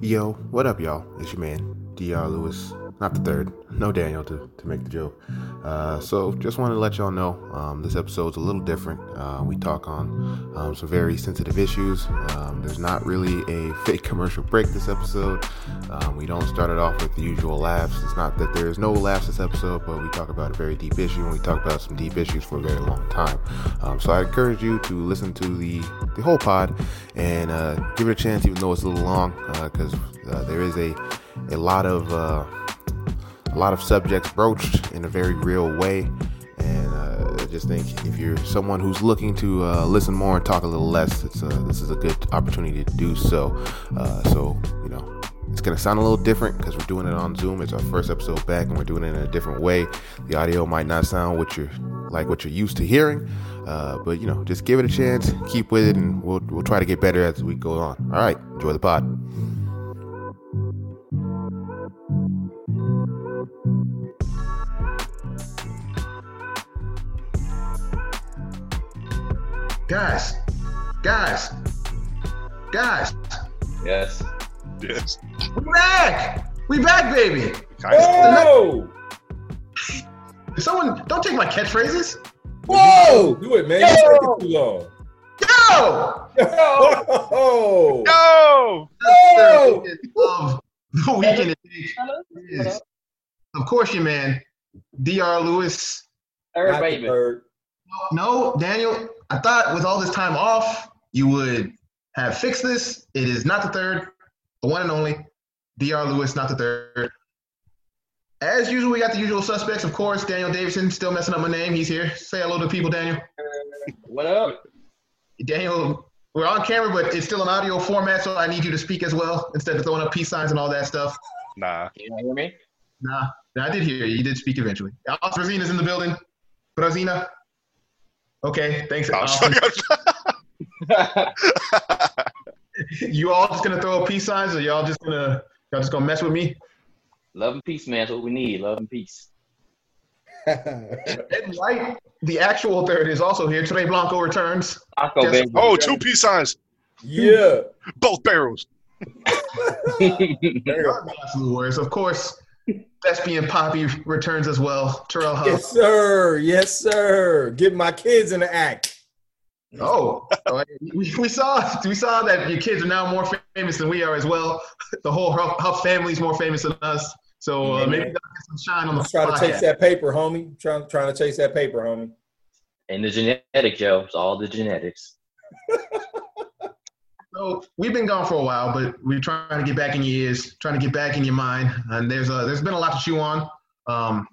Yo, what up, y'all? It's your man, DR Lewis. Not the third, no Daniel to, to make the joke. Uh, so, just wanted to let y'all know um, this episode's a little different. Uh, we talk on um, some very sensitive issues. Um, there's not really a fake commercial break this episode. Um, we don't start it off with the usual laughs. It's not that there's no laughs this episode, but we talk about a very deep issue and we talk about some deep issues for a very long time. Um, so, I encourage you to listen to the, the whole pod and uh, give it a chance, even though it's a little long, because uh, uh, there is a, a lot of uh, a lot of subjects broached in a very real way. And uh, I just think if you're someone who's looking to uh, listen more and talk a little less, it's a, this is a good opportunity to do so. Uh, so, you know, it's going to sound a little different because we're doing it on Zoom. It's our first episode back and we're doing it in a different way. The audio might not sound what you're like what you're used to hearing. Uh, but you know, just give it a chance, keep with it, and we'll we'll try to get better as we go on. All right, enjoy the pod. Guys, guys, guys, Yes. Yes. we back! We back, baby! Whoa! Someone, don't take my catchphrases. Whoa! Do it, man. You're taking too long. Yo! Whoa! No! Oh! Of the weekend is, of course, your man, Dr. Lewis. Third Not baby. No, Daniel, I thought with all this time off, you would have fixed this. It is not the third, the one and only, Dr. Lewis, not the third. As usual, we got the usual suspects, of course. Daniel Davidson, still messing up my name. He's here. Say hello to people, Daniel. What up? Daniel, we're on camera, but it's still an audio format, so I need you to speak as well instead of throwing up peace signs and all that stuff. Nah. Can you hear me? Nah, I did hear you. You did speak eventually. Alex Rosina's in the building. Rosina. Okay, thanks. Um, you all just gonna throw up peace signs, or y'all just gonna y'all just gonna mess with me? Love and peace, man. That's what we need. Love and peace. Ed White, the actual third, is also here. Trey Blanco returns. Taco, Yes. baby. oh, two peace signs. yeah. Both barrels. Absolute words, of course. Thespian Poppy returns as well. Terrell Huff. Yes, sir. Yes, sir. Get my kids in the act. Oh, we, we saw we saw that your kids are now more famous than we are as well. The whole Huff, Huff family is more famous than us. So uh, Yeah, maybe man. get some shine on the I'm trying to chase that paper, homie. Trying, trying to chase that paper, homie. and the genetics, yo. It's all the genetics. So we've been gone for a while, but we're trying to get back in your ears, trying to get back in your mind. And there's a, there's been a lot to chew on. Um,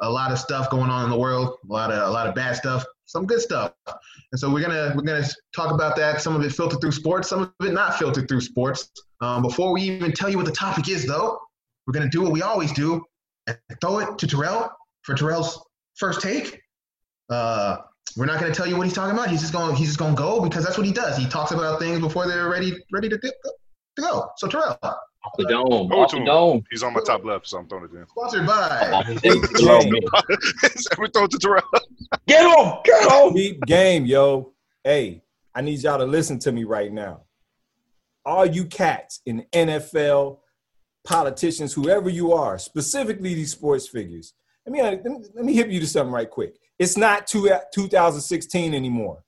a lot of stuff going on in the world, a lot of a lot of bad stuff, some good stuff. And so we're gonna we're gonna talk about that. Some of it filtered through sports, some of it not filtered through sports. Um, before we even tell you what the topic is, though, we're gonna do what we always do and throw it to Terrell for Terrell's first take. Uh, we're not going to tell you what he's talking about. He's just going. He's just going to go because that's what he does. He talks about things before they're ready, ready to, to go. So Terrell, Off the dome. Off the dome. He's on my top left, so I'm throwing it to him. sponsored by. we throw it to Terrell. Get him! Get him! Deep game, yo. Hey, I need y'all to listen to me right now. All you cats in NFL, politicians, whoever you are, specifically these sports figures. Let me, let me hit you to something right quick. It's not two, 2016 anymore.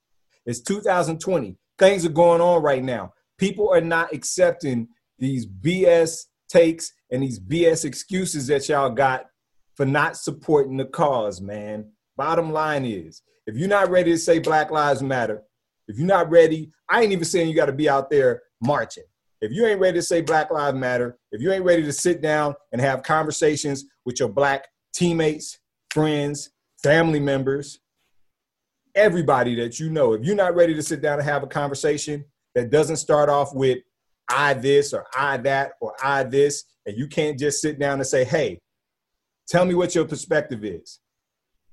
It's 2020. Things are going on right now. People are not accepting these BS takes and these BS excuses that y'all got for not supporting the cause, man. Bottom line is, if you're not ready to say Black Lives Matter, if you're not ready, I ain't even saying you got to be out there marching. If you ain't ready to say Black Lives Matter, if you ain't ready to sit down and have conversations with your black teammates, friends, family members, everybody that you know, if you're not ready to sit down and have a conversation that doesn't start off with I this or I that or I this, and you can't just sit down and say, hey, tell me what your perspective is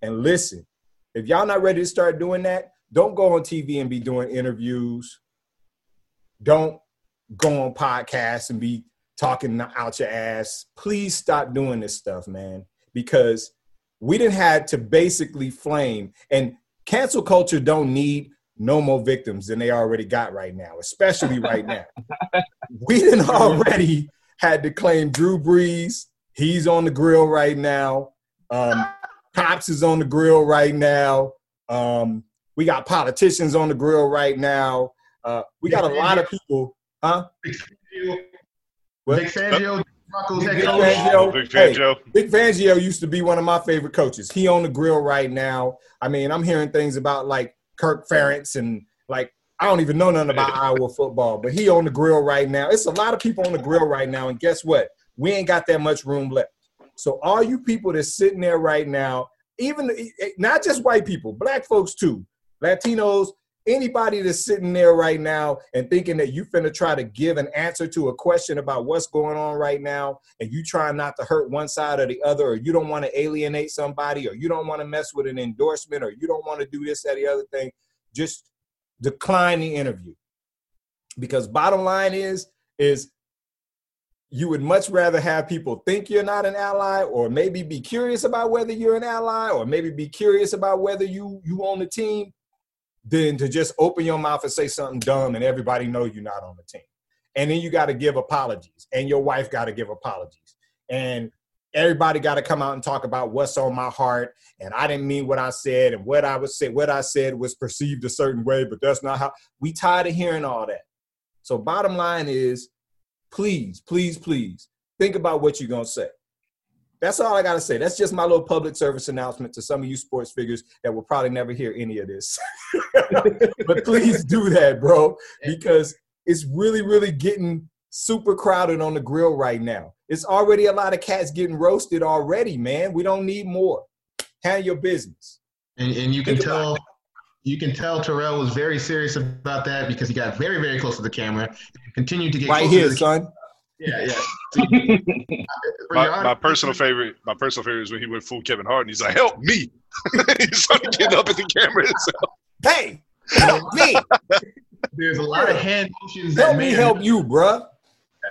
and listen. If y'all not ready to start doing that, don't go on TV and be doing interviews. Don't go on podcasts and be talking out your ass. Please stop doing this stuff, man, because we didn't had to basically flame and cancel culture don't need no more victims than they already got right now, especially right now. we didn't already had to claim Drew Brees. He's on the grill right now. Um, Cops is on the grill right now. Um, we got politicians on the grill right now. Uh, we got a lot of people, huh? Vic Fangio, What? Vic Fangio, Vic. Fangio. Big Hey, fan, Vic Fangio used to be one of my favorite coaches. He on the grill right now. I mean, I'm hearing things about like Kirk Ferentz and like I don't even know nothing about Iowa football, but he on the grill right now. It's a lot of people on the grill right now, and guess what? We ain't got that much room left. So all you people that's sitting there right now, even eh, eh, not just white people, black folks too, Latinos, anybody that's sitting there right now and thinking that you're finna try to give an answer to a question about what's going on right now, and you trying not to hurt one side or the other, or you don't want to alienate somebody, or you don't want to mess with an endorsement, or you don't want to do this, or the other thing, just decline the interview. Because bottom line is, is you would much rather have people think you're not an ally or maybe be curious about whether you're an ally or maybe be curious about whether you you own the team than to just open your mouth and say something dumb and everybody know you're not on the team. And then you got to give apologies and your wife got to give apologies. And everybody got to come out and talk about what's on my heart and i didn't mean what i said and what i was say what i said was perceived a certain way but that's not how we tired of hearing all that. So bottom line is please, please, please think about what you're gonna say. That's all I gotta say. That's just my little public service announcement to some of you sports figures that will probably never hear any of this. but please do that, bro, because it's really, really getting super crowded on the grill right now. It's already a lot of cats getting roasted already, man. We don't need more. Handle your business. And, and you can Think tell you can tell Terrell was very serious about that because he got very, very close to the camera and continued to get Right here, to son. Yeah, yeah. My, my personal favorite, my personal favorite is when he went full Kevin Hart and he's like, "Help me!" he's started getting up at the camera. himself. Hey, help me. There's a lot of hand motions that Help may, me or, help you, bruh.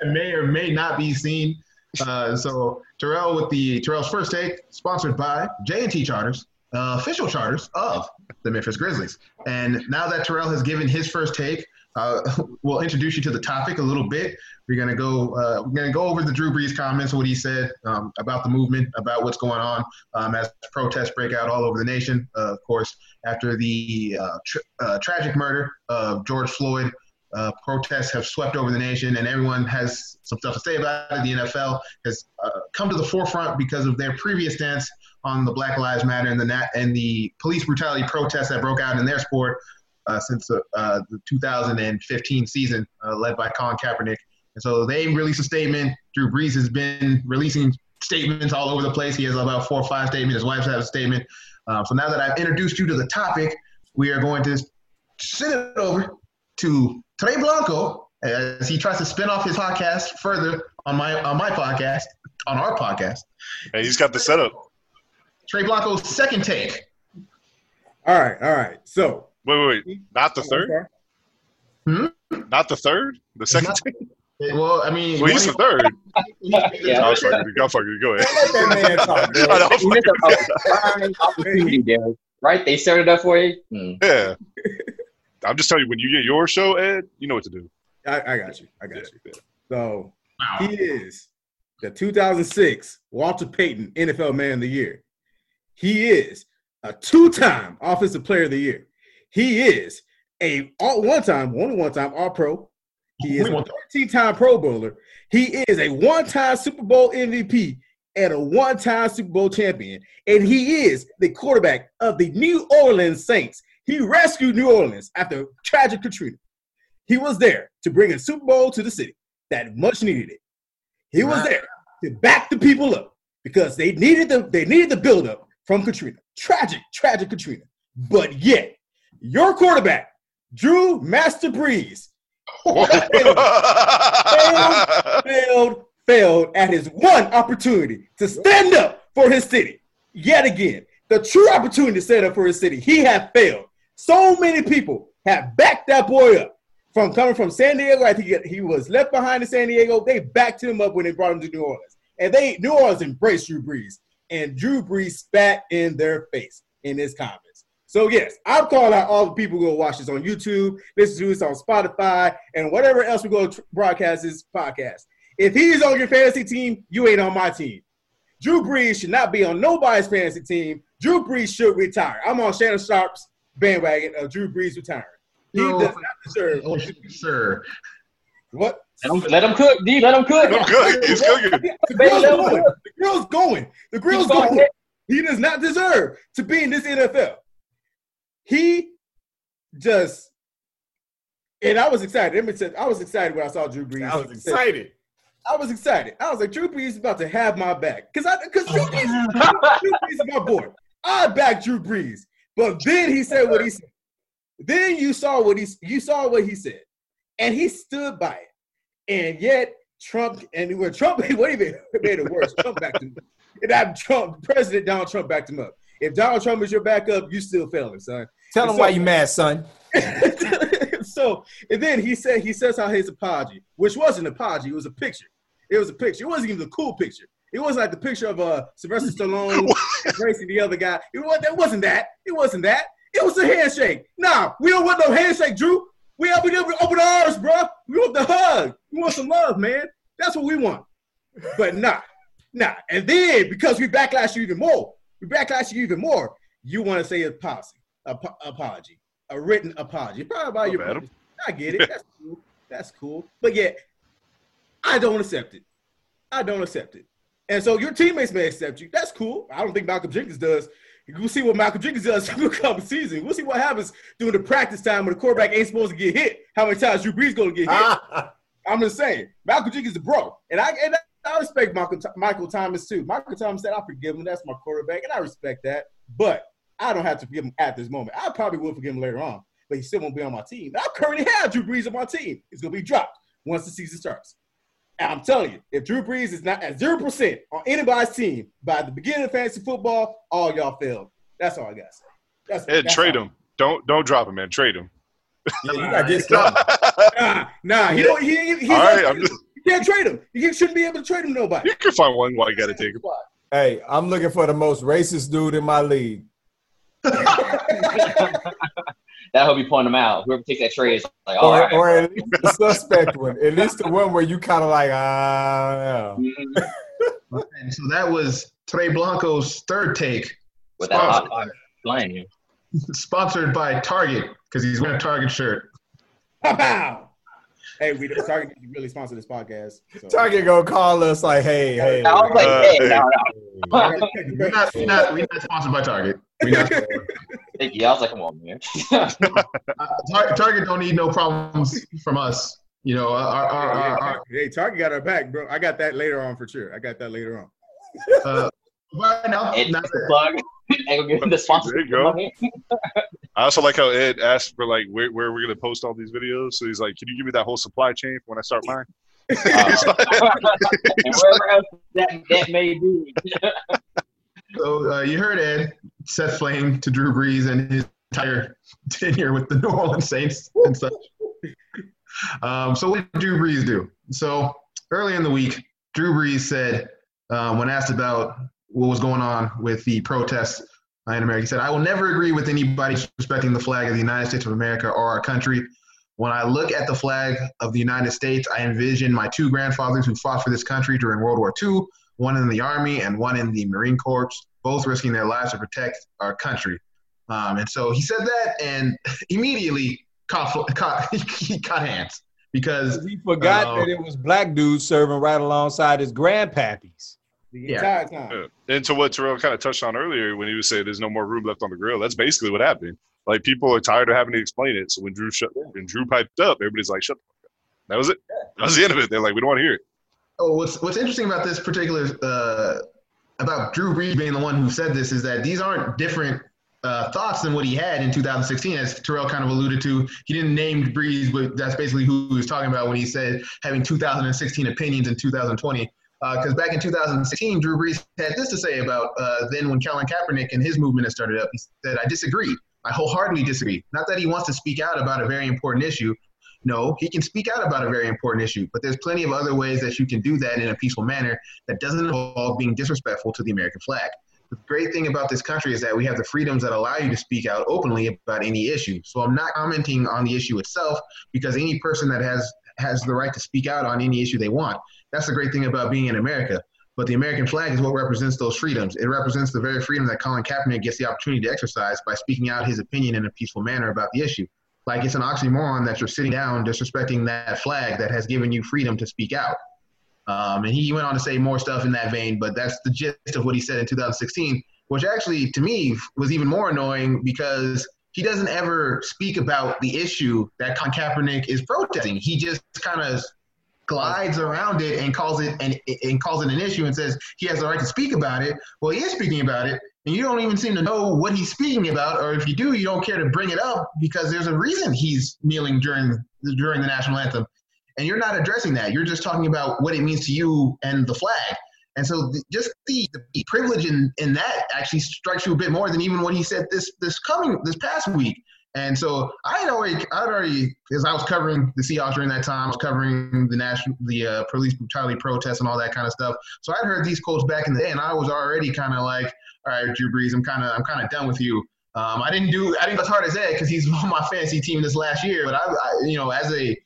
that may or may not be seen. Uh, so Terrell with the Terrell's first take, sponsored by J and T Charters, uh, official charters of the Memphis Grizzlies. And now that Terrell has given his first take, uh, we'll introduce you to the topic a little bit. We're gonna go. Uh, we're gonna go over the Drew Brees comments, what he said um, about the movement, about what's going on um, as protests break out all over the nation. Uh, of course, after the uh, tr- uh, tragic murder of George Floyd, uh, protests have swept over the nation, and everyone has some stuff to say about it. The NFL has come to the forefront because of their previous stance on the Black Lives Matter and the nat- and the police brutality protests that broke out in their sport since the, uh, the 2015 season, uh, led by Colin Kaepernick. And so they released a statement. Drew Brees has been releasing statements all over the place. He has about four or five statements. His wife has a statement. Um, so now that I've introduced you to the topic, we are going to send it over to Trey Blanco as he tries to spin off his podcast further on my on my podcast, on our podcast. Hey, he's got the setup. Trey Blanco's second take. All right, all right. So, Wait, wait, wait. Not the third. Hmm? Not the third. The second. not- Well, I mean, Well, he's the third. Yeah. I was fucking. Go fucking. Go ahead. Let that man talk, bro. I know, I'm You missed fucking- a prime opportunity there, right? They set it up for you. Hmm. Yeah. I'm just telling you, when you get your show, Ed, you know what to do. I, I got you. I got you. Yeah. So, Wow. he is the 2006 Walter Payton NFL Man of the Year. He is a two-time Offensive Player of the Year. He is a all one-time, only one-time All-Pro. He is a 13-time Pro Bowler. He is a one-time Super Bowl MVP and a one-time Super Bowl champion. And he is the quarterback of the New Orleans Saints. He rescued New Orleans after tragic Katrina. He was there to bring a Super Bowl to the city that much needed it. He was there to back the people up because they needed the they needed the buildup from Katrina. Tragic, tragic Katrina. But yet, your quarterback, Drew Master Brees, failed, failed failed at his one opportunity to stand up for his city. Yet again, the true opportunity to stand up for his city, he had failed. So many people have backed that boy up from coming from San Diego. I think he- he was left behind in San Diego. They backed him up when they brought him to New Orleans, and they New Orleans embraced Drew Brees, and Drew Brees spat in their face in his comments. So yes, I'm calling out all the people who go watch this on YouTube, listen to this on Spotify, and whatever else we go to broadcast this podcast. If he's on your fantasy team, you ain't on my team. Drew Brees should not be on nobody's fantasy team. Drew Brees should retire. I'm on Shannon Sharpe's bandwagon of Drew Brees retiring. He No. does not deserve Oh, sir. what Let him, let him cook, D. Let him cook. I'm good. He's cooking. the grill's Let him going. cook. The grill's going. The grill's going. going. He does not deserve to be in this NFL. He just and I was excited. Let me tell- I was excited when I saw Drew Brees. I was excited. I was excited. I was like, Drew Brees is about to have my back. Because I because Drew Brees, Drew Brees is my boy. I back Drew Brees. But then he said what he said. Then you saw what he you saw what he said. And he stood by it. And yet Trump and when Trump what even made it worse, Trump backed him up. And that Trump, President Donald Trump backed him up. If Donald Trump is your backup, you still failing, son. Tell him So- why you mad, son. so and then he said he says how his apology, which wasn't an apology, it was a picture. It was a picture. It wasn't even a cool picture. It wasn't like the picture of uh Sylvester Stallone embracing the other guy. It was that wasn't that. It wasn't that. It was a handshake. Nah, we don't want no handshake, Drew. We up we open our arms, bro. We want the hug. We want some love, man. That's what we want. But nah, nah. And then because we backlash you even more, we backlash you even more. You want to say a policy, a po- apology, a written apology. Probably Not your. bad. I get it. That's cool. That's cool. But yet, I don't accept it. I don't accept it. And so your teammates may accept you. That's cool. I don't think Malcolm Jenkins does. We'll see what Malcolm Jenkins does through the couple season. We'll see what happens during the practice time when the quarterback ain't supposed to get hit. How many times Drew Brees going to get hit? I'm just saying, Malcolm Jenkins is a bro, and I and I respect Malcolm Michael Thomas too. Michael Thomas said, "I forgive him. That's my quarterback, and I respect that." But I don't have to forgive him at this moment. I probably will forgive him later on, but he still won't be on my team. I currently have Drew Brees on my team. He's gonna be dropped once the season starts. And I'm telling you, if Drew Brees is not at zero percent on anybody's team by the beginning of fantasy football, all y'all failed. That's all I gotta say. That's, Ed, that's trade him. Don't don't drop him, man. Trade him. yeah, you gotta. Nah, nah, he don't. He, he, he's All right, not- I'm just- you can't trade him. You shouldn't be able to trade him nobody. You can find one while you got to take him. Hey, I'm looking for the most racist dude in my league. That hope you point him out. Whoever takes that trade is like, all Or, right. or at least the suspect one. At least the one where you kind of like, ah. And so that was Trey Blanco's third take, With that hot Sponsored. you. sponsored by Target because he's wearing a Target shirt. Pow, pow. Hey, we Target didn't really sponsor this podcast. So. Target gonna call us like, hey, hey. I was like, Uh, hey, hey. no, We're not, we're not, we're not sponsored by Target. We're not, no. Yeah, I was like, come on, man. Tar- Target don't need no problems from us. You know, our, our, our, our, Hey, Target got our back, bro. I got that later on for sure. I got that later on. uh, right now, Ed, not- the plug. And go give the sponsor. There you go. money. I also like how Ed asked for like where, where we're gonna post all these videos. So he's like, "Can you give me that whole supply chain when I start mine?" Uh, and wherever else that, that may be. So uh, you heard Ed set flame to Drew Brees and his entire tenure with the New Orleans Saints and such. Um, so what did Drew Brees do? So early in the week, Drew Brees said, um, when asked about what was going on with the protests in America, he said, "I will never agree with anybody respecting the flag of the United States of America or our country." When I look at the flag of the United States, I envision my two grandfathers who fought for this country during World War II one in the Army and one in the Marine Corps, both risking their lives to protect our country. Um, and so he said that and immediately caught, caught, he caught hands because He forgot Uh, that it was black dudes serving right alongside his grandpappies. The Yeah. entire time. Yeah. And to what Terrell kind of touched on earlier when he was saying there's no more room left on the grill, that's basically what happened. Like people are tired of having to explain it. So when Drew shut, when Drew piped up, everybody's like, "Shut the fuck up." That was it. That was the end of it. They're like, "We don't want to hear it." Oh, what's what's interesting about this particular uh, about Drew Brees being the one who said this is that these aren't different uh, thoughts than what he had in 2016, as Terrell kind of alluded to. He didn't name Brees, but that's basically who he was talking about when he said having 2016 opinions in 2020. Because back in 2016, Drew Brees had this to say about uh, then when Colin Kaepernick and his movement had started up. He said, "I disagree. I wholeheartedly disagree. Not that he wants to speak out about a very important issue." No, he can speak out about a very important issue, but there's plenty of other ways that you can do that in a peaceful manner that doesn't involve being disrespectful to the American flag. the great thing about this country is that we have the freedoms that allow you to speak out openly about any issue. So I'm not commenting on the issue itself because any person that has has the right to speak out on any issue they want. That's the great thing about being in America. But the American flag is what represents those freedoms. It represents the very freedom that Colin Kaepernick gets the opportunity to exercise by speaking out his opinion in a peaceful manner about the issue. Like it's an oxymoron that you're sitting down disrespecting that flag that has given you freedom to speak out. Um, and he went on to say more stuff in that vein, but that's the gist of what he said in 2016, which actually to me was even more annoying because he doesn't ever speak about the issue that Colin Kaepernick is protesting. He just kind of glides around it and calls it and, and calls it an issue and says he has the right to speak about it. Well, he is speaking about it, and you don't even seem to know what he's speaking about, or if you do, you don't care to bring it up because there's a reason he's kneeling during during the national anthem, and you're not addressing that. You're just talking about what it means to you and the flag. And so, just the, the privilege in, in that actually strikes you a bit more than even what he said this this coming this past week. And so I had already, I'd already, because I was covering the Seahawks during that time, I was covering the national, the uh, police brutality protests and all that kind of stuff. So I'd heard these quotes back in the day, and I was already kind of like, all right, Drew Brees, I'm kind of, I'm kind of done with you. Um, I didn't do, I didn't go as hard as Ed because he's on my fantasy team this last year. But I, I you know, as a,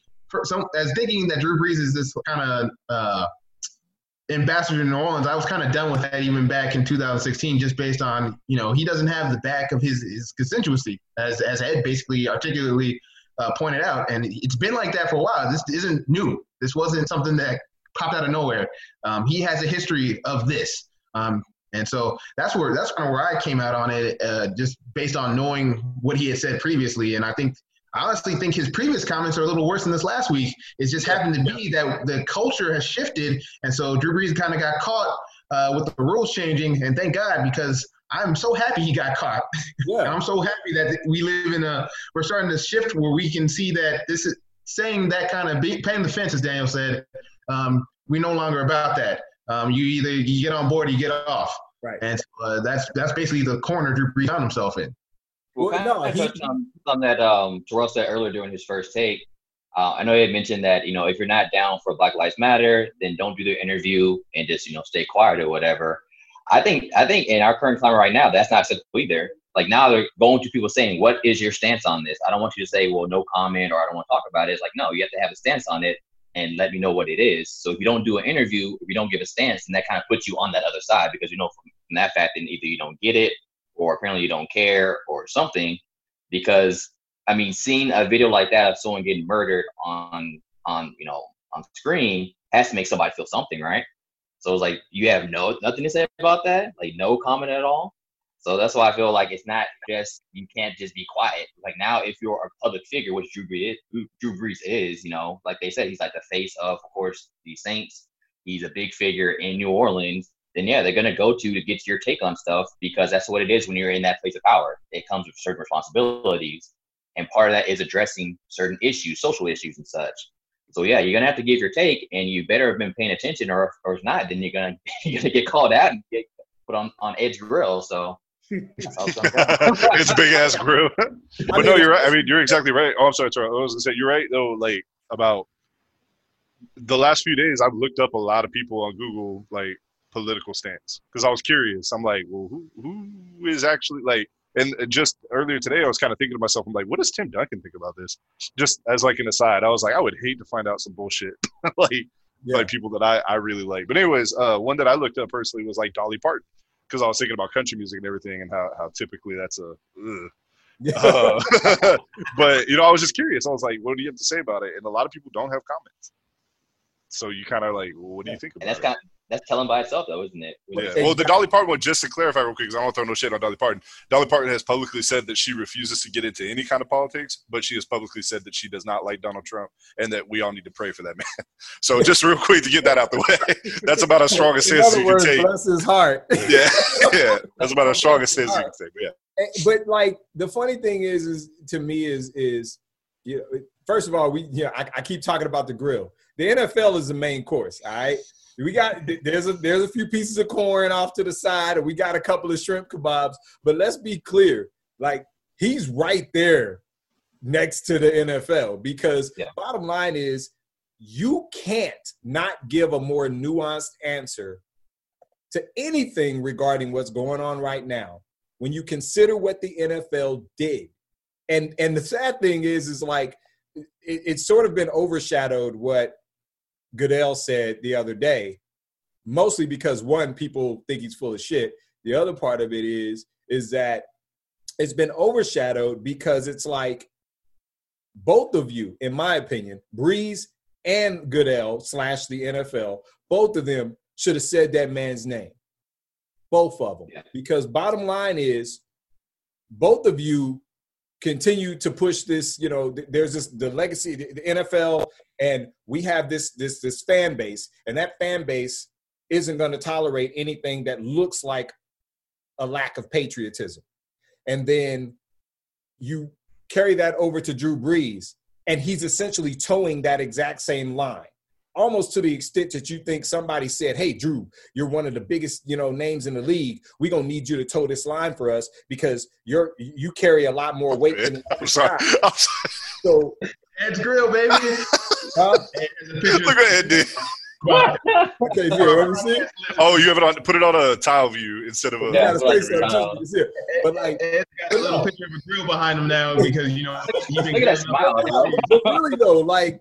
some, as thinking that Drew Brees is this kind of uh, ambassador to New Orleans, I was kind of done with that even back in 2016, just based on you know he doesn't have the back of his his constituency, as as Ed basically articulately uh, pointed out, and it's been like that for a while. This isn't new. This wasn't something that popped out of nowhere. Um, he has a history of this, um, and so that's where that's kind of where I came out on it, uh, just based on knowing what he had said previously, and I think I honestly think his previous comments are a little worse than this last week. It just happened to be that the culture has shifted, and so Drew Brees kind of got caught uh, with the rules changing. And thank God because I'm so happy he got caught. Yeah. I'm so happy that we live in a we're starting to shift where we can see that this is saying that kind of be, paying the fence, as Daniel said. Um, we no longer about that. Um, you either you get on board, or you get off. Right. And uh, that's that's basically the corner Drew Brees found himself in. Well, Well, no, he- on, on that um, Terrell said earlier during his first take. Uh, I know he had mentioned that you know if you're not down for Black Lives Matter, then don't do the interview and just you know stay quiet or whatever. I think I think in our current climate right now, that's not acceptable either. Like now they're going to people saying, "What is your stance on this?" I don't want you to say, "Well, no comment" or "I don't want to talk about it." It's like no, you have to have a stance on it and let me know what it is. So if you don't do an interview, if you don't give a stance, then that kind of puts you on that other side because you know from, from that fact, then either you don't get it or apparently you don't care or something because I mean, seeing a video like that of someone getting murdered on on you know on screen has to make somebody feel something, right? So it's like you have no nothing to say about that, like no comment at all. So that's why I feel like it's not just you can't just be quiet. Like now, if you're a public figure, which Drew Brees, Drew Brees is, you know, like they said, he's like the face of, of course, the Saints. He's a big figure in New Orleans. Then yeah, they're gonna go to to get your take on stuff because that's what it is when you're in that place of power. It comes with certain responsibilities, and part of that is addressing certain issues, social issues, and such. So yeah, you're gonna have to give your take, and you better have been paying attention, or or if not, then you're gonna you're gonna get called out and get put on on Ed's grill. So it's gonna go. it's a big ass grill. but I no, you're right. I mean, you're exactly right. Oh, I'm sorry, sorry. I was gonna say you're right though. Like about the last few days, I've looked up a lot of people on Google like political stance because I was curious. I'm like, well, who who is actually like? And just earlier today, I was kind of thinking to myself, I'm like, what does Tim Duncan think about this? Just as like an aside, I was like, I would hate to find out some bullshit like Yeah. like people that I I really like. But anyways, uh, one that I looked up personally was like Dolly Parton because I was thinking about country music and everything and how how typically that's a. Ugh. Uh, but you know, I was just curious. I was like, "What do you have to say about it?" And a lot of people don't have comments. So you kind of like, well, "What do you think And about that's it?" kind that's telling by itself, though, isn't it? yeah. Well, the Dolly Parton one, just to clarify real quick, because I don't throw no shit on Dolly Parton. Dolly Parton has publicly said that she refuses to get into any kind of politics, but she has publicly said that she does not like Donald Trump and that we all need to pray for that man. So just real quick to get that out the way, that's about as strong a In stance you words, can take. bless his heart. Yeah, yeah, that's about as strong a stance you can take. But yeah. Eh, but like the funny thing is, is to me is is you know, first of all, we yeah, I, I keep talking about the grill. The NFL is the main course. All right, we got there's a there's a few pieces of corn off to the side, and we got a couple of shrimp kebabs. But let's be clear, like he's right there next to the NFL because Yeah. bottom line is you can't not give a more nuanced answer to anything regarding what's going on right now when you consider what the NFL did. And and the sad thing is, is like it, it's sort of been overshadowed what Goodell said the other day, mostly because one, people think he's full of shit. The other part of it is, is that it's been overshadowed because it's like both of you, in my opinion, Brees and Goodell slash the NFL, both of them should have said that man's name. Both of them. Yeah. Because bottom line is, both of you continue to push this, you know, th- there's this the legacy, the NFL, and we have this this this fan base, and that fan base isn't going to tolerate anything that looks like a lack of patriotism. And then you carry that over to Drew Brees, and he's essentially toeing that exact same line, almost to the extent that you think somebody said, "Hey, Drew, you're one of the biggest, you know, names in the league. We're gonna need you to toe this line for us because you're you carry a lot more weight than the I'm sorry. I'm sorry. So, Ed's Grill, baby. uh, Look at Ed. did. okay, yeah, let me see. Oh, you have it on. Put it on a tile view instead of a. Yeah, gotta like, say something, uh, just here. But like, Ed's got a little picture of a grill behind him now because you know he's been Look at that smile. but really though, like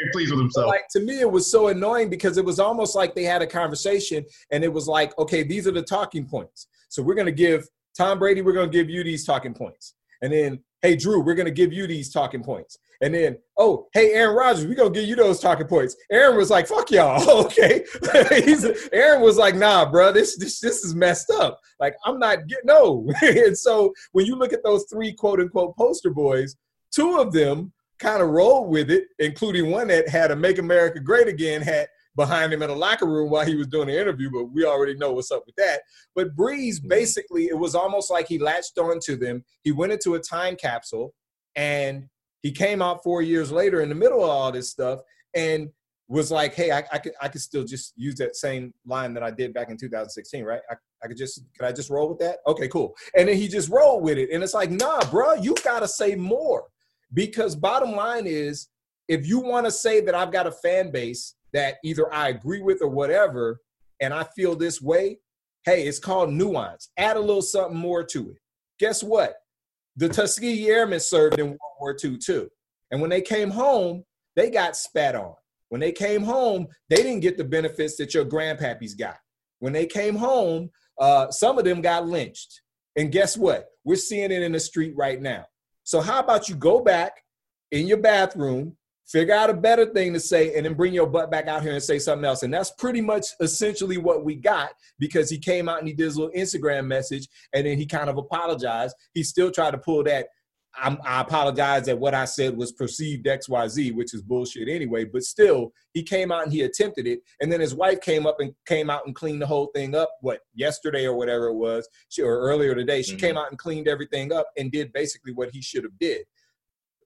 very pleased with himself. like to me it was so annoying because it was almost like they had a conversation and it was like okay these are the talking points. So we're to give tom brady we're to give you these talking points. And then hey drew we're to give you these talking points. And then oh hey aaron Rodgers, we're going to give you those talking points. Aaron was like fuck y'all okay? He's, aaron was like nah bro this, this this is messed up. Like i'm not getting no. And so when you look at those three quote unquote poster boys two of them kind of rolled with it, including one that had a "Make America Great Again" hat behind him in a locker room while he was doing the interview. But we already know what's up with that. But Brees, mm-hmm. basically, it was almost like he latched onto them. He went into a time capsule, and he came out four years later in the middle of all this stuff, and was like, "Hey, I, I could I could still just use that same line that I did back in 2016, right? I, I could just could I just roll with that? Okay, cool." And then he just rolled with it, and it's like, "Nah, bro, you gotta say more." Because bottom line is, if you want to say that I've got a fan base that either I agree with or whatever, and I feel this way, hey, it's called nuance. Add a little something more to it. Guess what? The Tuskegee Airmen served in World War II too. And when they came home, they got spat on. When they came home, they didn't get the benefits that your grandpappies got. When they came home, uh, some of them got lynched. And guess what? We're seeing it in the street right now. So how about you go back in your bathroom, figure out a better thing to say, and then bring your butt back out here and say something else. And that's pretty much essentially what we got because he came out and he did his little Instagram message and then he kind of apologized. He still tried to pull that. I'm, I apologize that what I said was perceived XYZ, which is bullshit anyway. But still, he came out and he attempted it. And then his wife came up and came out and cleaned the whole thing up. What yesterday or whatever it was, she, or earlier today, she Mhm. came out and cleaned everything up and did basically what he should have did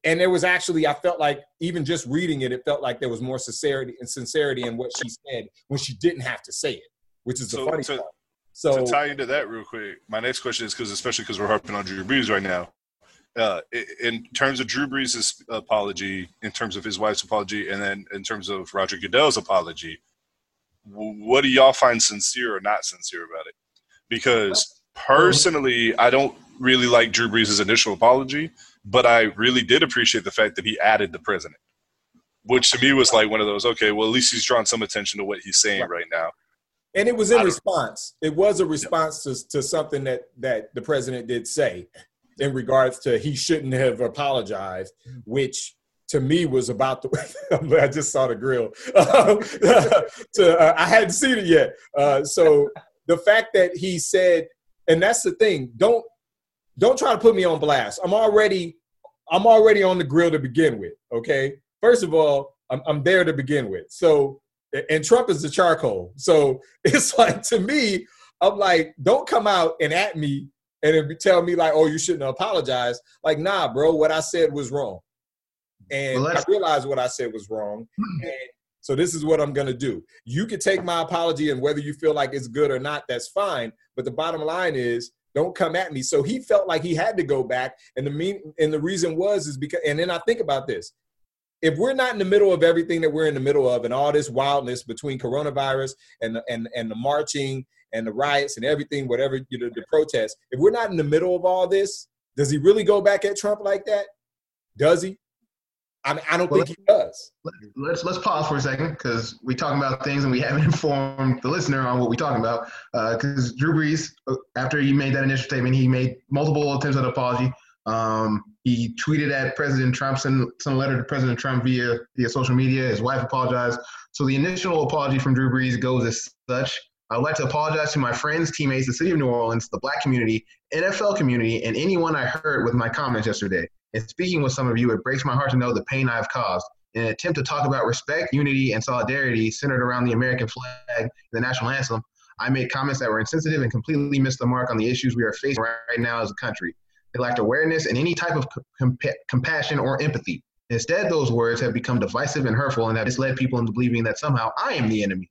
and there was actually i felt like even just reading it it felt like there was more sincerity and sincerity in what she said when she didn't have to say it which is the funny so- part so to tie into that real quick, my next question is because especially because we're harping on Drew Brees right now. Uh, in terms of Drew Brees' apology, in terms of his wife's apology, and then in terms of Roger Goodell's apology, what do y'all find sincere or not sincere about it? Because personally, I don't really like Drew Brees' initial apology, but I really did appreciate the fact that he added the president, which to me was like one of those, okay, well, at least he's drawn some attention to what he's saying Right. right now. and it was in response it was a response to, to something that that the president did say in regards to he shouldn't have apologized which to me was about the i just saw the grill. To, uh, i hadn't seen it yet. Uh, so the fact that he said and that's the thing don't don't try to put me on blast. I'm already i'm already on the grill to begin with okay? First of all i'm, I'm there to begin with. So and trump is the charcoal. So it's like to me i'm like don't come out and at me and then tell me like oh you shouldn't apologize like nah bro what i said was wrong. And Well, i realized what i said was wrong hmm. and so this is what i'm to do. You can take my apology and whether you feel like it's good or not that's fine but the bottom line is don't come at me. So he felt like he had to go back and the mean and the reason was is because and then i think about this. If we're not in the middle of everything that we're in the middle of and all this wildness between coronavirus and the, and and the marching and the riots and everything, whatever you know, the protests, if we're not in the middle of all this, does he really go back at Trump like that? Does he? I mean, I don't Well, think he does. let's let's pause for a second because we're talking about things and we haven't informed the listener on what we're talking about. Because Drew Brees, uh, after he made that initial statement, he made multiple attempts at apology. Um, he tweeted at President Trump, sent, sent a letter to President Trump via via social media. His wife apologized. So the initial apology from Drew Brees goes as such. I would like to apologize to my friends, teammates, the city of New Orleans, the black community, NFL community, and anyone I hurt with my comments yesterday. And speaking with some of you, it breaks my heart to know the pain I've caused. In an attempt to talk about respect, unity, and solidarity centered around the American flag and the national anthem, I made comments that were insensitive and completely missed the mark on the issues we are facing right now as a country. They lacked awareness and any type of com- compassion or empathy. Instead, those words have become divisive and hurtful and have misled people into believing that somehow I am the enemy.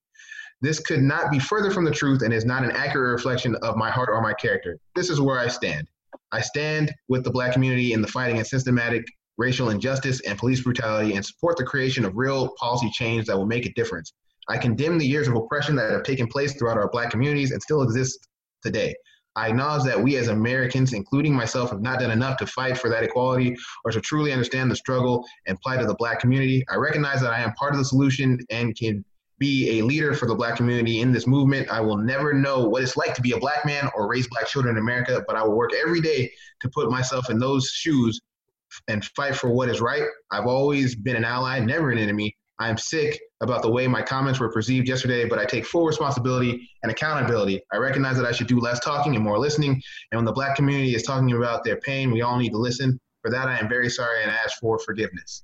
This could not be further from the truth and is not an accurate reflection of my heart or my character. This is where I stand. I stand with the black community in the fight against systematic racial injustice and police brutality and support the creation of real policy change that will make a difference. I condemn the years of oppression that have taken place throughout our black communities and still exist today. I acknowledge that we as Americans, including myself, have not done enough to fight for that equality or to truly understand the struggle and plight of the black community. I recognize that I am part of the solution and can be a leader for the black community in this movement. I will never know what it's like to be a black man or raise black children in America, but I will work every day to put myself in those shoes and fight for what is right. I've always been an ally, never an enemy. I am sick about the way my comments were perceived yesterday, but I take full responsibility and accountability. I recognize that I should do less talking and more listening. And when the black community is talking about their pain, we all need to listen. For that, I am very sorry and ask for forgiveness.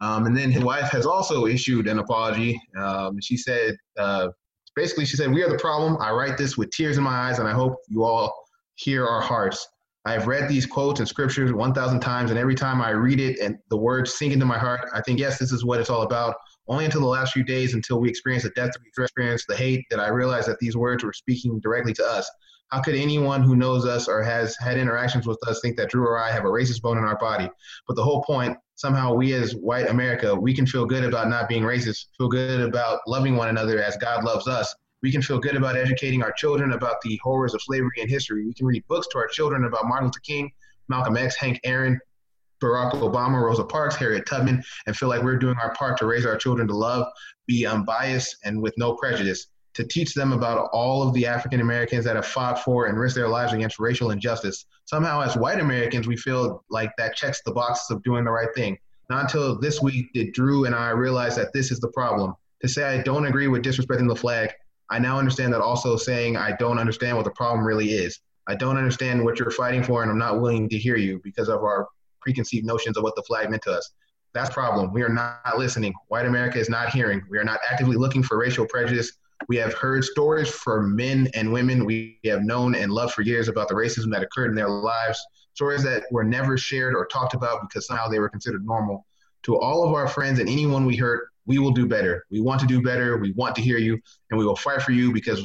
Um, and then his wife has also issued an apology. Um, she said, uh, basically, she said, We are the problem. I write this with tears in my eyes, and I hope you all hear our hearts. I've read these quotes and scriptures 1,000 times, and every time I read it and the words sink into my heart, I think, yes, this is what it's all about. Only until the last few days, until we experience the death, we experience the hate, that I realized that these words were speaking directly to us. How could anyone who knows us or has had interactions with us think that Drew or I have a racist bone in our body? But the whole point, somehow we as white America, we can feel good about not being racist, feel good about loving one another as God loves us. We can feel good about educating our children about the horrors of slavery and history. We can read books to our children about Martin Luther King, Malcolm X, Hank Aaron, Barack Obama, Rosa Parks, Harriet Tubman, and feel like we're doing our part to raise our children to love, be unbiased, and with no prejudice to teach them about all of the African Americans that have fought for and risked their lives against racial injustice. Somehow, as white Americans, we feel like that checks the boxes of doing the right thing. Not until this week did Drew and I realize that this is the problem. To say I don't agree with disrespecting the flag, I now understand that also saying I don't understand what the problem really is. I don't understand what you're fighting for, and I'm not willing to hear you because of our preconceived notions of what the flag meant to us. That's problem. We are not listening. White America is not hearing. We are not actively looking for racial prejudice we have heard stories from men and women we have known and loved for years about the racism that occurred in their lives, stories that were never shared or talked about because somehow they were considered normal. To all of our friends and anyone we hurt, we will do better. We want to do better. We want to hear you, and we will fight for you because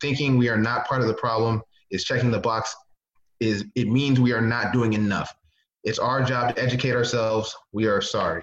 thinking we are not part of the problem is checking the box. Is it means we are not doing enough. It's our job to educate ourselves. We are sorry.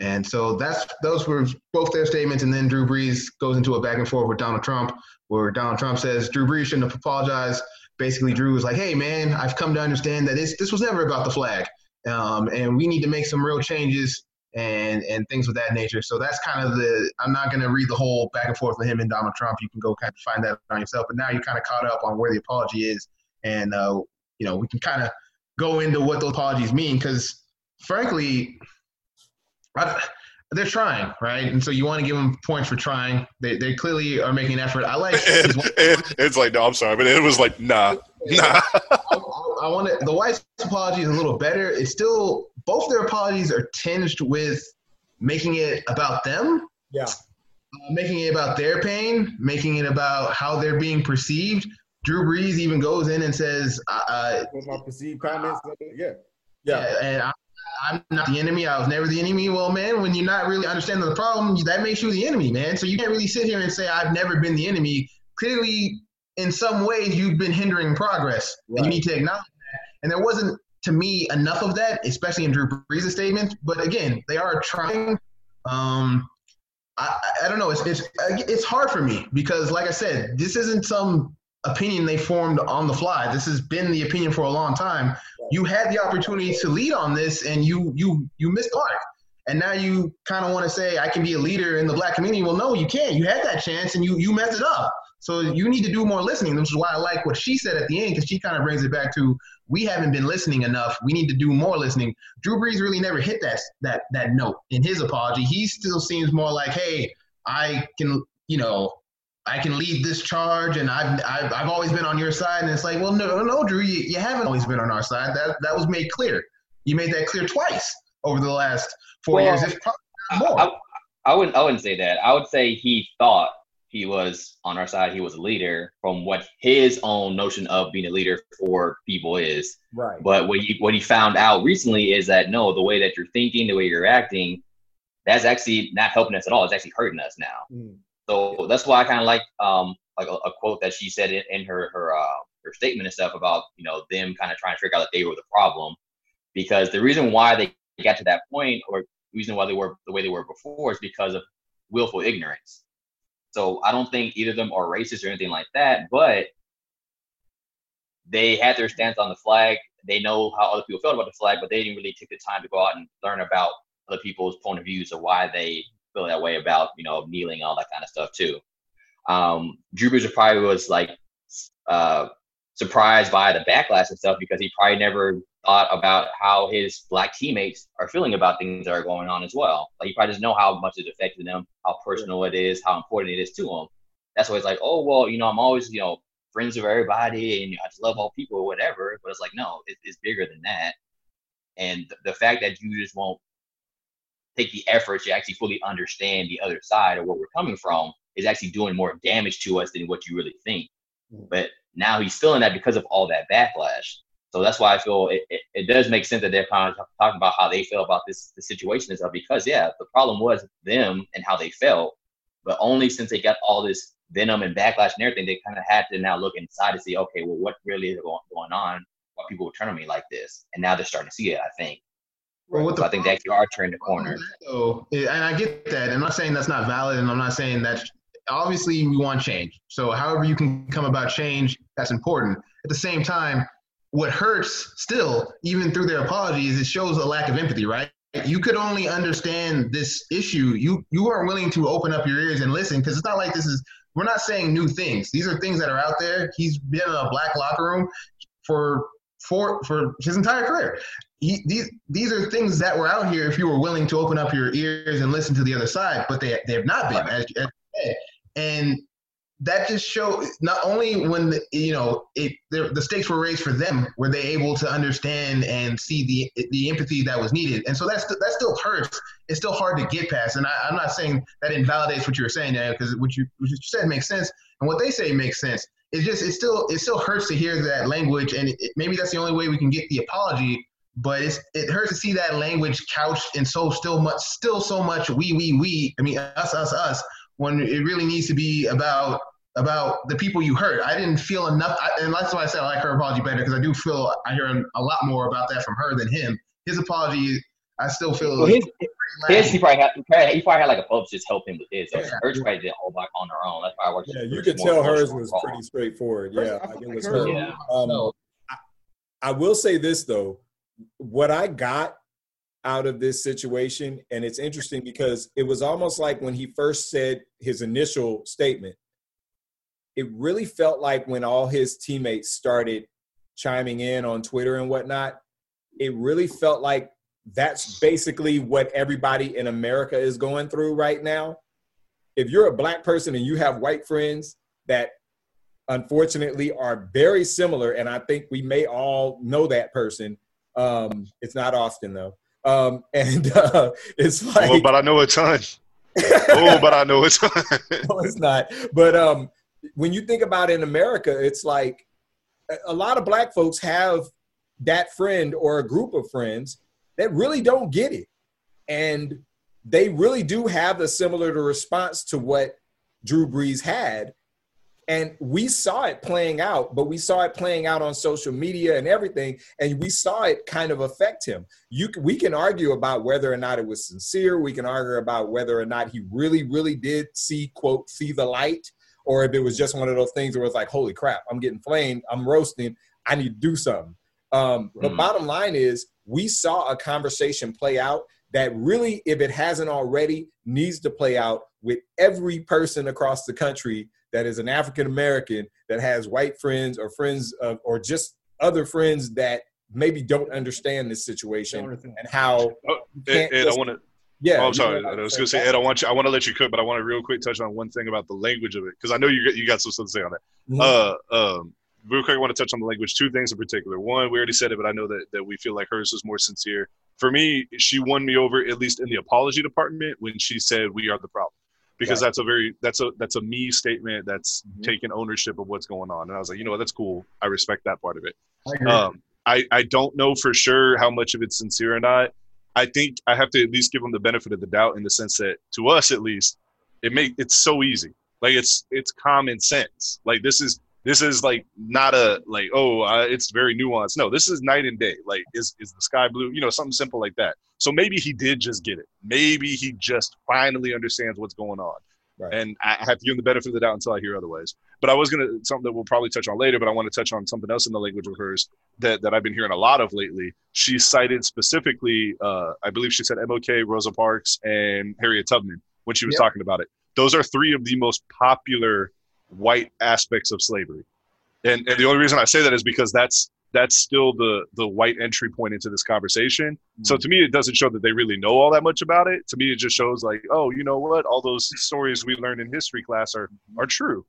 And so that's those were both their statements. And then Drew Brees goes into a back and forth with Donald Trump, where Donald Trump says Drew Brees shouldn't have apologized. Basically, Drew was like, "Hey, man, I've come to understand that this this was never about the flag, um, and we need to make some real changes and and things of that nature." So that's kind of the. I'm not going to read the whole back and forth with him and Donald Trump. You can go kind of find that on yourself. But now you're kind of caught up on where the apology is, and uh, you know we can kind of go into what those apologies mean because, frankly I, they're trying, right? And so you want to give them points for trying. They, they clearly are making an effort. I like. And, and it's like, no, I'm sorry, but it was like, nah, nah. I, I want to. The White's apology is a little better. It's still both their apologies are tinged with making it about them. Yeah. Uh, making it about their pain, making it about how they're being perceived. Drew Brees even goes in and says, uh, uh my perceived comments. Yeah. Yeah, and I, I'm not the enemy. I was never the enemy. Well, man, when you're not really understanding the problem, that makes you the enemy, man. So you can't really sit here and say I've never been the enemy. Clearly, in some ways, you've been hindering progress, right. and you need to acknowledge that. And there wasn't to me enough of that, especially in Drew Brees' statements. But again, they are trying. Um, I, I don't know. It's, it's it's hard for me because, like I said, this isn't some opinion they formed on the fly. This has been the opinion for a long time. You had the opportunity to lead on this, and you you you missed mark. And now you kind of want to say I can be a leader in the black community. Well, no, you can't. You had that chance, and you you messed it up. So you need to do more listening, which is why I like what she said at the end because she kind of brings it back to we haven't been listening enough. We need to do more listening. Drew Brees really never hit that that that note in his apology. He still seems more like, hey, I can, you know, I can lead this charge, and I've, I've, I've always been on your side. And it's like, well, no, no, Drew, you, you haven't always been on our side. That that was made clear. You made that clear twice over the last four well, years. It's probably more. I, I wouldn't I wouldn't say that. I would say he thought he was on our side. He was a leader from what his own notion of being a leader for people is. Right. But what he what he found out recently is that no, the way that you're thinking, the way you're acting, that's actually not helping us at all. It's actually hurting us now. Mm. So that's why I kind of like um like a, a, quote that she said in, in her her uh, her statement and stuff about you know them kind of trying to figure out that they were the problem because the reason why they got to that point or reason why they were the way they were before is because of willful ignorance so I don't think either of them are racist or anything like that, but they had their stance on the flag. They know how other people felt about the flag, but they didn't really take the time to go out and learn about other people's point of views or why they feel that way about, you know, kneeling, all that kind of stuff too. Um, Drew Brees probably was like uh, surprised by the backlash and stuff because he probably never thought about how his black teammates are feeling about things that are going on as well. Like he probably doesn't know how much it's affected them, how personal it is, how important it is to them. That's why it's like, oh well, you know, I'm always, you know, friends with everybody and I just love all people or whatever. But it's like, no, it, it's bigger than that. And the fact that you just won't take the effort to actually fully understand the other side or where we're coming from is actually doing more damage to us than what you really think. Mm. But now he's feeling that because of all that backlash. So that's why I feel it, it, it, does make sense that they're kind of talking about how they feel about this the situation stuff because yeah, the problem was them and how they felt, but only since they got all this venom and backlash and everything, they kind of had to now look inside to see, okay, well, what really is going, going on? Why people were turning on me like this? And now they're starting to see it. I think. Well, so I think they actually are turning the corner. So, and I get that. I'm not saying that's not valid, and I'm not saying that. Obviously, we want change. So, however you can come about change, that's important. At the same time, what hurts still, even through their apologies, it shows a lack of empathy, right? You could only understand this issue. You you weren't willing to open up your ears and listen because it's not like this is. We're not saying new things. These are things that are out there. He's been in a black locker room for for for his entire career. He, these these are things that were out here if you were willing to open up your ears and listen to the other side, but they they have not been. As, as and that just show not only when the, you know it the, the, stakes were raised for them were they able to understand and see the the empathy that was needed. And so that's that still hurts. It's still hard to get past. And I, am not saying that invalidates what you were saying because what you, what you said makes sense. And what they say makes sense. It's just it still it still hurts to hear that language. And it, maybe that's the only way we can get the apology but it's it hurts to see that language couched in so still much still so much we we we i mean us us us when it really needs to be about about the people you hurt. I didn't feel enough, I, and that's why I said I like her apology better because I do feel I hear a lot more about that from her than him. His apology, I still feel. Well, his, his, he probably had he probably, he probably had like a publicist help him with his. So yeah. hers probably did all back on her own. That's why I worked. Yeah, you could tell hers was pretty straightforward. Yeah, like it was her. Yeah. Um, I, I will say this though, what I got out of this situation. And it's interesting because it was almost like when he first said his initial statement, it really felt like when all his teammates started chiming in on Twitter and whatnot, it really felt like that's basically what everybody in America is going through right now. If you're a black person and you have white friends that unfortunately are very similar, and I think we may all know that person. Um, it's not Austin though. Um, and uh, it's like, oh, but I know a ton. oh, but I know a ton. no, it's not. But um, when you think about in America, it's like a lot of black folks have that friend or a group of friends that really don't get it. And they really do have a similar response to what Drew Brees had. And we saw it playing out, but we saw it playing out on social media and everything, and we saw it kind of affect him. You, we can argue about whether or not it was sincere. We can argue about whether or not he really, really did see quote see the light, or if it was just one of those things where it's like, holy crap, I'm getting flamed, I'm roasting, I need to do something. Um, The Mm. bottom line is, we saw a conversation play out that really, if it hasn't already, needs to play out with every person across the country that is an African American that has white friends or friends of, or just other friends that maybe don't understand this situation and how. Oh, you Ed, can't Ed, I want to. Yeah, oh, I'm sorry. I was going to say, Ed, I want you. I want to let you cook, but I want to real quick touch on one thing about the language of it because I know you got you got some stuff to say on that. Mhm. Uh, um, real quick, I want to touch on the language. Two things in particular. One, we already said it, but I know that that we feel like hers was more sincere. For me, she won me over at least in the apology department when she said, "We are the problem." Because that's a very that's a that's a me statement that's Mhm. taking ownership of what's going on, and I was like, you know what, that's cool. I respect that part of it. I. Um, I, I don't know for sure how much of it's sincere or not. I think I have to at least give them the benefit of the doubt in the sense that to us at least, it make it's so easy. Like it's it's common sense. Like this is this is like not a like oh uh, it's very nuanced. No, this is night and day. Like is is the sky blue? You know something simple like that. So maybe he did just get it. Maybe he just finally understands what's going on. Right. And I have to give him the benefit of the doubt until I hear otherwise. But I was gonna something that we'll probably touch on later. But I want to touch on something else in the language of hers that, that I've been hearing a lot of lately. She cited specifically, uh, I believe she said MLK, Rosa Parks, and Harriet Tubman when she was Yep. talking about it. Those are three of the most popular white aspects of slavery. And, and the only reason I say that is because that's that's still the the white entry point into this conversation. So mm. to me, it doesn't show that they really know all that much about it. To me, it just shows like, oh, you know what? All those stories we learned in history class are mm-hmm. are true.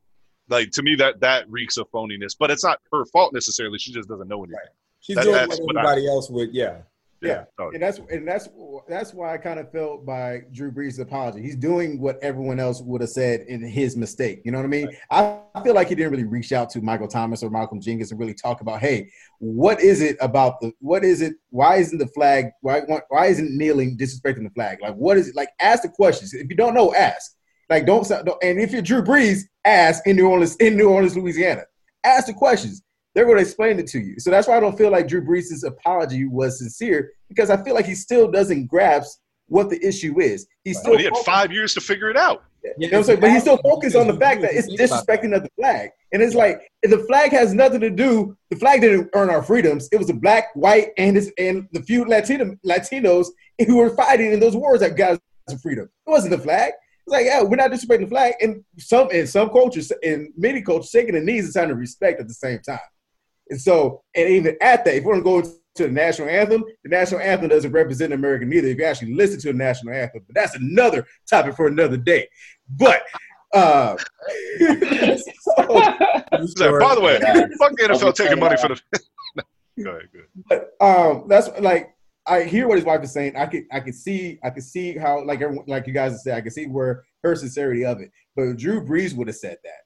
Like to me, that that reeks of phoniness. But it's not her fault necessarily. She just doesn't know anything. She's that- doing what what I- everybody else would. Yeah. Yeah. And that's and that's that's why I kind of felt by Drew Brees' apology. He's doing what everyone else would have said in his mistake. You know what I mean? I, I feel like he didn't really reach out to Michael Thomas or Malcolm Jenkins and really talk about, hey, what is it about the what is it? Why isn't the flag? Why why isn't kneeling disrespecting the flag? Like what is it? Like ask the questions. If you don't know, ask. Like don't, don't and if you're Drew Brees, ask in New Orleans in New Orleans, Louisiana. Ask the questions they're going to explain it to you. So that's why I don't feel like Drew Brees' apology was sincere because I feel like he still doesn't grasp what the issue is. He's still but he had five years to figure it out. you know what I'm saying? But he's still focused on the fact that it's disrespecting of the flag. And it's like the flag has nothing to do, the flag didn't earn our freedoms. It was the black, white, and his, and the few Latino Latinos who were fighting in those wars that got us freedom. It wasn't the flag. It's like, yeah, we're not disrespecting the flag. And some in some cultures, in many cultures, shaking the knees is sign of respect at the same time. And so, and even at that, if we're gonna go to the national anthem, the national anthem doesn't represent America neither. If you actually listen to the national anthem, but that's another topic for another day. But uh so, So, by the way, fuck the NFL taking money for the. go ahead, go ahead. but um that's like I hear what his wife is saying. I could I could see I could see how like everyone like you guys said, I could see where her sincerity of it. But if Drew Brees would have said that,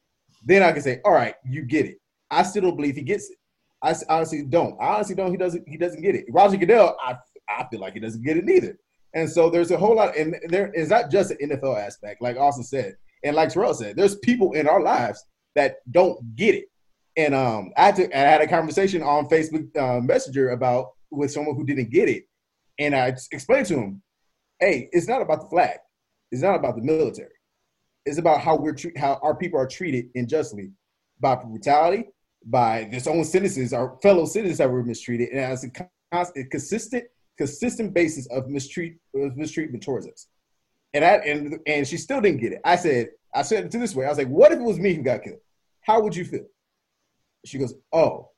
then I could say, all right, you get it. I still don't believe he gets it. I honestly don't. I honestly don't. He doesn't. He doesn't get it. Roger Goodell, I I feel like he doesn't get it neither. And so there's a whole lot, and there is not just an NFL aspect, like Austin said, and like Terrell said. There's people in our lives that don't get it. And um, I had to, I had a conversation on Facebook uh, Messenger about with someone who didn't get it, and I explained to him, "Hey, it's not about the flag. It's not about the military. It's about how we're tre- how our people are treated unjustly by brutality, by their own citizens, our fellow citizens that were mistreated, and as a, consistent consistent basis of mistreat of mistreatment towards us. And I and and she still didn't get it. I said I said it to this way. I was like, "What if it was me who got killed? How would you feel?" She goes, "Oh,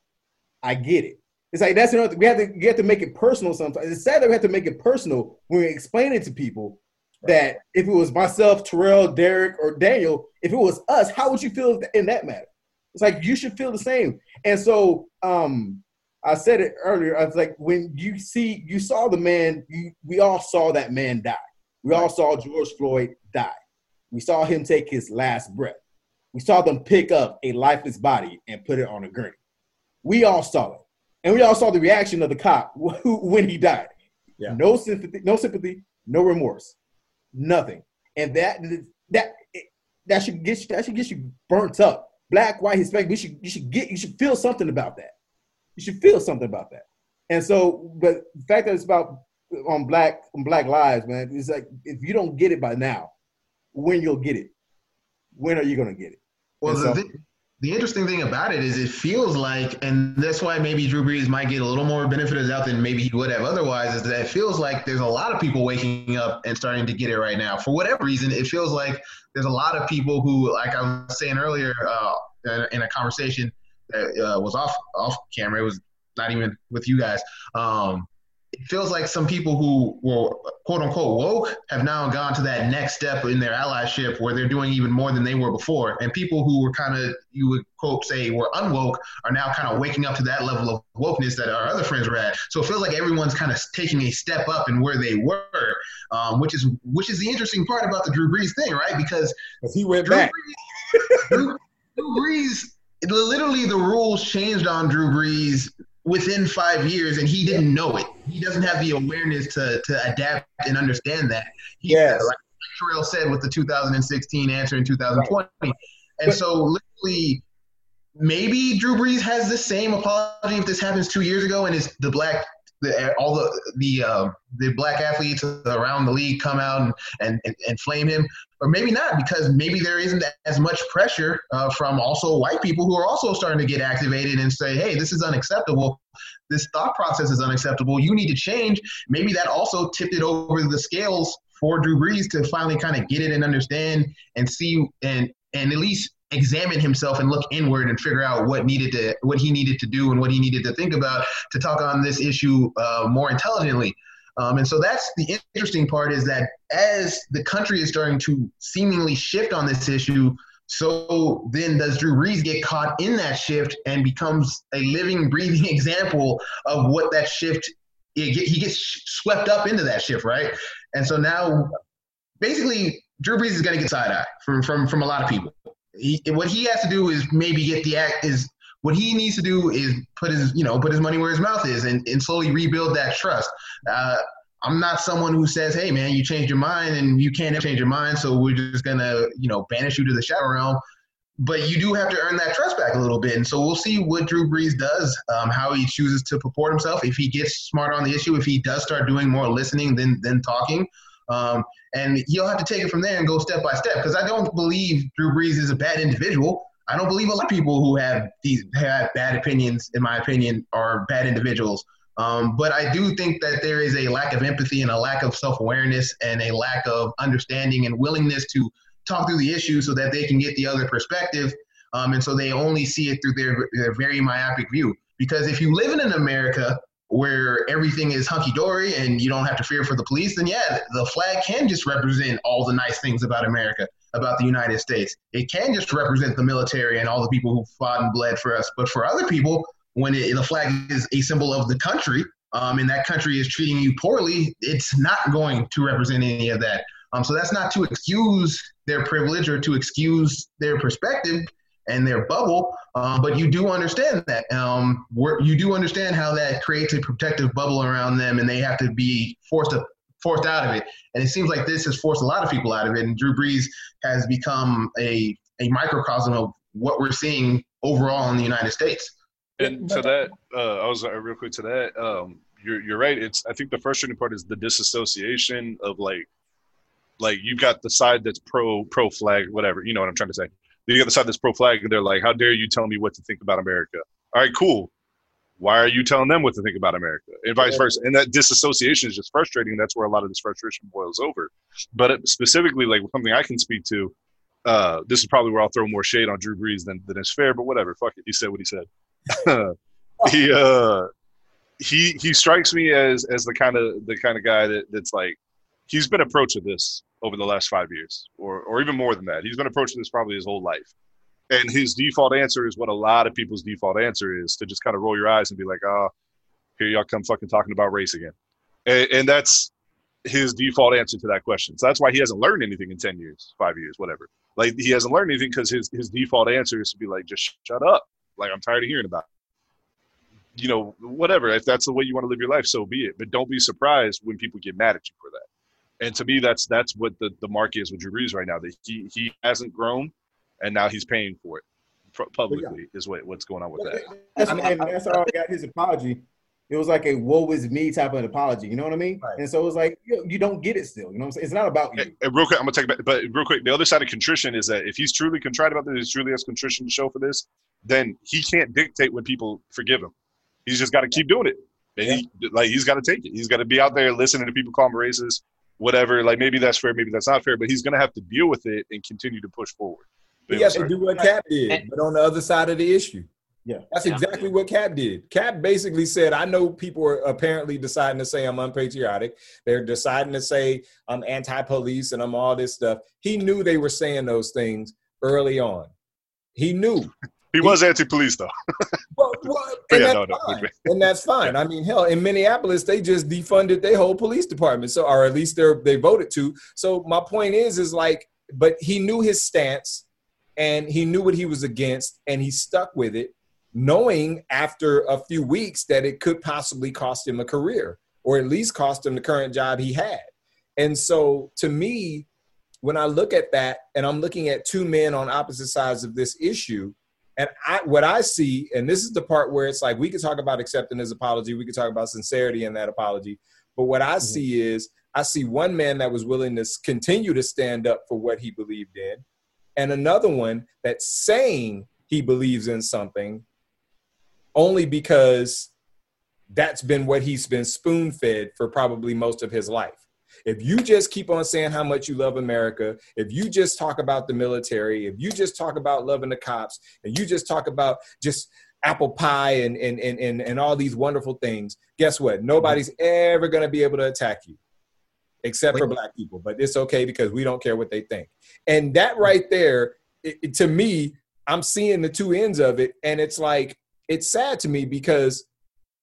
I get it." It's like that's another. We have to we have to make it personal sometimes. It's sad that we have to make it personal when we explain it to people. That if it was myself, Terrell, Derek, or Daniel, if it was us, how would you feel in that matter? It's like you should feel the same. And so, um, I said it earlier. I was like, when you see, you saw the man. You, we all saw that man die. We all saw George Floyd die. We saw him take his last breath. We saw them pick up a lifeless body and put it on a gurney. We all saw it, and we all saw the reaction of the cop when he died. Yeah. No sympathy, no sympathy, no remorse, nothing. And that that that should get you, that should get you burnt up black, white, Hispanic. We should you should get you should feel something about that. You should feel something about that. And so, but the fact that it's about on black on black lives, man, it's like if you don't get it by now, when you'll get it, when are you gonna get it? Well, the, so- the interesting thing about it is it feels like, and that's why maybe Drew Brees might get a little more benefit of doubt than maybe he would have otherwise, is that it feels like there's a lot of people waking up and starting to get it right now. For whatever reason, it feels like there's a lot of people who, like I was saying earlier uh, in a conversation that uh, was off off camera, it was not even with you guys. Um, it feels like some people who were quote unquote woke have now gone to that next step in their allyship where they're doing even more than they were before. And people who were kind of, you would quote say, were unwoke are now kind of waking up to that level of wokeness that our other friends were at. So it feels like everyone's kind of taking a step up in where they were, um, which is which is the interesting part about the Drew Brees thing, right? Because he went Drew back. Brees, Drew, Drew Brees, literally the rules changed on Drew Brees within five years, and he didn't know it. He doesn't have the awareness to to adapt and understand that. He, Yes. like Terrell said with the 2016 answer in 2020, and But- so literally. Maybe Drew Brees has the same apology if this happens two years ago, and it's the black, the, all the the uh, the black athletes around the league come out and, and, and, and flame him or maybe not because maybe there isn't as much pressure uh, from also white people who are also starting to get activated and say hey this is unacceptable. This thought process is unacceptable. You need to change. Maybe that also tipped it over the scales for drew brees to finally kind of get it and understand and see and and at least examine himself and look inward and figure out what needed to what he needed to do and what he needed to think about to talk on this issue uh, more intelligently um, and so that's the interesting part is that as the country is starting to seemingly shift on this issue, so then does Drew Brees get caught in that shift and becomes a living, breathing example of what that shift, he gets swept up into that shift, right? And so now basically Drew Brees is going to get side eye from, from, from a lot of people. He, what he has to do is maybe get the act is what he needs to do is put his you know put his money where his mouth is and, and slowly rebuild that trust. Uh, i'm not someone who says hey man you changed your mind and you can't change your mind so we're just gonna you know banish you to the shadow realm. But you do have to earn that trust back a little bit and so we'll see what drew brees does um, how he chooses to purport himself if he gets smart on the issue if he does start doing more listening than than talking um, and he'll have to take it from there and go step by step because i don't believe drew brees is a bad individual I don't believe a lot of people who have these have bad opinions, in my opinion, are bad individuals. Um, but I do think that there is a lack of empathy and a lack of self awareness and a lack of understanding and willingness to talk through the issue so that they can get the other perspective. Um, and so they only see it through their, their very myopic view. Because if you live in an America where everything is hunky dory and you don't have to fear for the police, then yeah, the flag can just represent all the nice things about America about the United States. It can just represent the military and all the people who fought and bled for us. But for other people, when it, the flag is a symbol of the country, um, and that country is treating you poorly, it's not going to represent any of that. Um, so that's not to excuse their privilege or to excuse their perspective and their bubble, um, but you do understand that. Um, you do understand how that creates a protective bubble around them, and they have to be forced to forced out of it. And it seems like this has forced a lot of people out of it. And Drew Brees has become a, a microcosm of what we're seeing overall in the United States. And to that, uh, I was uh, real quick to that. Um, you're you're right. It's I think the frustrating part is the disassociation of like, like you've got the side that's pro pro flag, whatever. You know what I'm trying to say. You got the side that's pro flag, and they're like, "How dare you tell me what to think about America?" All right, cool. Why are you telling them what to think about America, and vice versa? And that disassociation is just frustrating. That's where a lot of this frustration boils over. But it, specifically, like something I can speak to, uh, this is probably where I'll throw more shade on Drew Brees than than is fair. But whatever, fuck it. He said what he said. he uh he he strikes me as as the kind of the kind of guy that that's like he's been approaching this over the last five years or or even more than that he's been approaching this probably his whole life and his default answer is what a lot of people's default answer is to just kind of roll your eyes and be like oh here y'all come fucking talking about race again and, and that's his default answer to that question so that's why he hasn't learned anything in 10 years five years whatever like he hasn't learned anything because his his default answer is to be like just shut up like i'm tired of hearing about it you know, whatever. If that's the way you want to live your life, so be it. But don't be surprised when people get mad at you for that. And to me, that's that's what the, the mark is with Drew Brees right now. That he he hasn't grown, and now he's paying for it. fr- publicly is what what's going on with that. That's, I mean, and that's how I got his apology. It was like a "woe is me" type of apology. You know what I mean? Right. And so it was like you, you don't get it still. You know what I'm saying? It's not about you. And, and real quick, I'm gonna take it back, but real quick, the other side of contrition is that if he's truly contrite about this, he truly has contrition to show for this, then he can't dictate when people forgive him. He's just got to keep doing it. And he, like he's got to take it. He's got to be out there listening to people call him racist, whatever. Like maybe that's fair, maybe that's not fair, but he's gonna have to deal with it and continue to push forward. But He has to do what Cap did, but on the other side of the issue. Yeah. That's Yeah. exactly what Cap did. Cap basically said, I know people are apparently deciding to say I'm unpatriotic. They're deciding to say I'm anti police and I'm all this stuff. He knew they were saying those things early on. He knew. He was anti-police though. Well, well, Yeah, and, that's no, no, fine. and that's fine. I mean, hell, in Minneapolis, they just defunded their whole police department, so or at least they're they voted to. So my point is, is like, but he knew his stance, and he knew what he was against, and he stuck with it, knowing after a few weeks that it could possibly cost him a career, or at least cost him the current job he had. And so, to me, when I look at that, and I'm looking at two men on opposite sides of this issue, and I, what I see, and this is the part where it's like we could talk about accepting his apology, we could talk about sincerity in that apology, but what I mm-hmm. see is I see one man that was willing to continue to stand up for what he believed in, and another one that's saying he believes in something only because that's been what he's been spoon fed for probably most of his life. If you just keep on saying how much you love America, if you just talk about the military, if you just talk about loving the cops, and you just talk about just apple pie and and and and, and all these wonderful things, guess what? Nobody's ever going to be able to attack you, except for black people. But it's okay because we don't care what they think. And that right there, it, it- to me, I'm seeing the two ends of it, and it's like it's sad to me because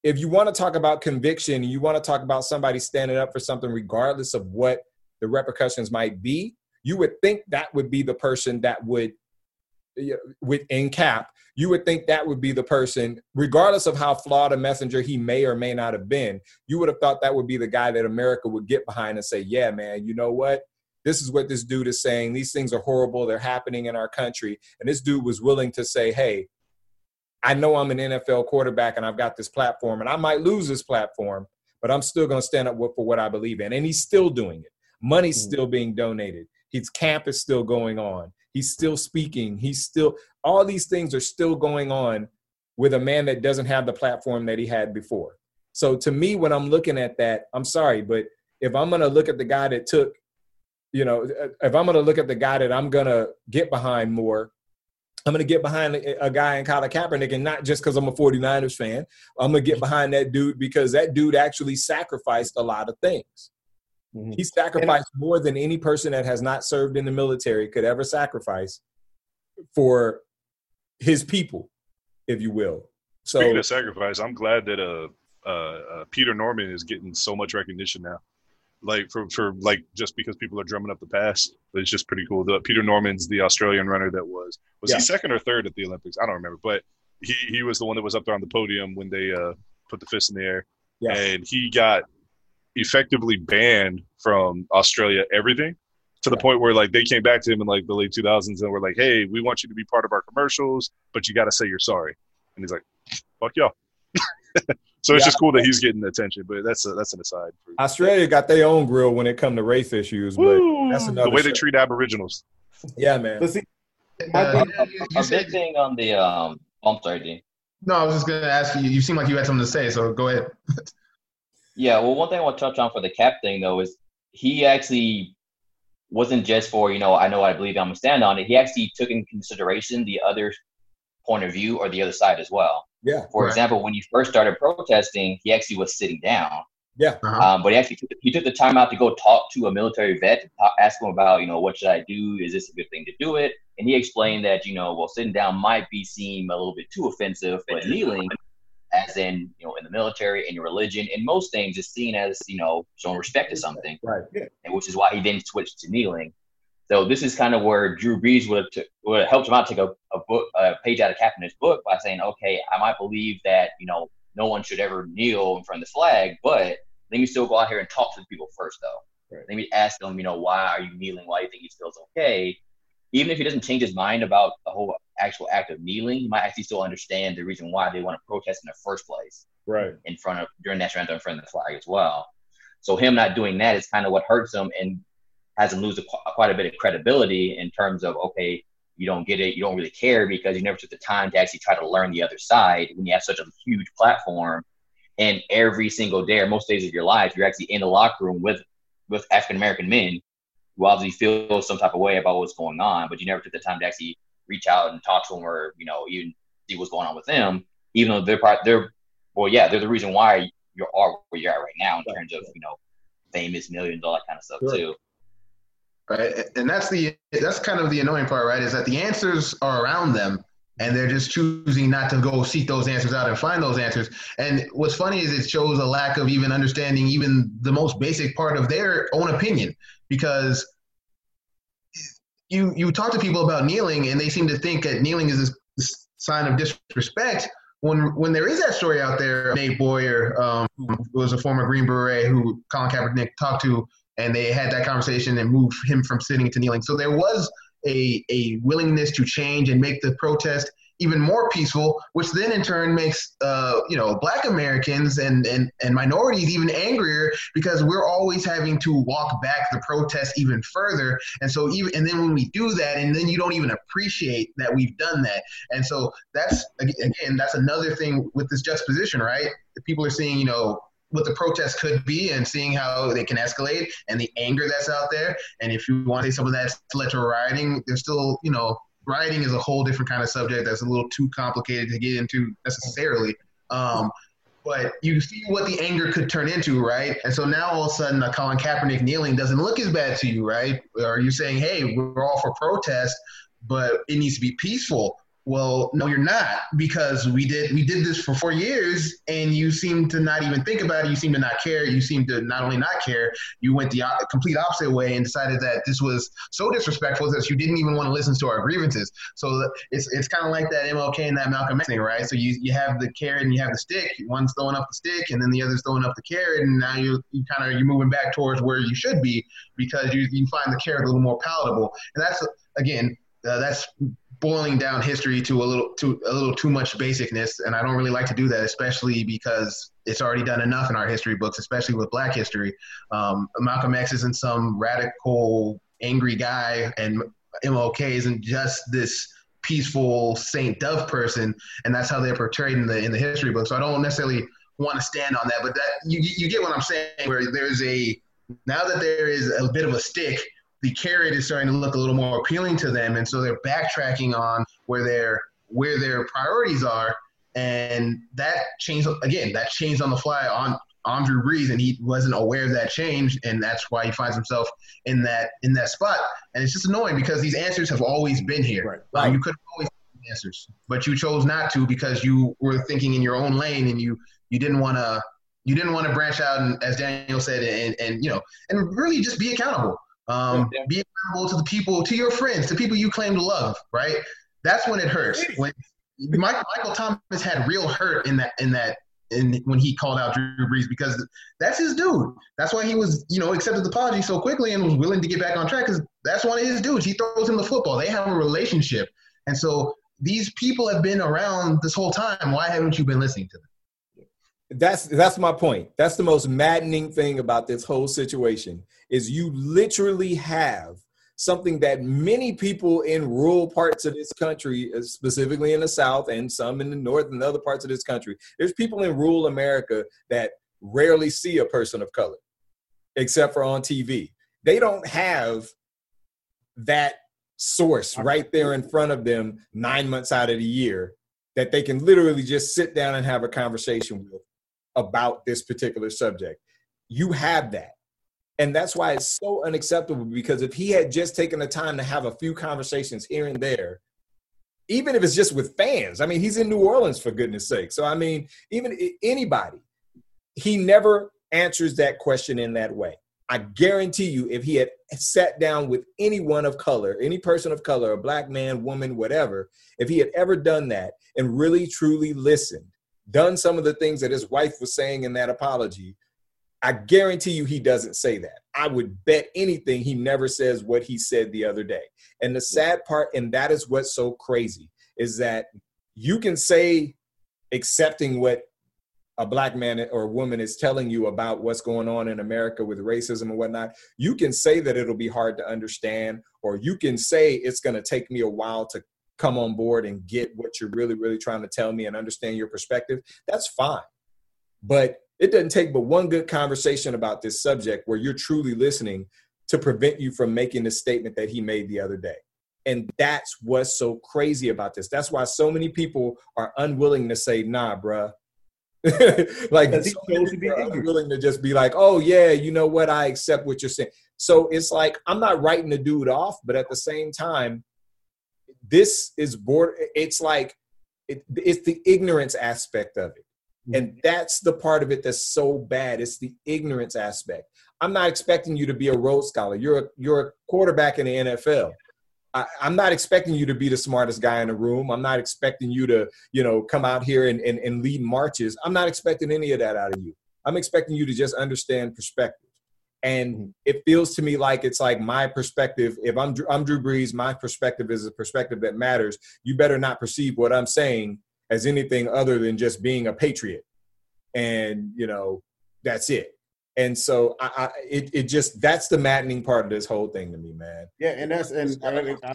if you want to talk about conviction, you want to talk about somebody standing up for something, regardless of what the repercussions might be, you would think that would be the person that would, with in cap, you would think that would be the person, regardless of how flawed a messenger he may or may not have been. You would have thought that would be the guy that America would get behind and say, "Yeah, man, you know what? This is what this dude is saying. These things are horrible. They're happening in our country." And this dude was willing to say, "Hey." I know I'm an NFL quarterback and I've got this platform and I might lose this platform, but I'm still going to stand up for what I believe in. And he's still doing it. Money's Mm. still being donated. His camp is still going on. He's still speaking. He's still, all these things are still going on with a man that doesn't have the platform that he had before. So to me, when I'm looking at that, I'm sorry, but if I'm going to look at the guy that took, you know, if I'm going to look at the guy that I'm going to get behind more, I'm going to get behind a guy in Colin Kaepernick, and not just because I'm a 49ers fan. I'm going to get behind that dude because that dude actually sacrificed a lot of things. Mhm. He sacrificed more than any person that has not served in the military could ever sacrifice for his people, if you will. So Speaking of sacrifice, I'm glad that uh, uh, uh, Peter Norman is getting so much recognition now. Like for, for like just because people are drumming up the past, but it's just pretty cool. The, Peter Norman's the Australian runner that was was Yeah. he second or third at the Olympics? I don't remember, but he he was the one that was up there on the podium when they uh, put the fist in the air, Yeah. and he got effectively banned from Australia everything to the point where like they came back to him in like the late 2000s and were like, "Hey, we want you to be part of our commercials, but you got to say you're sorry." And he's like, "Fuck y'all." so it's Yeah. just cool that he's getting attention, but that's a, that's an aside. Australia got their own grill when it come to race issues, but Woo! that's the another way they treat Aboriginals. yeah, man. But see, Uh, A, you a big thing on the um. oh, I'm sorry, Dean. no, I was just gonna ask you. You seem like you had something to say, so go ahead. Yeah, well, one thing I want to touch on for the cap thing though is he actually wasn't just for you know I know I believe I'm gonna stand on it. He actually took in consideration the other point of view or the other side as well. Yeah, For Right. example, when he first started protesting, he actually was sitting down, Yeah. Uh-huh. um, but he actually took, he took the time out to go talk to a military vet, to talk, ask him about you know what should I do? Is this a good thing to do it? And he explained that you know well sitting down might be seem a little bit too offensive, but kneeling as in you know in the military in your religion in most things is seen as you know showing respect to something right. yeah. and which is why he then switched to kneeling so this is kind of where drew brees would have, took, would have helped him out take a, a book a page out of Kaepernick's book by saying okay i might believe that you know no one should ever kneel in front of the flag but let me still go out here and talk to the people first though Right. let me ask them you know why are you kneeling why do you think it feels okay even if he doesn't change his mind about the whole actual act of kneeling, he might actually still understand the reason why they want to protest in the first place Right. in front of during national anthem in front of the flag as well. So him not doing that is kind of what hurts him and has him lose a, quite a bit of credibility in terms of okay, you don't get it, you don't really care because you never took the time to actually try to learn the other side when you have such a huge platform. And every single day or most days of your life, you're actually in the locker room with with African American men who obviously feel some type of way about what's going on, but you never took the time to actually reach out and talk to them or you know even see what's going on with them, even though they're part they're well yeah they're the reason why you are where you're at right now in terms of you know famous millions all that kind of stuff Sure. too. right? And that's the that's kind of the annoying part, right? Is that the answers are around them, and they're just choosing not to go seek those answers out and find those answers. And what's funny is it shows a lack of even understanding even the most basic part of their own opinion, because you you talk to people about kneeling, and they seem to think that kneeling is this, sign of disrespect. When when there is that story out there, Nate Boyer, um, who was a former Green Beret who Colin Kaepernick talked to, and they had that conversation and moved him from sitting to kneeling. So there was a, a willingness to change and make the protest even more peaceful, which then in turn makes uh, you know Black Americans and, and and minorities even angrier because we're always having to walk back the protest even further. And so even and then when we do that, and then you don't even appreciate that we've done that. And so that's again that's another thing with this juxtaposition, right? People are seeing you know what the protest could be and seeing how they can escalate and the anger that's out there. And if you want to say some of that's led to rioting, there's still, you know, rioting is a whole different kind of subject that's a little too complicated to get into necessarily. Um, but you see what the anger could turn into, right? And so now all of a sudden, uh, Colin Kaepernick kneeling doesn't look as bad to you, right? Or you're you saying, hey, we're all for protest, but it needs to be peaceful? Well, no, you're not because we did we did this for four years, and you seem to not even think about it. You seem to not care. You seem to not only not care, you went the complete opposite way and decided that this was so disrespectful that you didn't even want to listen to our grievances. So it's it's kind of like that MLK and that Malcolm X thing, right? So you you have the carrot and you have the stick. One's throwing up the stick, and then the other's throwing up the carrot, and now you you kind of you're moving back towards where you should be because you you find the carrot a little more palatable, and that's again uh, that's boiling down history to a little to a little too much basicness and i don't really like to do that especially because it's already done enough in our history books especially with black history. Um, malcolm x isn't some radical angry guy and mlk isn't just this peaceful saint dove person and that's how they're portrayed in the in the history book. So i don't necessarily want to stand on that but that you, you get what i'm saying where there's a now that there is a bit of a stick the carrot is starting to look a little more appealing to them, and so they're backtracking on where their where their priorities are, and that changed again. That changed on the fly on on Drew Brees, and he wasn't aware of that change, and that's why he finds himself in that in that spot. And it's just annoying because these answers have always been here. Right. You could have always had answers, but you chose not to because you were thinking in your own lane, and you you didn't want to you didn't want to branch out and, as Daniel said, and, and you know, and really just be accountable. Um, Yeah. Be accountable to the people, to your friends, to people you claim to love. Right? That's when it hurts. When Michael, Michael Thomas had real hurt in that in that in when he called out Drew Brees because that's his dude. That's why he was you know accepted the apology so quickly and was willing to get back on track because that's one of his dudes. He throws him the football. They have a relationship, and so these people have been around this whole time. Why haven't you been listening to them? that's that's my point that's the most maddening thing about this whole situation is you literally have something that many people in rural parts of this country uh, specifically in the south and some in the north and other parts of this country there's people in rural america that rarely see a person of color except for on tv they don't have that source right there in front of them nine months out of the year that they can literally just sit down and have a conversation with about this particular subject. You have that. And that's why it's so unacceptable because if he had just taken the time to have a few conversations here and there, even if it's just with fans, I mean, he's in New Orleans for goodness sake. So, I mean, even anybody, he never answers that question in that way. I guarantee you, if he had sat down with anyone of color, any person of color, a black man, woman, whatever, if he had ever done that and really truly listened, done some of the things that his wife was saying in that apology, I guarantee you he doesn't say that. I would bet anything he never says what he said the other day. And the sad part, and that is what's so crazy, is that you can say accepting what a black man or woman is telling you about what's going on in America with racism and whatnot, you can say that it'll be hard to understand, or you can say it's going to take me a while to come on board and get what you're really, really trying to tell me and understand your perspective. That's fine. But it doesn't take but one good conversation about this subject where you're truly listening to prevent you from making the statement that he made the other day. And that's what's so crazy about this. That's why so many people are unwilling to say, nah, bruh, like so to be people willing to just be like, oh yeah, you know what? I accept what you're saying. So it's like I'm not writing the dude off, but at the same time, this is board. It's like it, it's the ignorance aspect of it, and mm-hmm. that's the part of it that's so bad. It's the ignorance aspect. I'm not expecting you to be a Rhodes Scholar. You're a you're a quarterback in the NFL. I, I'm not expecting you to be the smartest guy in the room. I'm not expecting you to, you know, come out here and, and, and lead marches. I'm not expecting any of that out of you. I'm expecting you to just understand perspective. And mm-hmm. it feels to me like it's like my perspective. If I'm I'm Drew Brees, my perspective is a perspective that matters. You better not perceive what I'm saying as anything other than just being a patriot. And you know, that's it. And so I, I it, it just that's the maddening part of this whole thing to me, man. Yeah, and that's and I, I,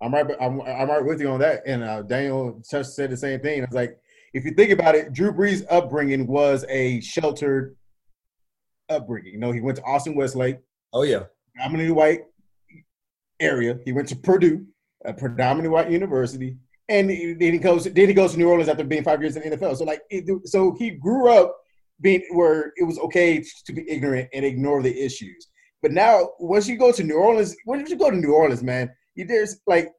I'm right. I'm, I'm right with you on that. And uh, Daniel just said the same thing. It's like if you think about it, Drew Brees' upbringing was a sheltered upbringing. You know, he went to Austin Westlake, Oh yeah. predominantly white area. He went to Purdue, a predominantly white university, and then he goes then he goes to New Orleans after being five years in the NFL. So like, it, so he grew up being where it was okay to be ignorant and ignore the issues. But now, once you go to New Orleans, once you go to New Orleans, man, there's like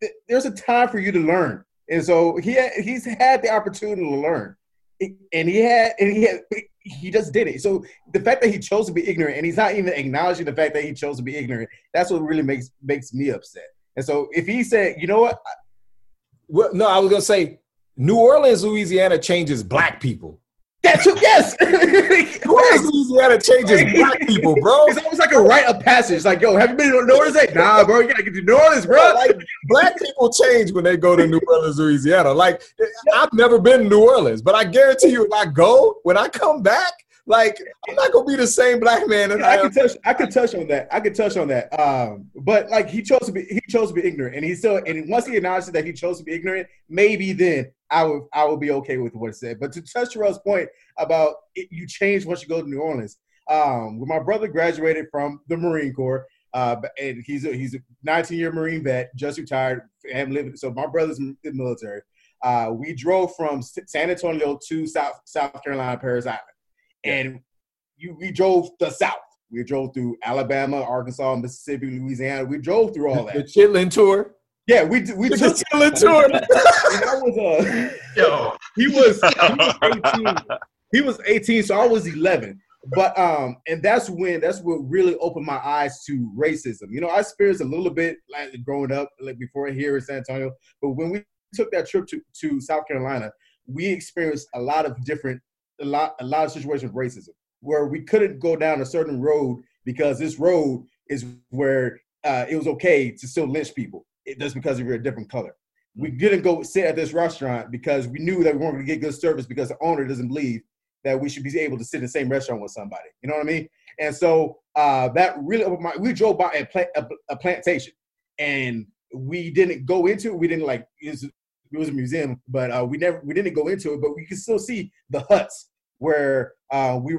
th- there's a time for you to learn, and so he had, he's had the opportunity to learn, and he had and he had he just did it. So the fact that he chose to be ignorant and he's not even acknowledging the fact that he chose to be ignorant, that's what really makes makes me upset. And so if he said, you know what, Well, no, I was gonna say New Orleans, Louisiana changes black people. that's who, yes. New Orleans, Louisiana changes black people, bro. It's almost like a rite of passage. Like, yo, have you been to New Orleans? Like, nah, bro, you gotta get to New Orleans, bro. Like black people change when they go to New Orleans, Louisiana. Like I've never been to New Orleans, but I guarantee you, if I go, when I come back, like I'm not gonna be the same black man. That Yeah, I I could touch. I could touch on that. I could touch on that. Um, but like he chose to be, he chose to be ignorant, and he still, and once he acknowledged that he chose to be ignorant, maybe then I would, I would be okay with what it said. But to touch Terrell's point about it, you change once you go to New Orleans. Um, when my brother graduated from the Marine Corps, uh, and he's a, he's a 19 year Marine vet, just retired, and living. So my brother's in the military. Uh, we drove from San Antonio to South South Carolina, Parris Island, and you we drove the South. We drove through Alabama, Arkansas, Mississippi, Louisiana. We drove through all that. The. Chitlin tour. Yeah, we d- we The took. Chitlin tour. And I was uh, Yo, he was he was 18. He was 18, so I was 11. But um, and that's when that's what really opened my eyes to racism. You know, I experienced a little bit like growing up, like before here in San Antonio. But when we took that trip to, to South Carolina, we experienced a lot of different, a lot, a lot of situations of racism where we couldn't go down a certain road because this road is where uh, it was okay to still lynch people it, just because of a different color. We didn't go sit at this restaurant because we knew that we weren't going to get good service because the owner doesn't believe that we should be able to sit in the same restaurant with somebody. You know what I mean? And so uh, that really opened my. We drove by a, plant, a, a plantation, and we didn't go into it. We didn't like it was, it was a museum, but uh, we never we didn't go into it. But we could still see the huts where uh, we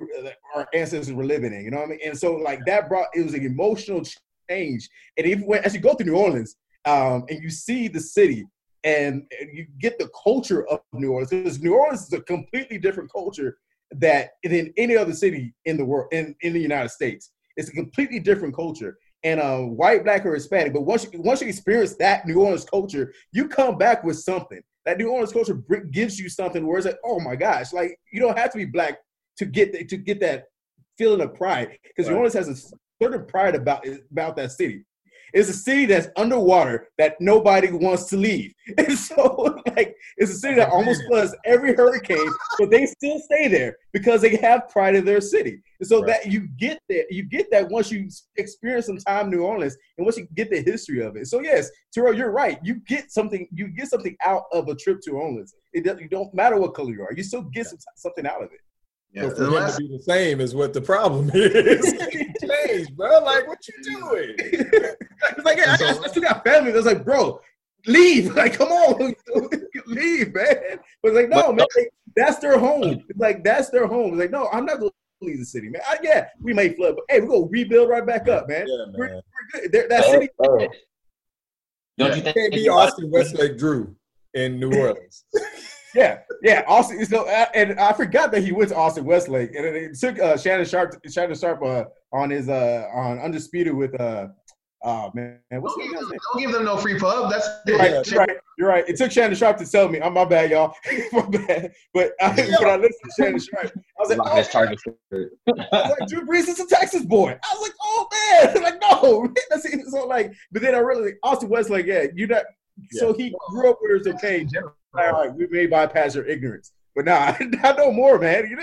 our ancestors were living in. You know what I mean? And so like that brought it was an emotional change. And even when as you go through New Orleans um, and you see the city and you get the culture of New Orleans because New Orleans is a completely different culture that than any other city in the world in, in the United States. It's a completely different culture. And uh, white, black, or Hispanic, but once you, once you experience that New Orleans culture, you come back with something. That New Orleans culture br- gives you something where it's like, oh my gosh, like you don't have to be black to get the, to get that feeling of pride because New Right. Orleans has a certain pride about about that city. It's a city that's underwater that nobody wants to leave. And so, like, it's a city that almost floods every hurricane, but they still stay there because they have pride in their city. And so Right. that you get that, you get that once you experience some time in New Orleans and once you get the history of it. So yes, Terrell, you're right. You get something, you get something out of a trip to New Orleans. It doesn't, you don't matter what color you are, you still get some, something out of it. Yeah. So for The him last- to be the same is what the problem is. Change, bro. Like, what you doing? it's like, yeah, I, I still got family. That's like, bro, leave. Like, come on, leave, man. But it's like, no, man, like, that's their home. Like that's their home. It's like, no, I'm not gonna leave the city, man. I, yeah, we may flood, but hey, we're gonna rebuild right back up, man. Yeah, We're, man. we're good. There- That Oh, city, oh. Don't you think Can't be Austin Westlake Drew in New Orleans. Yeah, yeah. Austin, so, uh, and I forgot that he went to Austin Westlake, and it, it took uh, Shannon Sharpe, Shannon Sharpe uh, on his uh, on undisputed with uh, oh man, what's Don't give, them, don't give them no free pub. That's You're right, you're right. You're right. It took Shannon Sharpe to tell me. I'm my bad, y'all. my bad. But I, when I listened to Shannon Sharpe, I was like, oh, his target I was like, Drew Brees is a Texas boy. I was like, oh man, like no. That's it. So like, but then I really Austin Westlake, yeah, you not. So he grew up where it's okay. All right, we may bypass your ignorance, but nah, not no more, man. You,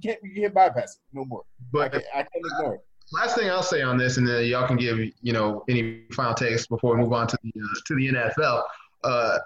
can't you can't bypass it no more. I But can't, I can't ignore it. last thing I'll say on this, and then y'all can give you know any final takes before we move on to the uh, to the NFL. Uh,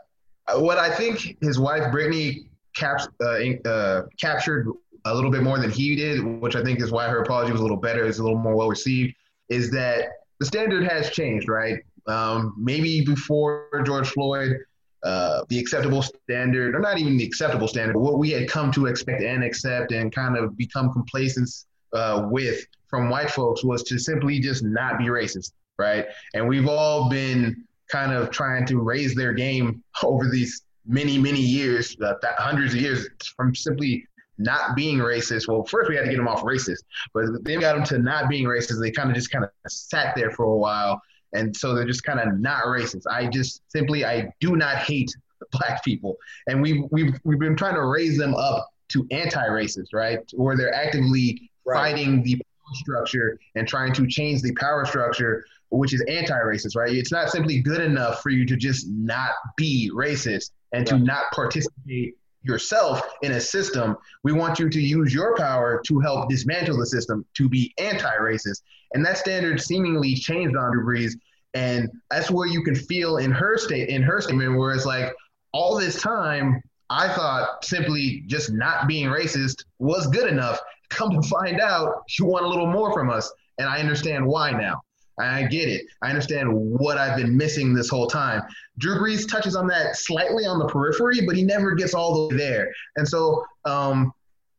what I think his wife Brittany caps, uh, uh, captured a little bit more than he did, which I think is why her apology was a little better, is a little more well received, is that the standard has changed, right? Um, maybe before George Floyd, uh, the acceptable standard, or not even the acceptable standard, but what we had come to expect and accept and kind of become complacent uh, with from white folks was to simply just not be racist, right? And we've all been kind of trying to raise their game over these many, many years, uh, th- hundreds of years, from simply not being racist. Well, first we had to get them off racist, but then got them to not being racist. They kind of just kind of sat there for a while, and so they're just kind of not racist. I just simply I do not hate black people, and we we've we've been trying to raise them up to anti-racist, right? Where they're actively Right. fighting the power structure and trying to change the power structure, which is anti-racist, right? It's not simply good enough for you to just not be racist and to not participate yourself in a system. We want you to use your power to help dismantle the system to be anti-racist, and that standard seemingly changed on Brees, and that's where you can feel in her state in her statement where it's like all this time. I thought simply just not being racist was good enough come to find out you want a little more from us and i understand why now i get it. I understand what i've been missing this whole time. Drew brees touches on that slightly on the periphery but he never gets all the way there. And so um,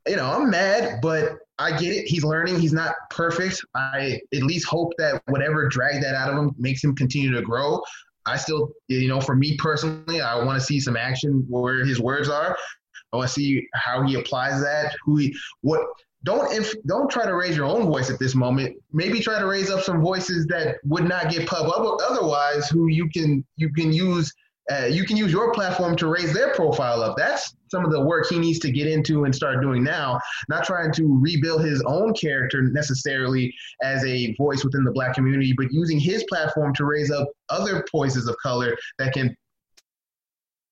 you know i'm mad but i get it. He's learning. He's not perfect. I at least hope that whatever dragged that out of him makes him continue to grow. I still you know for me personally i want to see some action where his words are. I want to see how he applies that. Who he, what? Don't if don't try to raise your own voice at this moment. Maybe try to raise up some voices that would not get pub otherwise. Who you can you can use uh, you can use your platform to raise their profile up. That's some of the work he needs to get into and start doing now. Not trying to rebuild his own character necessarily as a voice within the black community, but using his platform to raise up other voices of color that can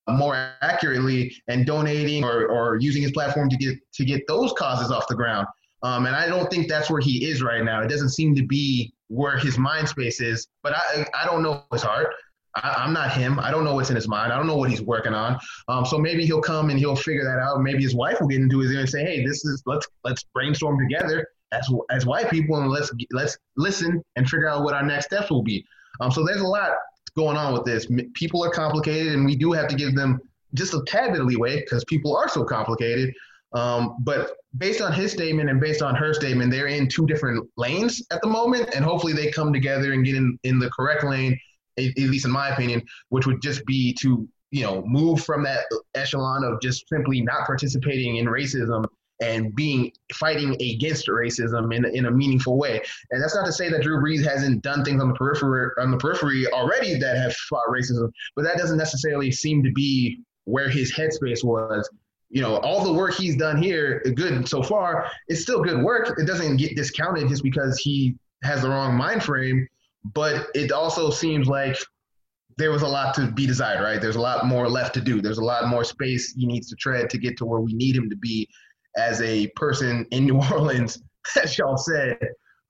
more accurately and donating or, or using his platform to get to get those causes off the ground. Um, and I don't think that's where he is right now. It doesn't seem to be where his mind space is. But I I don't know his heart. I, I'm not him. I don't know what's in his mind. I don't know what he's working on. Um, so maybe he'll come and he'll figure that out. Maybe his wife will get into his ear and say, "Hey, this is let's let's brainstorm together as as white people and let's let's listen and figure out what our next steps will be." Um, so there's a lot going on with this. People are complicated, and we do have to give them just a tad bit of leeway because people are so complicated. Um, but based on his statement and based on her statement, they're in two different lanes at the moment, and hopefully they come together and get in, in the correct lane, at, at least in my opinion, which would just be to you know move from that echelon of just simply not participating in racism and being fighting against racism in, in a meaningful way. And that's not to say that Drew Brees hasn't done things on the periphery on the periphery already that have fought racism, but that doesn't necessarily seem to be where his headspace was. You know, all the work he's done here, good so far, it's still good work. It doesn't get discounted just because he has the wrong mind frame but it also seems like there was a lot to be desired, right? There's a lot more left to do. There's a lot more space he needs to tread to get to where we need him to be as a person in New Orleans, as y'all said,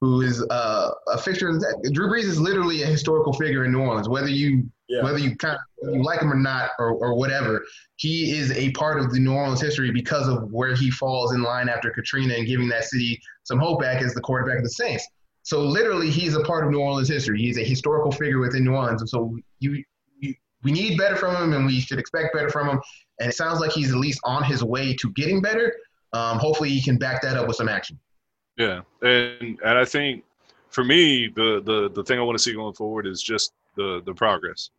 who is uh, a fixture. Drew Brees is literally a historical figure in New Orleans. Whether you Yeah. whether you kind of you like him or not or, or whatever, he is a part of the New Orleans history because of where he falls in line after Katrina and giving that city some hope back as the quarterback of the Saints. So literally, he's a part of New Orleans history. He's a historical figure within New Orleans, and so you, you we need better from him, and we should expect better from him. And it sounds like he's at least on his way to getting better. Um, hopefully, he can back that up with some action. Yeah, and and I think for me, the the the thing I want to see going forward is just the the progress.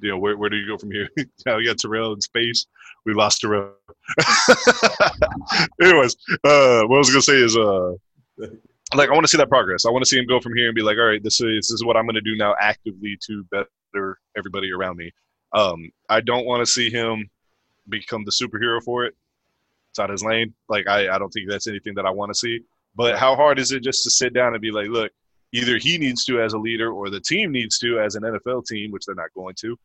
You know, where where do you go from here? now we got Terrell in space. We lost Terrell. Anyways, uh, what I was gonna say is, uh, like I want to see that progress. I want to see him go from here and be like, all right, this is this is what I'm gonna do now actively to better everybody around me. Um, I don't want to see him become the superhero for it. It's out his lane. Like I, I don't think that's anything that I want to see. But how hard is it just to sit down and be like, look, either he needs to as a leader or the team needs to as an NFL team, which they're not going to.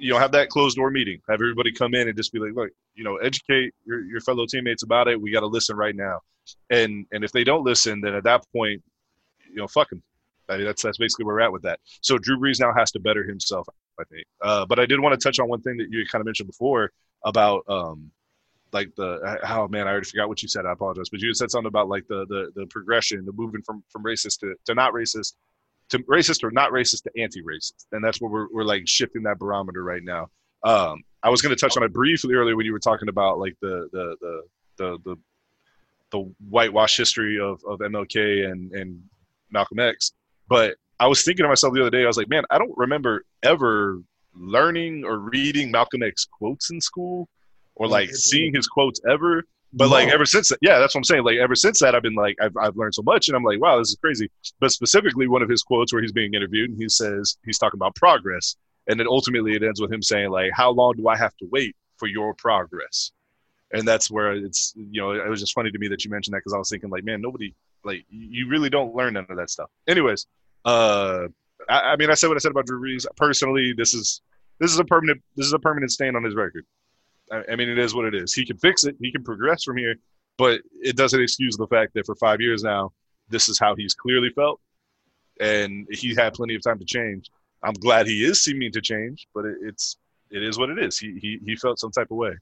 You know, have that closed door meeting. Have everybody come in and just be like, look, you know, educate your, your fellow teammates about it. We got to listen right now. And and if they don't listen, then at that point, you know, fuck them. I mean, that's that's basically where we're at with that. So Drew Brees now has to better himself, I think. Uh, but I did want to touch on one thing that you kind of mentioned before about um, like the oh man, I already forgot what you said. I apologize, but you said something about like the the the progression, the moving from from racist to, to not racist, to racist or not racist to anti-racist, and that's where we're we're like shifting that barometer right now. Um, I was going to touch on it briefly earlier when you were talking about like the the the the the, the whitewash history of of MLK and and Malcolm X, but I was thinking to myself the other day, I was like, man, I don't remember ever learning or reading Malcolm X quotes in school or like seeing his quotes ever. But like ever since that, yeah, that's what I'm saying. Like ever since that, I've been like, I've, I've learned so much, and I'm like, wow, this is crazy. But specifically, one of his quotes where he's being interviewed, and he says he's talking about progress, and then ultimately it ends with him saying like, how long do I have to wait for your progress? And that's where it's, you know, it was just funny to me that you mentioned that because I was thinking like, man, nobody, like, you really don't learn none of that stuff. Anyways, uh, I, I mean, I said what I said about Drew Brees. Personally, this is this is a permanent this is a permanent stain on his record. I, mean, it is what it is. He can fix it. He can progress from here, but it doesn't excuse the fact that for five years now, this is how he's clearly felt, and he had plenty of time to change. I'm glad he is seeming to change, but it, it's it is what it is. He, he he felt some type of way,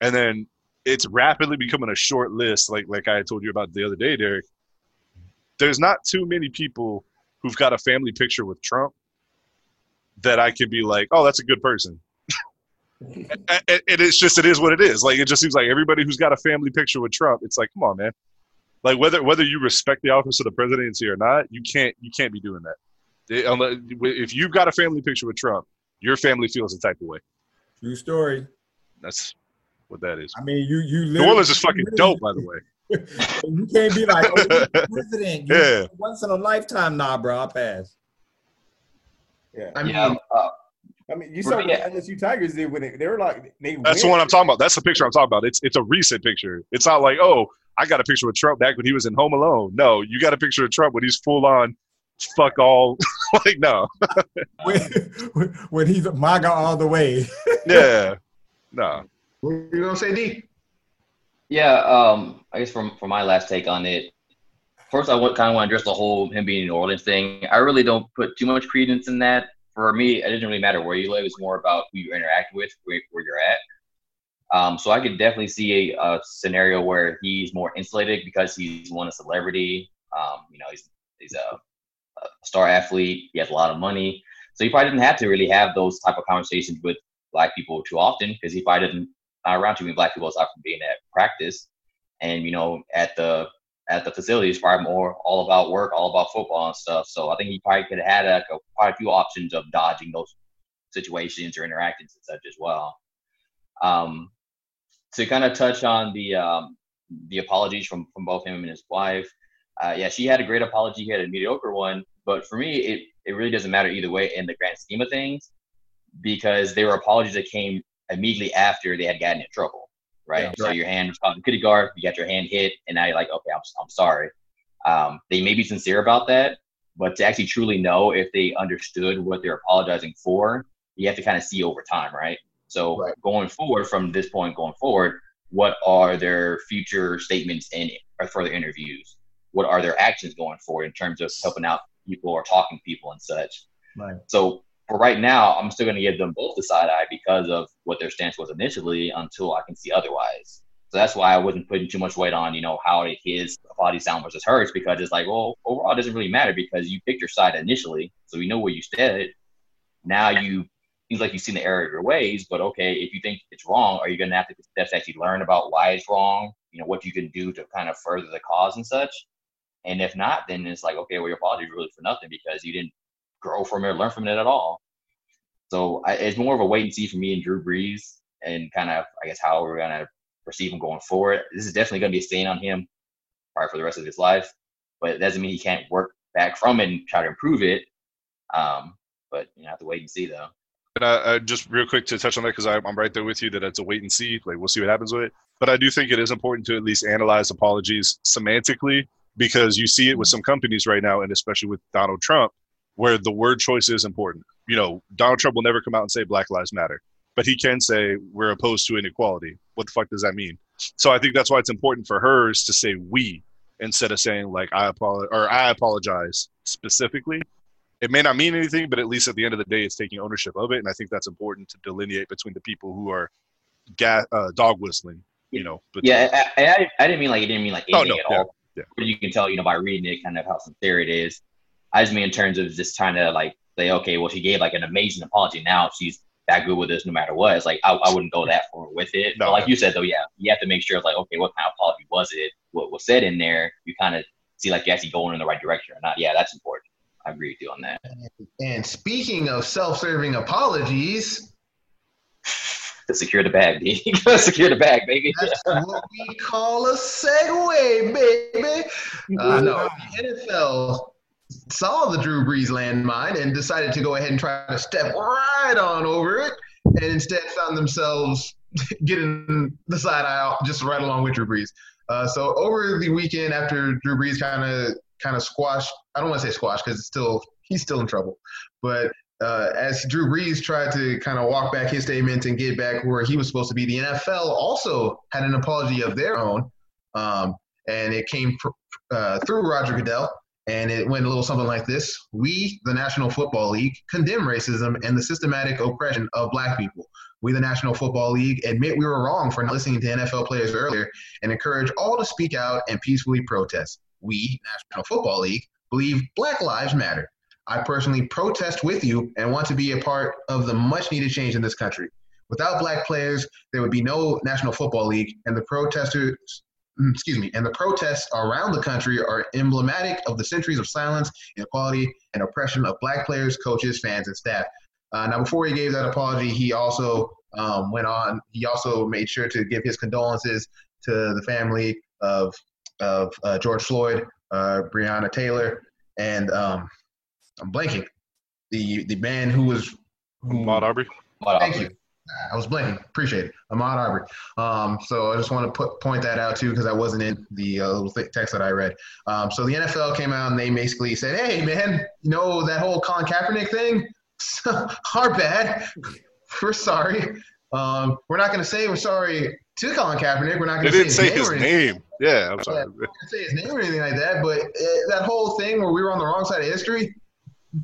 and then it's rapidly becoming a short list. Like like I told you about the other day, Derek. There's not too many people who've got a family picture with Trump that I can be like, oh, that's a good person. and, and and it's just it is what it is. Like it just seems like everybody who's got a family picture with Trump, it's like, come on, man. Like whether whether you respect the office of the presidency or not, you can't you can't be doing that. It- If you've got a family picture with Trump, your family feels a type of way. True story. That's what that is. I mean, you you New literally- Orleans is fucking dope, by the way. you can't be like, oh, you're president. You Yeah. Once in a lifetime, nah, bro. I'll pass. Yeah. I mean, Yeah, uh, I mean, you For saw me, what the LSU Tigers did when they, they were like they. That's the one I'm talking about. That's the picture I'm talking about. It's it's a recent picture. It's not like, oh, I got a picture with Trump back when he was in Home Alone. No, you got a picture of Trump when he's full on fuck all like no. When, when he's MAGA all the way. Yeah. No. what you gonna say, D? Yeah, um, I guess from from my last take on it, first I kind of want to address the whole him being in New Orleans thing. I really don't put too much credence in that. For me, it didn't really matter where you live; it's more about who you interact with, where, where you're at. Um, so I could definitely see a, a scenario where he's more insulated because he's one a celebrity. Um, you know, he's he's a, a star athlete. He has a lot of money, so he probably didn't have to really have those type of conversations with black people too often because he probably didn't around too many black people aside from being at practice. And you know, at the at the facility, it's probably more all about work, all about football and stuff. So I think he probably could have had like a, quite a few options of dodging those situations or interactions and such as well. Um, to kind of touch on the um, the apologies from from both him and his wife, uh, yeah, she had a great apology, he had a mediocre one. But for me, it it really doesn't matter either way in the grand scheme of things because they were apologies that came immediately after they had gotten in trouble, right? Yeah, so your hand was caught in the kitty guard, you got your hand hit, and now you're like, okay, I'm, I'm sorry. Um, they may be sincere about that, But to actually truly know if they understood what they're apologizing for, you have to kind of see over time, right? So Right. going forward from this point going forward, what are their future statements in or further interviews? What are their actions going forward in terms of helping out people or talking to people and such? Right. So for right now, I'm still going to give them both the side eye because of what their stance was initially until I can see otherwise. So that's why I wasn't putting too much weight on, you know, how his body sound versus hers because it's like, well, overall, it doesn't really matter because you picked your side initially, so we know where you stood. Now you seems like you've seen the error of your ways, but okay, if you think it's wrong, are you going to have to steps actually learn about why it's wrong? You know, what you can do to kind of further the cause and such. And if not, then it's like, okay, well, your apology is really for nothing because you didn't grow from it, learn from it at all. So I, it's more of a wait and see for me and Drew Brees, and kind of, I guess, how we're gonna perceive him going forward. This is definitely gonna be a stain on him, probably for the rest of his life. But it doesn't mean he can't work back from it and try to improve it. Um, but you know, have to wait and see though. And uh, uh, just real quick to touch on that because I'm right there with you that it's a wait and see. Like we'll see what happens with it. But I do think it is important to at least analyze apologies semantically because you see it with some companies right now, and especially with Donald Trump, where the word choice is important. You know, Donald Trump will never come out and say Black Lives Matter, but he can say we're opposed to inequality. What the fuck does that mean? So I think that's why it's important for hers to say we instead of saying like I apologize or I apologize specifically. It may not mean anything, but at least at the end of the day, it's taking ownership of it, and I think that's important to delineate between the people who are ga- uh, dog whistling. You know, but Yeah, I, I, I- didn't mean like it didn't mean like Oh, no, at yeah, all. yeah. But you can tell, you know, by reading it, kind of how sincere it is. I just mean in terms of just trying to like say, okay, well, she gave like an amazing apology. Now she's that good with us no matter what. It's like I, I wouldn't go that far with it. No. but like you said though, yeah, you have to make sure it's like, okay, what kind of apology was it? What was said in there? You kind of see like you're actually going in the right direction or not. Yeah, that's important. I agree with you on that. And speaking of self-serving apologies, To secure the bag, B. secure the bag, baby. that's what we call a segue, baby. Uh, no, NFL saw the Drew Brees landmine and decided to go ahead and try to step right on over it, and instead found themselves getting the side eye just right along with Drew Brees. Uh, so over the weekend, after Drew Brees kind of kind of squashed, I don't want to say squashed because it's still he's still in trouble, but uh, as Drew Brees tried to kind of walk back his statements and get back where he was supposed to be, the NFL also had an apology of their own, um, and it came uh, through Roger Goodell, and it went a little something like this: We, the National Football League, condemn racism and the systematic oppression of Black people. We, the National Football League, admit we were wrong for not listening to NFL players earlier, and encourage all to speak out and peacefully protest. We, National Football League, believe Black Lives Matter. I personally protest with you and want to be a part of the much needed change in this country. Without black players, there would be no National Football League, and the protesters, excuse me, and the protests around the country are emblematic of the centuries of silence, inequality, and oppression of black players, coaches, fans, and staff. Uh, now, before he gave that apology, he also um, went on. He also made sure to give his condolences to the family of of uh, George Floyd, uh, Breonna Taylor, and um, I'm blanking. The the man who was who, Maud Arbery. But, Thank you. I was blanking. Appreciate it. Ahmaud Arbery. Um, so I just want to put, point that out too because I wasn't in the uh, little text that I read. Um, so the NFL came out and they basically said, "Hey, man, you know that whole Colin Kaepernick thing? Our bad. We're sorry. Um, we're not going to say we're sorry to Colin Kaepernick. We're not going to didn't say name his name. Yeah, I'm sorry. Yeah. say his name or anything like that, but uh, that whole thing where we were on the wrong side of history.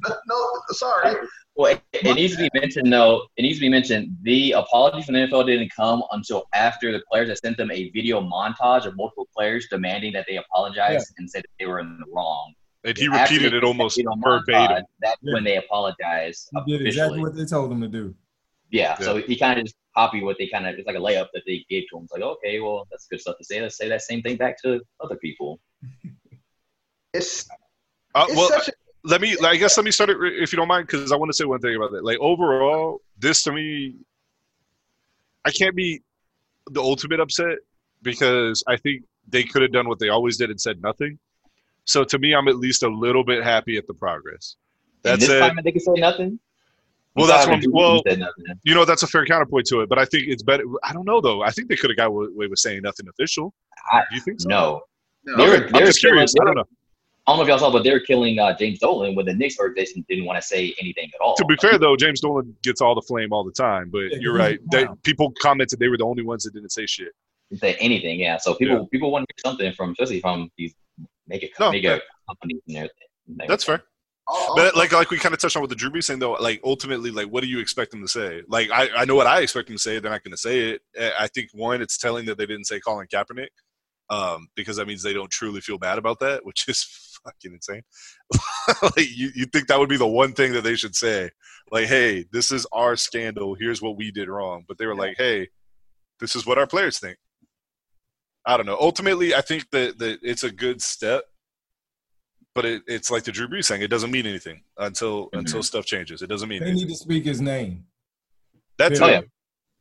No, no sorry. Well, it, it needs to be mentioned though. It needs to be mentioned. The apology from the NFL didn't come until after the players had sent them a video montage of multiple players demanding that they apologize and said that they were in the wrong. And he After repeated it almost verbatim. montage, That's Yeah. when they apologized He did officially. exactly what they told him to do. Yeah, so he kind of just copied what they kind of it's like a layup that they gave to him. It's like, okay, well, that's good stuff to say. Let's say that same thing back to other people. It's Uh, it's well, such a let me i guess let me start it if you don't mind because i want to say one thing about that like overall this to me i can't be the ultimate upset because i think they could have done what they always did and said nothing. So to me i'm at least a little bit happy at the progress. And that this said time they could say nothing. well that's Sorry, what Drew well said nothing. you know that's a fair counterpoint to it but i think it's better i don't know though. I think they could have got away with saying nothing official. I- do you think so? No, no. They were- Okay, they i'm were just curious. They i don't know don't know if y'all saw, but they're killing uh, James Dolan when the Knicks organization didn't want to say anything at all. To be fair, though, James Dolan gets all the flame all the time. But you're he's right. They, people commented they were the only ones that didn't say shit. Didn't say anything. Yeah, so people people want to hear something from, especially from these mega No, mega that- companies and everything. and That's fair. I'll- But like like we kind of touched on with the Drew Brees thing though, like ultimately, like what do you expect them to say? Like I, I know what I expect them to say. They're not going to say it. Uh, I think one, it's telling that they didn't say Colin Kaepernick, um, because that means they don't truly feel bad about that, which is fucking insane. like you, you think that would be the one thing that they should say? Like, hey, this is our scandal. Here's what we did wrong. But they were like, hey, this is what our players think. I don't know. Ultimately, I think that that it's a good step but it, it's like the Drew Brees saying, it doesn't mean anything until Mhm. until stuff changes. It doesn't mean They anything. need to speak his name. That's Oh, it. yeah.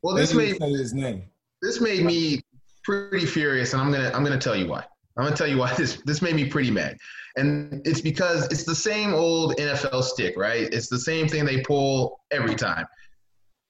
well, They this made his name. this made me pretty furious, and I'm gonna I'm gonna tell you why. I'm gonna tell you why this this made me pretty mad, and it's because it's the same old NFL stick, right? It's the same thing they pull every time.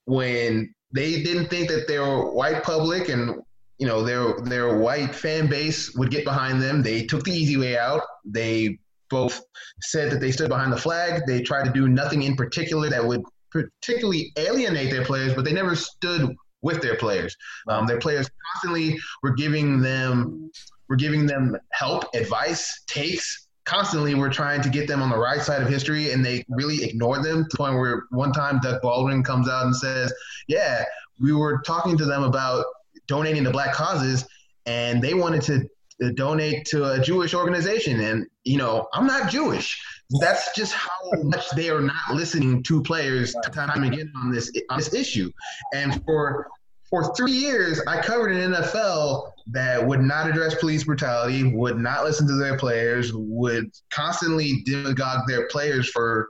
When they didn't think that their white public and you know their their white fan base would get behind them, they took the easy way out. They both said that they stood behind the flag. They tried to do nothing in particular that would particularly alienate their players, but they never stood with their players. Um, their players constantly were giving them were giving them help, advice, takes. Constantly, we're trying to get them on the right side of history, and they really ignored them to the point where one time Doug Baldwin comes out and says, "Yeah, we were talking to them about donating to black causes, and they wanted to." To donate to a Jewish organization, and you know I'm not Jewish. That's just how much they are not listening to players time and again on this on this issue. And for for three years, I covered an NFL that would not address police brutality, would not listen to their players, would constantly demagogue their players for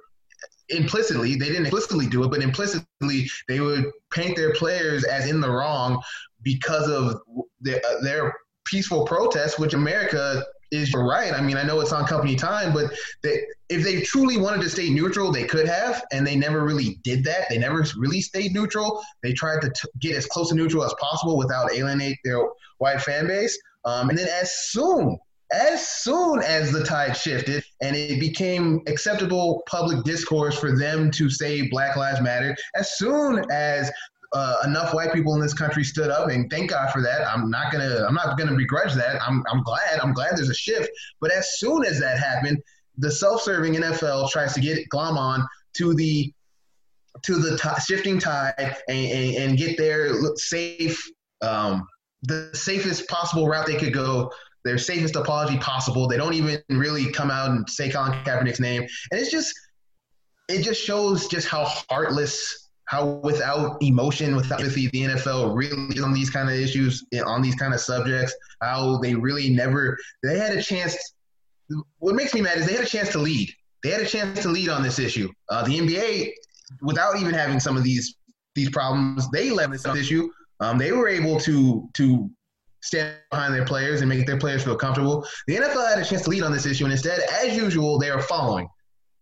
implicitly. They didn't explicitly do it, but implicitly they would paint their players as in the wrong because of uh, their, their peaceful protests, which America is right. I mean, I know it's on company time, but they, if they truly wanted to stay neutral, they could have, and they never really did that. They never really stayed neutral. They tried to t- get as close to neutral as possible without alienate their white fan base. Um, and then as soon as soon as the tide shifted and it became acceptable public discourse for them to say Black Lives Matter, as soon as uh, enough white people in this country stood up, and thank God for that. I'm not gonna I'm not gonna begrudge that. I'm I'm glad I'm glad there's a shift. But as soon as that happened, the self-serving NFL tries to get glom on to the to the t- shifting tide and, and, and get their safe um, the safest possible route they could go their safest apology possible they don't even really come out and say Colin Kaepernick's name and it's just it just shows just how heartless how without emotion without empathy the NFL really on these kind of issues on these kind of subjects how they really never they had a chance what makes me mad is they had a chance to lead they had a chance to lead on this issue uh, the NBA without even having some of these these problems, they led this issue. Um, they were able to to stand behind their players and make their players feel comfortable. The NFL had a chance to lead on this issue, and instead, as usual, they are following,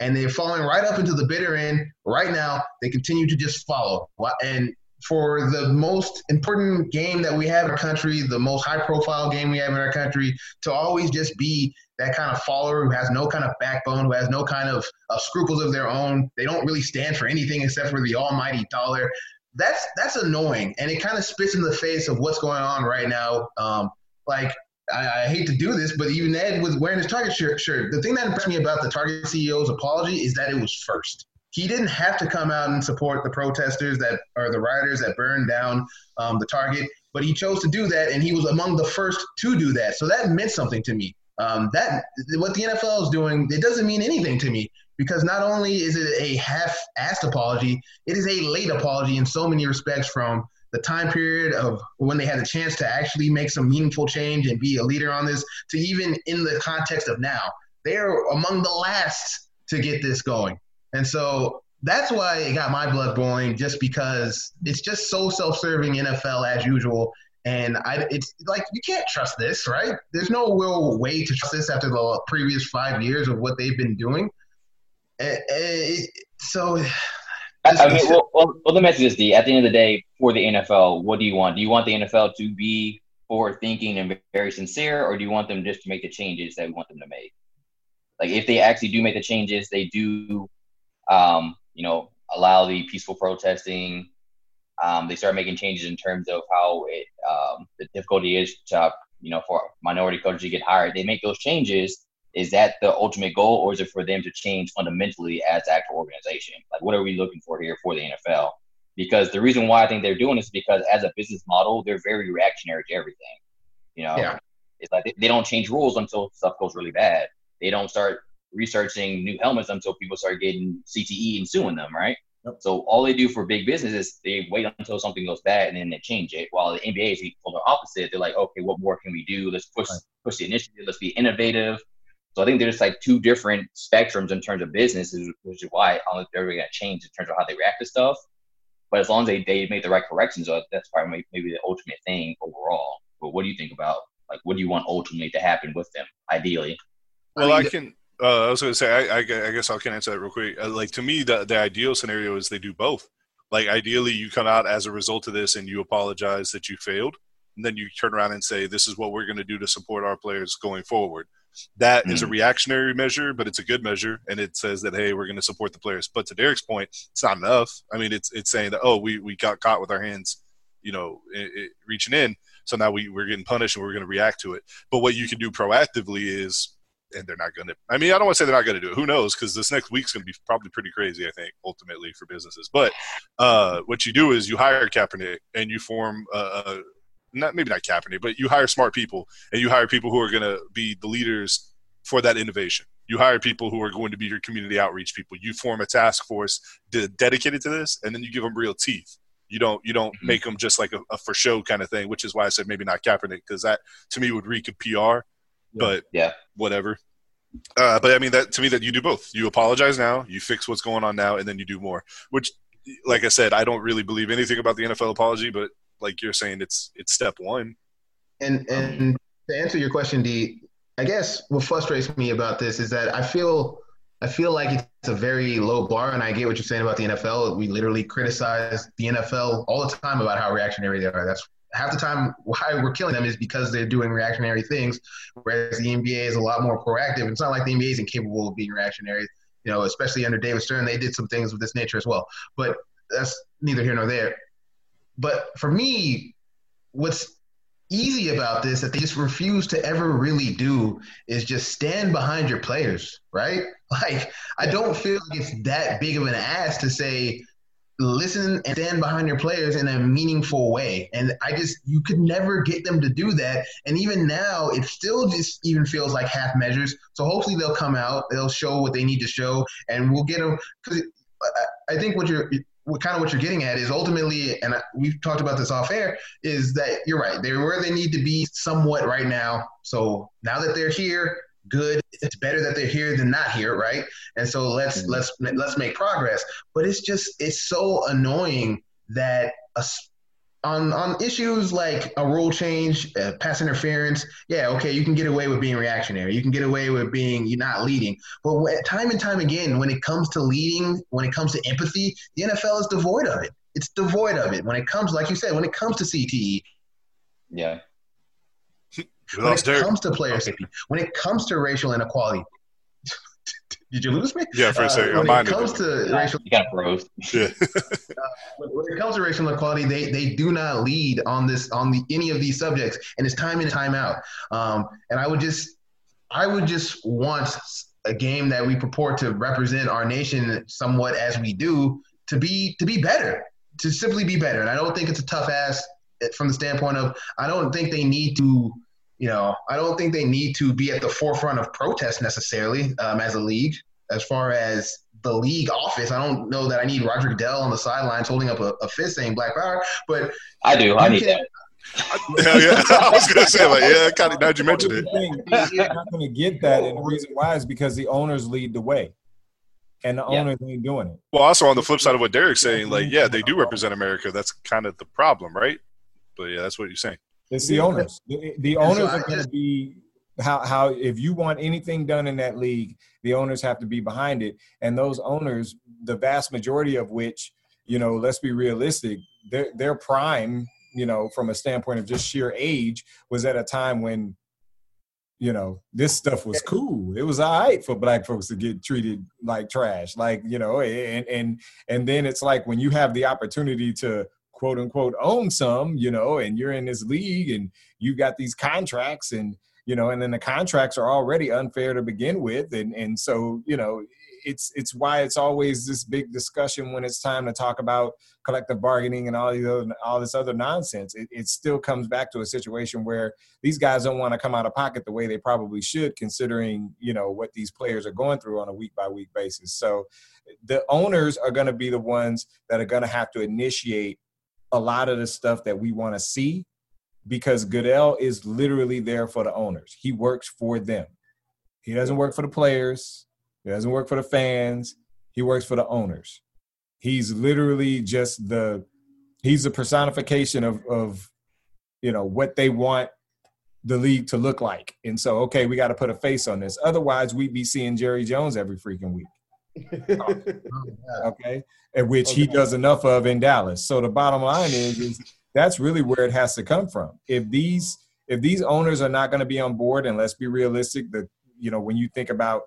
and they're following right up into the bitter end. Right now, they continue to just follow. And for the most important game that we have in our country, the most high-profile game we have in our country, to always just be that kind of follower who has no kind of backbone, who has no kind of uh, scruples of their own. They don't really stand for anything except for the almighty dollar. That's that's annoying, and it kind of spits in the face of what's going on right now. Um, like I, I, hate to do this, but even Ed was wearing his Target shirt, shirt. The thing that impressed me about the Target CEO's apology is that it was first. He didn't have to come out and support the protesters that are the rioters that burned down um, the Target, but he chose to do that, and he was among the first to do that. So that meant something to me. Um, that what the NFL is doing, it doesn't mean anything to me because not only is it a half-assed apology, it is a late apology in so many respects from the time period of when they had a chance to actually make some meaningful change and be a leader on this to even in the context of now. They're among the last to get this going. And so that's why it got my blood boiling just because it's just so self-serving NFL as usual and I, it's like you can't trust this, right? There's no real way to trust this after the previous five years of what they've been doing. Uh, so, I, I mean, well, well, well, the message is D. At the end of the day, for the NFL, what do you want? Do you want the NFL to be forward thinking and very sincere, or do you want them just to make the changes that we want them to make? like if they actually do make the changes, they do, um, you know, allow the peaceful protesting. Um, they start making changes in terms of how it, um, the difficulty is to, you know, for minority coaches to get hired. They make those changes. Is that the ultimate goal, or is it for them to change fundamentally as the actual organization? Like, what are we looking for here for the NFL? Because the reason why I think they're doing this is because as a business model, they're very reactionary to everything. You know, Yeah. it's like they, they don't change rules until stuff goes really bad. They don't start researching new helmets until people start getting CTE and suing them, right? Yep. So all they do for big business is they wait until something goes bad and then they change it. While the NBA is the polar opposite. They're like, okay, what more can we do? Let's push Right. push the initiative. Let's be innovative. So I think there's like two different spectrums in terms of businesses, which is why I don't think they're going to change in terms of how they react to stuff. But as long as they, they make the right corrections, uh, that's probably maybe the ultimate thing overall. But what do you think about like what do you want ultimately to happen with them, ideally? Well, I I, can. Uh, I was going to say, I, I, I guess I can answer that real quick. Uh, like to me, the the ideal scenario is they do both. Like ideally, you come out as a result of this and you apologize that you failed, and then you turn around and say, "This is what we're going to do to support our players going forward." That is a reactionary measure, but it's a good measure, and it says that hey, we're going to support the players. But to Derek's point, it's not enough. I mean, it's it's saying that oh, we we got caught with our hands, you know, i i reaching in, so now we we're getting punished and we're going to react to it. But what you can do proactively is and they're not going to. I mean, I don't want to say they're not going to do it. Who knows? Because this next week's going to be probably pretty crazy. I think ultimately for businesses. But uh, what you do is you hire Kaepernick and you form a, a not maybe not Kaepernick, but you hire smart people and you hire people who are going to be the leaders for that innovation. You hire people who are going to be your community outreach people. You form a task force de- dedicated to this, and then you give them real teeth. You don't you don't Mhm. make them just like a, a for show kind of thing, which is why I said maybe not Kaepernick because that to me would reek of PR. But Yeah. whatever. Uh, but I mean that to me that you do both. You apologize now, you fix what's going on now, and then you do more. Which, like I said, I don't really believe anything about the NFL apology, but like you're saying, it's it's step one. And um, and to answer your question, D, I guess what frustrates me about this is that I feel I feel like it's a very low bar, and I get what you're saying about the NFL. We literally criticize the NFL all the time about how reactionary they are. That's half the time why we're killing them is because they're doing reactionary things, whereas the NBA is a lot more proactive. It's not like the NBA is incapable of being reactionary. You know, especially under David Stern, they did some things of this nature as well. But that's neither here nor there. But for me, what's easy about this that they just refuse to ever really do is just stand behind your players, right? Like, I don't feel like it's that big of an ask to say, listen and stand behind your players in a meaningful way. And I just, you could never get them to do that. And even now, it still just even feels like half measures. So hopefully they'll come out, they'll show what they need to show, and we'll get them. Because I think what you're, what kind of what you're getting at is ultimately, and we've talked about this off air, is that you're right. They're where they need to be somewhat right now. So now that they're here, good. It's better that they're here than not here, right? And so let's Mhm. let's let's make progress. But it's just it's so annoying that a on on issues like a rule change, uh, pass interference, yeah, okay, you can get away with being reactionary. You can get away with being you're not leading. But when, time and time again, when it comes to leading, when it comes to empathy, the NFL is devoid of it. It's devoid of it. When it comes, like you said, when it comes to CTE, Yeah. When it Derek. comes to player safety, when it comes to racial inequality. Did you lose me? Yeah, for a Uh, second. when Mine it comes didn't. to racial You kind of froze. Yeah. when when it comes to racial inequality, they, they do not lead on this on the any of these subjects, and it's time in time out. Um, and I would just I would just want a game that we purport to represent our nation somewhat as we do to be to be better, to simply be better. And I don't think it's a tough ask from the standpoint of I don't think they need to. You know, I don't think they need to be at the forefront of protest necessarily um, as a league. As far as the league office, I don't know that I need Roger Goodell on the sidelines holding up a, a fist saying Black Power. But I do. I need can- that. Hell yeah. I was gonna say like yeah, kind of now that you mentioned it. The thing, You're not going to get that, and the reason why is because the owners lead the way, and the Yeah. owners ain't doing it. Well, also on the flip side of what Derek's saying, like yeah, they do represent America. That's kind of the problem, right? But yeah, that's what you're saying. It's the owners. The, the And so owners are going to be how how if you want anything done in that league, the owners have to be behind it, and those owners, the vast majority of which, you know, let's be realistic, their their prime, you know, from a standpoint of just sheer age, was at a time when, you know, this stuff was cool. It was all right for black folks to get treated like trash. Like, you know, and and and then it's like when you have the opportunity to quote unquote own some, you know, and you're in this league and you got these contracts and you know, and then the contracts are already unfair to begin with. And and so, you know, it's it's why it's always this big discussion when it's time to talk about collective bargaining and all these other, all this other nonsense. It, it still comes back to a situation where these guys don't want to come out of pocket the way they probably should, considering you know what these players are going through on a week by week basis. So the owners are going to be the ones that are going to have to initiate a lot of the stuff that we want to see because Goodell is literally there for the owners. He works for them. He doesn't work for the players. He doesn't work for the fans. He works for the owners. He's literally just the he's the personification of of you know what they want the league to look like. And so, okay, we got to put a face on this. Otherwise, we'd be seeing Jerry Jones every freaking week. Okay, and which he does enough of in Dallas. So the bottom line is, is that's really where it has to come from. If these if these owners are not going to be on board, and let's be realistic, that you know when you think about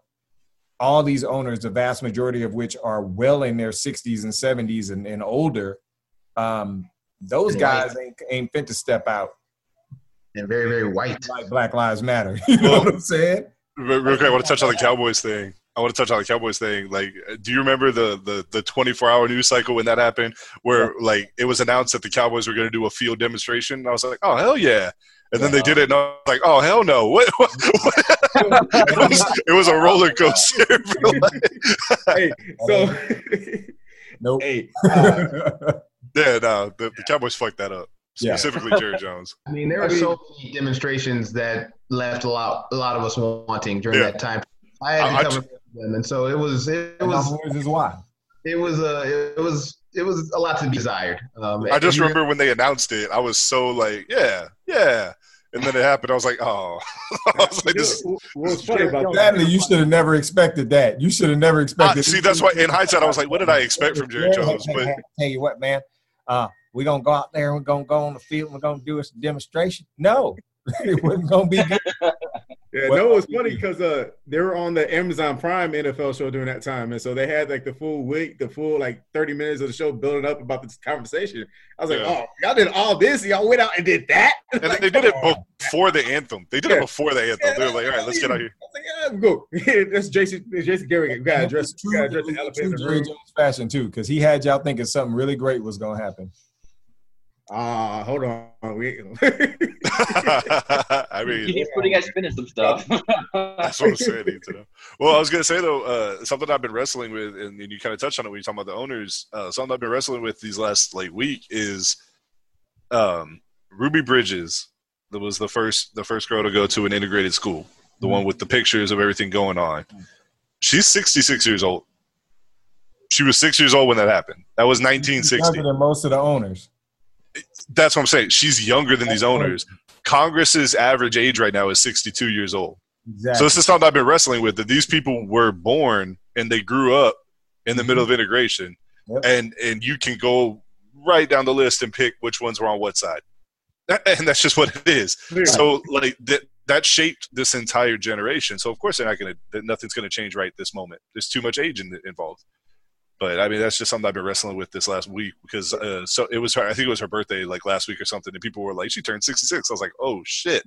all these owners, the vast majority of which are well in their 60s and 70s and, and older, um, those guys ain't, ain't fit to step out. And very, very white. Like Black Lives Matter. You know what I'm saying? Real quick, I want to touch on the Cowboys thing. I want to touch on the Cowboys thing. Like, do you remember the the the 24 hour news cycle when that happened, where like it was announced that the Cowboys were going to do a field demonstration? And I was like, oh hell yeah! And then they did it, and I was like, "Oh hell no!" What? what, what? it, was, it, was, a roller coaster. hey, so nope. Hey, uh, yeah, no, the, the Cowboys fucked that up. Specifically, yeah. Jerry Jones. I mean, there were so many demonstrations that left a lot, a lot of us wanting during yeah. that time. I had to cover them, and so it was. It, it was. Here's why. It was. Uh, it was. It was a lot to be desired. Um, I just remember when they announced it, I was so like, yeah, yeah. And then it happened. I was like, oh. I was like, this, What's funny about Sadly, you should have never expected that. You should have never expected. Uh, see, that's why in hindsight, I was like, what did I expect from Jerry Jones? But tell you what, man, uh, we're gonna go out there and we're gonna go on the field and we're gonna do a demonstration. No, it wasn't gonna be good. Yeah, well, no, it was funny because uh, they were on the Amazon Prime NFL show during that time, and so they had like the full week, the full like thirty minutes of the show building up about this conversation. I was like, "Oh, y'all did all this, y'all went out and did that." And like, they did it before the anthem. They did yeah. it before the anthem. Yeah, they were like, "All right, let's get out here." I was like, "Yeah, go." That's Jason. Jason Garrett. We gotta address. We gotta address the elephant in the room. Fashion too, because he had y'all thinking something really great was gonna happen. Ah, uh, hold on. I mean, he's putting guys spinning some stuff. that's what I'm saying. Well, I was gonna say though, uh, something I've been wrestling with, and, and you kind of touched on it when you talk about the owners. Uh, something I've been wrestling with these last like week is um, Ruby Bridges. That was the first the first girl to go to an integrated school, the one with the pictures of everything going on. She's 66 years old. She was six years old when that happened. That was 1960. Younger than most of the owners that's what I'm saying. She's younger than these owners. Congress's average age right now is 62 years old. Exactly. So this is something I've been wrestling with. That these people were born and they grew up in the mm-hmm. middle of integration, yep. and and you can go right down the list and pick which ones were on what side, and that's just what it is. Yeah. So like that that shaped this entire generation. So of course they're not gonna nothing's gonna change right this moment. There's too much age in, involved. But I mean, that's just something I've been wrestling with this last week because uh, so it was her. I think it was her birthday like last week or something, and people were like, "She turned 66." I was like, "Oh shit."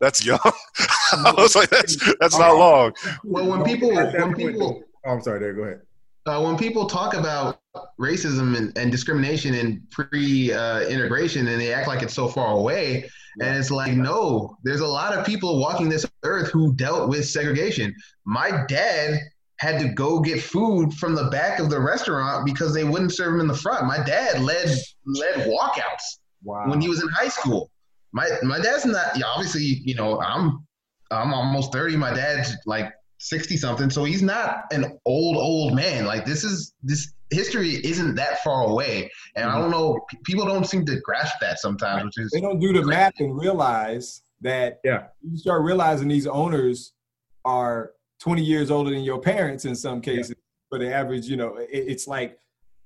That's young. I was like, "That's that's not long." Well, when people when people, oh, I'm sorry. There, go ahead. Uh, when people talk about racism and, and discrimination in pre-integration, uh, and they act like it's so far away, and it's like, no, there's a lot of people walking this earth who dealt with segregation. My dad had to go get food from the back of the restaurant because they wouldn't serve him in the front. My dad led led walkouts wow. when he was in high school. My my dad's not obviously, you know, I'm I'm almost 30. My dad's like 60 something, so he's not an old old man. Like this is this history isn't that far away. And mm-hmm. I don't know, people don't seem to grasp that sometimes, which is they don't do the math and realize that yeah, you start realizing these owners are 20 years older than your parents in some cases. Yeah. For the average, you know, it, it's like,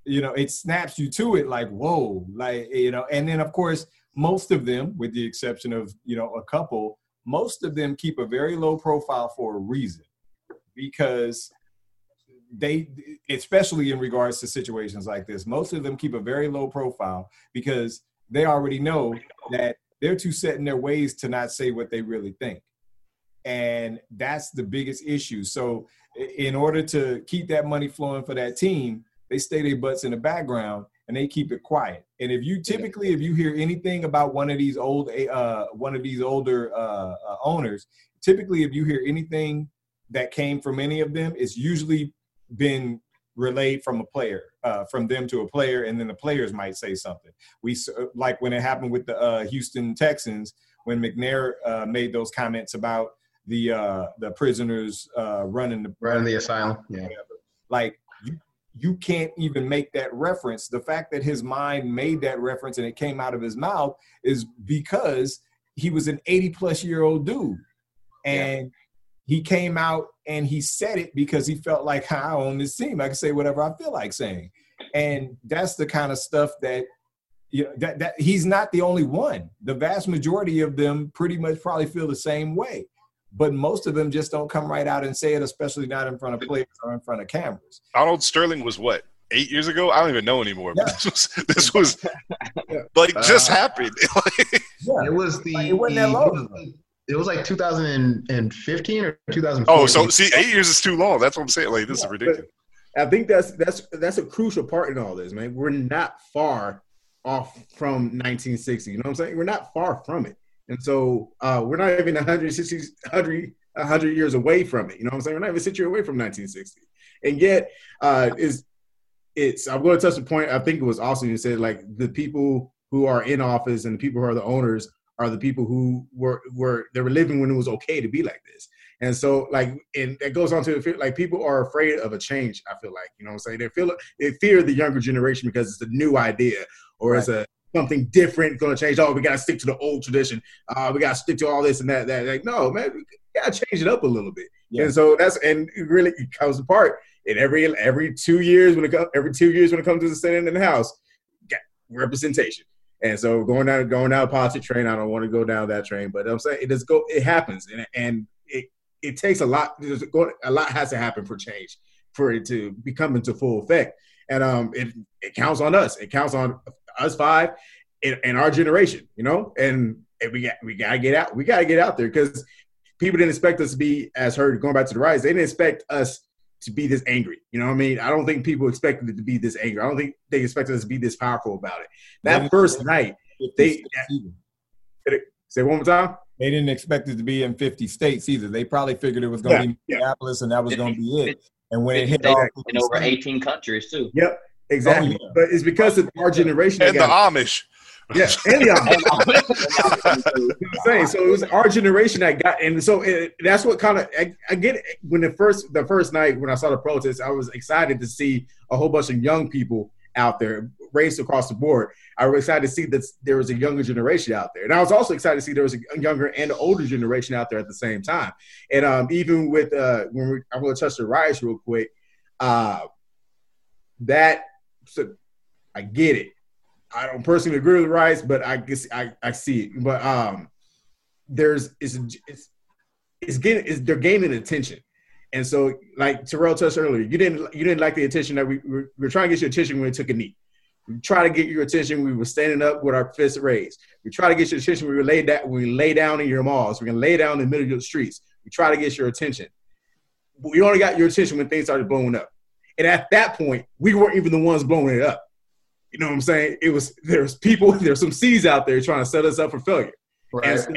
you know, it snaps you to it like, whoa, like, you know, and then of course, most of them, with the exception of, you know, a couple, most of them keep a very low profile for a reason because they especially in regards to situations like this most of them keep a very low profile because they already know that they're too set in their ways to not say what they really think and that's the biggest issue. So in order to keep that money flowing for that team they stay their butts in the background and they keep it quiet. And if you typically if you hear anything about one of these old uh one of these older uh, uh owners typically if you hear anything that came from any of them it's usually been relayed from a player, uh, from them to a player, and then the players might say something. We like when it happened with the uh, Houston Texans when McNair uh, made those comments about the uh, the prisoners uh, running the running the asylum. Yeah, like you you can't even make that reference. The fact that his mind made that reference and it came out of his mouth is because he was an 80 plus year old dude and he came out and he said it because he felt like I own this team. I can say whatever I feel like saying. And that's the kind of stuff that you know, that, that he's not the only one. The vast majority of them pretty much probably feel the same way. But most of them just don't come right out and say it, especially not in front of players or in front of cameras. Donald Sterling was what eight years ago. I don't even know anymore. Yeah. This was this was like just uh, happened. yeah. It was the. It wasn't that long it was like 2015 or 2014. Oh, so see, eight years is too long. That's what I'm saying. Like this yeah, is ridiculous. I think that's that's that's a crucial part in all this, man. We're not far off from 1960. You know what I'm saying? We're not far from it, and so uh, we're not even 160, 100, 100 years away from it. You know what I'm saying? We're not even a century away from 1960, and yet uh, is it's. I'm going to touch the point. I think it was Austin who said like the people who are in office and the people who are the owners are the people who were were they were living when it was okay to be like this. And so like and it goes on to like people are afraid of a change, I feel like. You know what I'm saying? They feel they fear the younger generation because it's a new idea or right. it's a something different going to change. Oh, we got to stick to the old tradition. Uh, we got to stick to all this and that. That like, no, man, we got to change it up a little bit. Yeah. And so that's and it really it comes apart. And every every two years when it comes every two years when it comes to the Senate and the House, representation. And so going down going down a politics train, I don't want to go down that train, but I'm saying it does go. It happens, and and it it takes a lot. A lot has to happen for change for it to become into full effect. And um, it it counts on us. It counts on us five in, and our generation. You know, and, and we got we gotta get out. We gotta get out there because people didn't expect us to be as heard. Going back to the rise, they didn't expect us to be this angry. You know what I mean? I don't think people expected it to be this angry. I don't think they expected us to be this powerful about it. That first night, they say one more time. They didn't expect it to be in 50 states either. They probably figured it was going to yeah, be Minneapolis yeah. and that was going to be it. And when it hit all in over 18 countries too. Yep, exactly. Oh, yeah. But it's because of our generation and the Amish. Yeah, and the saying so it was our generation that got, and so it, that's what kind of I, I, get it. when the first the first night when I saw the protest, I was excited to see a whole bunch of young people out there race across the board. I was excited to see that there was a younger generation out there, and I was also excited to see there was a younger and an older generation out there at the same time. And um, even with uh, when we, I'm going to touch the riots real quick, uh, that so I get it I don't personally agree with Rice, but I guess I, I see it. But um, there's it's it's it's getting it's, they're gaining attention, and so like Terrell touched earlier, you didn't you didn't like the attention that we, we were trying to get your attention when we took a knee. We try to get your attention. We were standing up with our fists raised. We try to get your attention. We laid that we lay down in your malls. We can lay down in the middle of the streets. We try to get your attention. We only got your attention when things started blowing up. And at that point, we weren't even the ones blowing it up. You know what I'm saying? It was there's people, there's some C's out there trying to set us up for failure. Right. And so,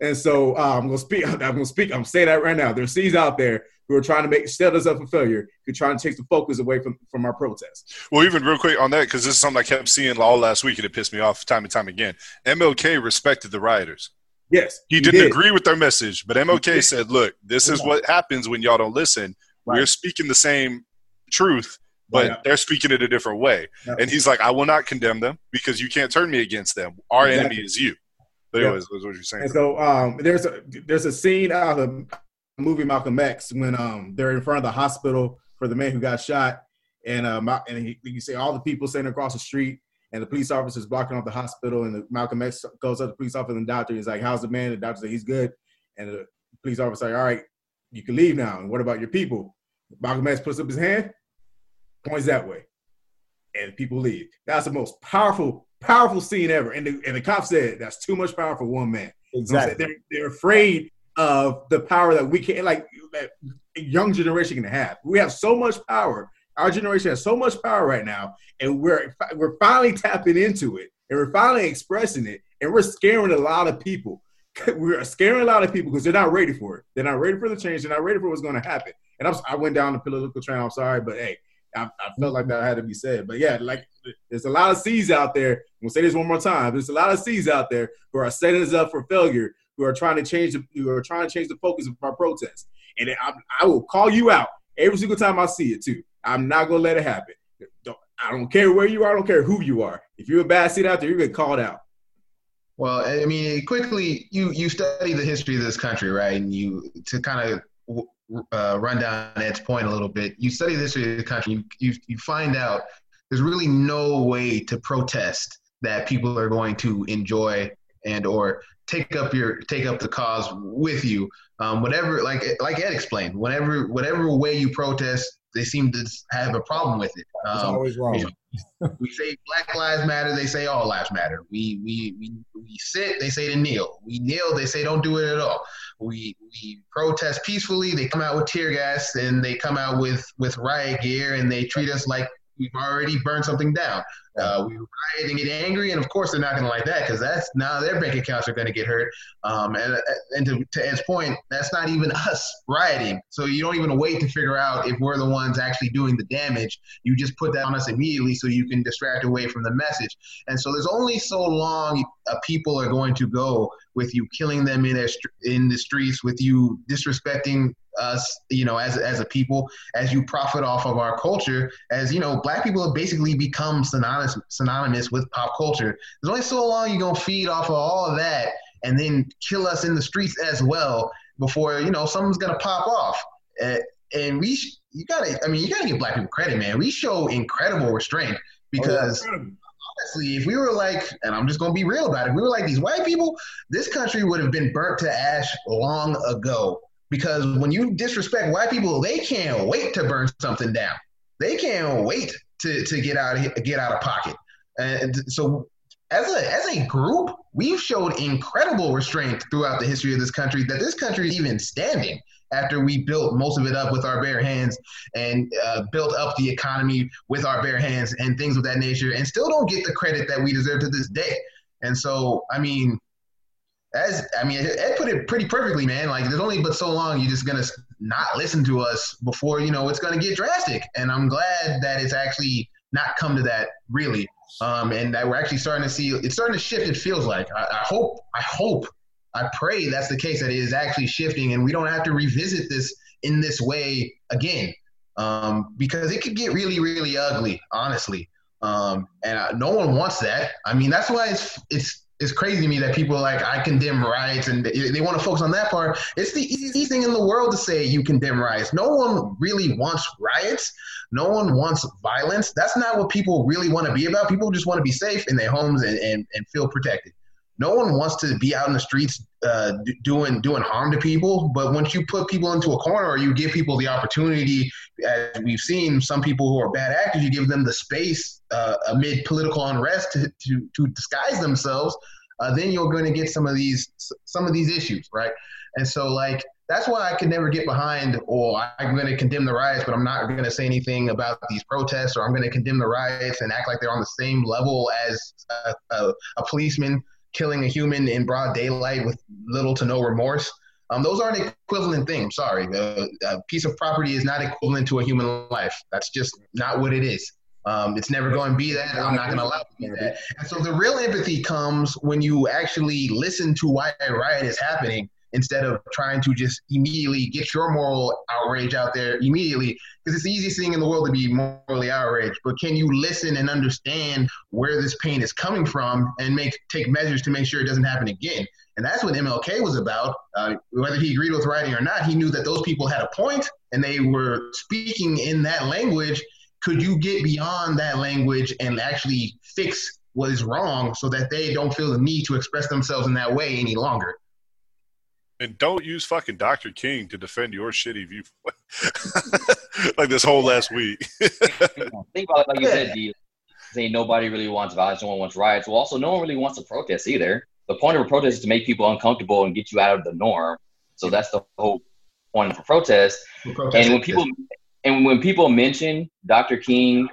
and so uh, I'm gonna speak. I'm gonna speak. I'm saying that right now. There's C's out there who are trying to make set us up for failure, who are trying to take the focus away from from our protest. Well, even real quick on that, because this is something I kept seeing all last week, and it pissed me off time and time again. MLK respected the rioters. Yes, he, he didn't did. agree with their message, but MLK said, "Look, this is what happens when y'all don't listen. Right. We're speaking the same truth, but yeah. they're speaking it a different way. Yeah. And he's like, I will not condemn them because you can't turn me against them. Our exactly. enemy is you. But anyways, yeah. what you're saying. And so um, there's a there's a scene out of the movie Malcolm X when um, they're in front of the hospital for the man who got shot, and um, and he, you see all the people standing across the street, and the police officer's blocking off the hospital, and the Malcolm X goes up to the police officer and the doctor. He's like, "How's the man?" The doctor says, "He's good," and the police officer like, "All right, you can leave now." And what about your people? Malcolm X puts up his hand, points that way, and people leave. That's the most powerful, powerful scene ever. And the, and the cop said, "That's too much power for one man." You know what I'm saying? Exactly. They're, they're afraid of the power that we can, like, that young generation can have. We have so much power. Our generation has so much power right now, and we're we're finally tapping into it, and we're finally expressing it, and we're scaring a lot of people. We're scaring a lot of people because they're not ready for it. They're not ready for the change. They're not ready for what's going to happen. And I'm, I went down the political train. I'm sorry, but hey, I, I felt like that had to be said. But yeah, like there's a lot of C's out there. Gonna say this one more time. There's a lot of C's out there who are setting us up for failure, who are trying to change the, who are trying to change the focus of our protests. And I, I will call you out every single time I see it too. I'm not gonna let it happen. Don't, I don't care where you are. I don't care who you are. If you're a bad seat out there, you're getting called out. Well, I mean, quickly, you you study the history of this country, right? And you to kind of uh, run down Ed's point a little bit. You study this history of the country, you, you you find out there's really no way to protest that people are going to enjoy and or take up your take up the cause with you. Um, whatever, like like Ed explained, whatever whatever way you protest, they seem to have a problem with it. It's Um, always wrong. you we say Black Lives Matter, they say all lives matter. We we we, we sit, they say to kneel. We kneel, they say don't do it at all. We we protest peacefully, they come out with tear gas and they come out with with riot gear and they treat us like we've already burned something down. Uh, we riot and get angry, and of course they're not going to like that because that's now their bank accounts are going to get hurt. Um, and and to, to Ed's point, that's not even us rioting. So you don't even wait to figure out if we're the ones actually doing the damage. You just put that on us immediately so you can distract away from the message. And so there's only so long uh, people are going to go with you killing them in, in the streets, with you disrespecting us, you know, as, as a people, as you profit off of our culture, as, you know, black people have basically become synonymous, synonymous with pop culture. There's only so long you're going to feed off of all of that and then kill us in the streets as well before, you know, something's going to pop off. Uh, and we, sh- you gotta, I mean, you gotta give black people credit, man. We show incredible restraint because honestly, if we were like, and I'm just gonna be real about it, if we were like these white people, this country would have been burnt to ash long ago. Because when you disrespect white people, they can't wait to burn something down. They can't wait to, to get out of get out of pocket. And so, as a as a group, we've showed incredible restraint throughout the history of this country. That this country is even standing after we built most of it up with our bare hands and uh, built up the economy with our bare hands and things of that nature, and still don't get the credit that we deserve to this day. And so, I mean, as I mean, Ed put it pretty perfectly, man. Like, there's only but so long you're just gonna not listen to us before you know it's gonna get drastic. And I'm glad that it's actually not come to that, really. Um, and that we're actually starting to see it's starting to shift. It feels like. I, I hope. I hope. I pray that's the case. That it is actually shifting, and we don't have to revisit this in this way again, um, because it could get really, really ugly, honestly. Um, and uh, no one wants that. I mean, that's why it's it's it's crazy to me that people like I condemn riots and they, they want to focus on that part. It's the easiest thing in the world to say you condemn riots. No one really wants riots. No one wants violence. That's not what people really want to be about. People just want to be safe in their homes and, and, and feel protected. No one wants to be out in the streets uh, doing doing harm to people. But once you put people into a corner or you give people the opportunity, as we've seen, some people who are bad actors, you give them the space uh, amid political unrest to, to, to disguise themselves. Uh, then you're going to get some of these some of these issues, right? And so, like that's why I could never get behind, or I'm going to condemn the riots, but I'm not going to say anything about these protests, or I'm going to condemn the riots and act like they're on the same level as a, a, a policeman killing a human in broad daylight with little to no remorse. Um, those aren't equivalent things. Sorry, a, a piece of property is not equivalent to a human life. That's just not what it is. Um, it's never going to be that. I'm not going to allow it to be that. And so the real empathy comes when you actually listen to why a riot is happening instead of trying to just immediately get your moral outrage out there immediately because it's the easiest thing in the world to be morally outraged but can you listen and understand where this pain is coming from and make take measures to make sure it doesn't happen again? And that's what mlk was about. Uh, whether he agreed with writing or not he knew that those people had a point and they were speaking in that language. Could you get beyond that language and actually fix what is wrong so that they don't feel the need to express themselves in that way any longer. And don't use fucking Dr. King to defend your shitty view. like this whole last week. Think about it, like you said, D. Saying nobody really wants violence, no one wants riots. Well, also, no one really wants to protest either. The point of a protest is to make people uncomfortable and get you out of the norm. So that's the whole point of a protest. And when people and when people mention Dr. King,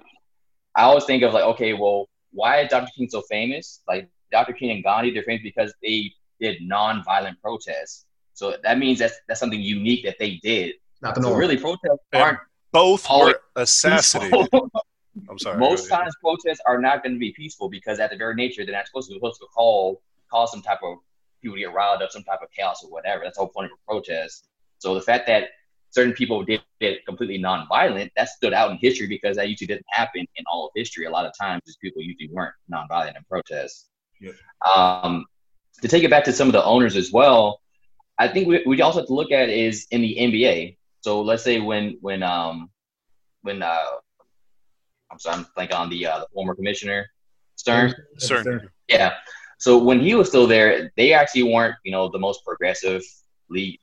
I always think of like, okay, well, why is Dr. King so famous? Like Dr. King and Gandhi, they're famous because they did non-violent protests. So that means that's that's something unique that they did. Not the So really, protests And aren't Both always were assassinated. I'm sorry. Most times, protests are not going to be peaceful because, at the very nature, they're not supposed to. They're supposed to call cause some type of people to get riled up, some type of chaos or whatever. That's the whole point of a protest. So the fact that certain people did it completely nonviolent, that stood out in history because that usually didn't happen in all of history. A lot of times, just people usually weren't nonviolent in protests. Yeah. Um, to take it back to some of the owners as well, I think we, we also have to look at is in the NBA. So let's say when when um when uh I'm sorry, I'm thinking on the uh, the former commissioner Stern. Stern. Yeah. So when he was still there, they actually weren't, you know, the most progressive league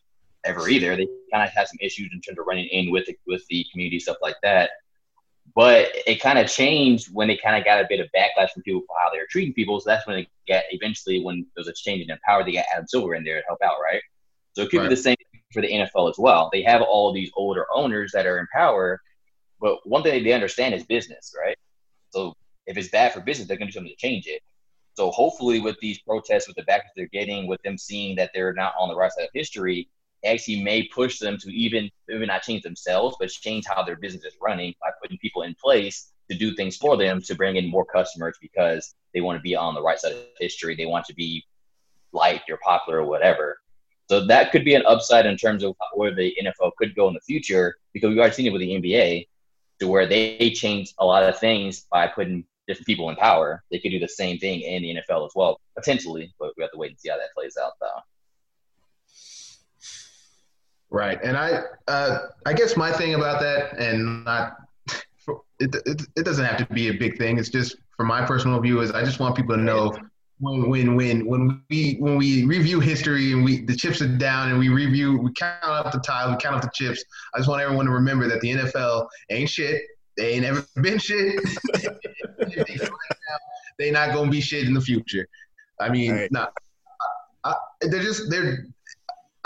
ever either. They kind of had some issues in terms of running in with the, with the community stuff like that. But it kind of changed when they kind of got a bit of backlash from people for how they were treating people. So that's when it got eventually when there was a change in power, they got Adam Silver in there to help out, right? So it could Right. be the same for the NFL as well. They have all these older owners that are in power, but one thing they understand is business, right? So if it's bad for business, they're going to do something to change it. So hopefully, with these protests, with the backlash they're getting, with them seeing that they're not on the right side of history, it actually may push them to even maybe not change themselves, but change how their business is running by putting people in place to do things for them to bring in more customers because they want to be on the right side of history. They want to be liked or popular or whatever. So that could be an upside in terms of where the NFL could go in the future because we've already seen it with the NBA to where they change a lot of things by putting different people in power. They could do the same thing in the NFL as well, potentially, but we have to wait and see how that plays out, though. Right, and I, uh, I guess my thing about that, and not, it, it, it doesn't have to be a big thing. It's just from my personal view is I just want people to know when, when, when, when we, when we review history and we the chips are down and we review, we count up the tiles we count up the chips. I just want everyone to remember that the NFL ain't shit. They ain't ever been shit. they not gonna be shit in the future. I mean, Right. not. I, they're just they're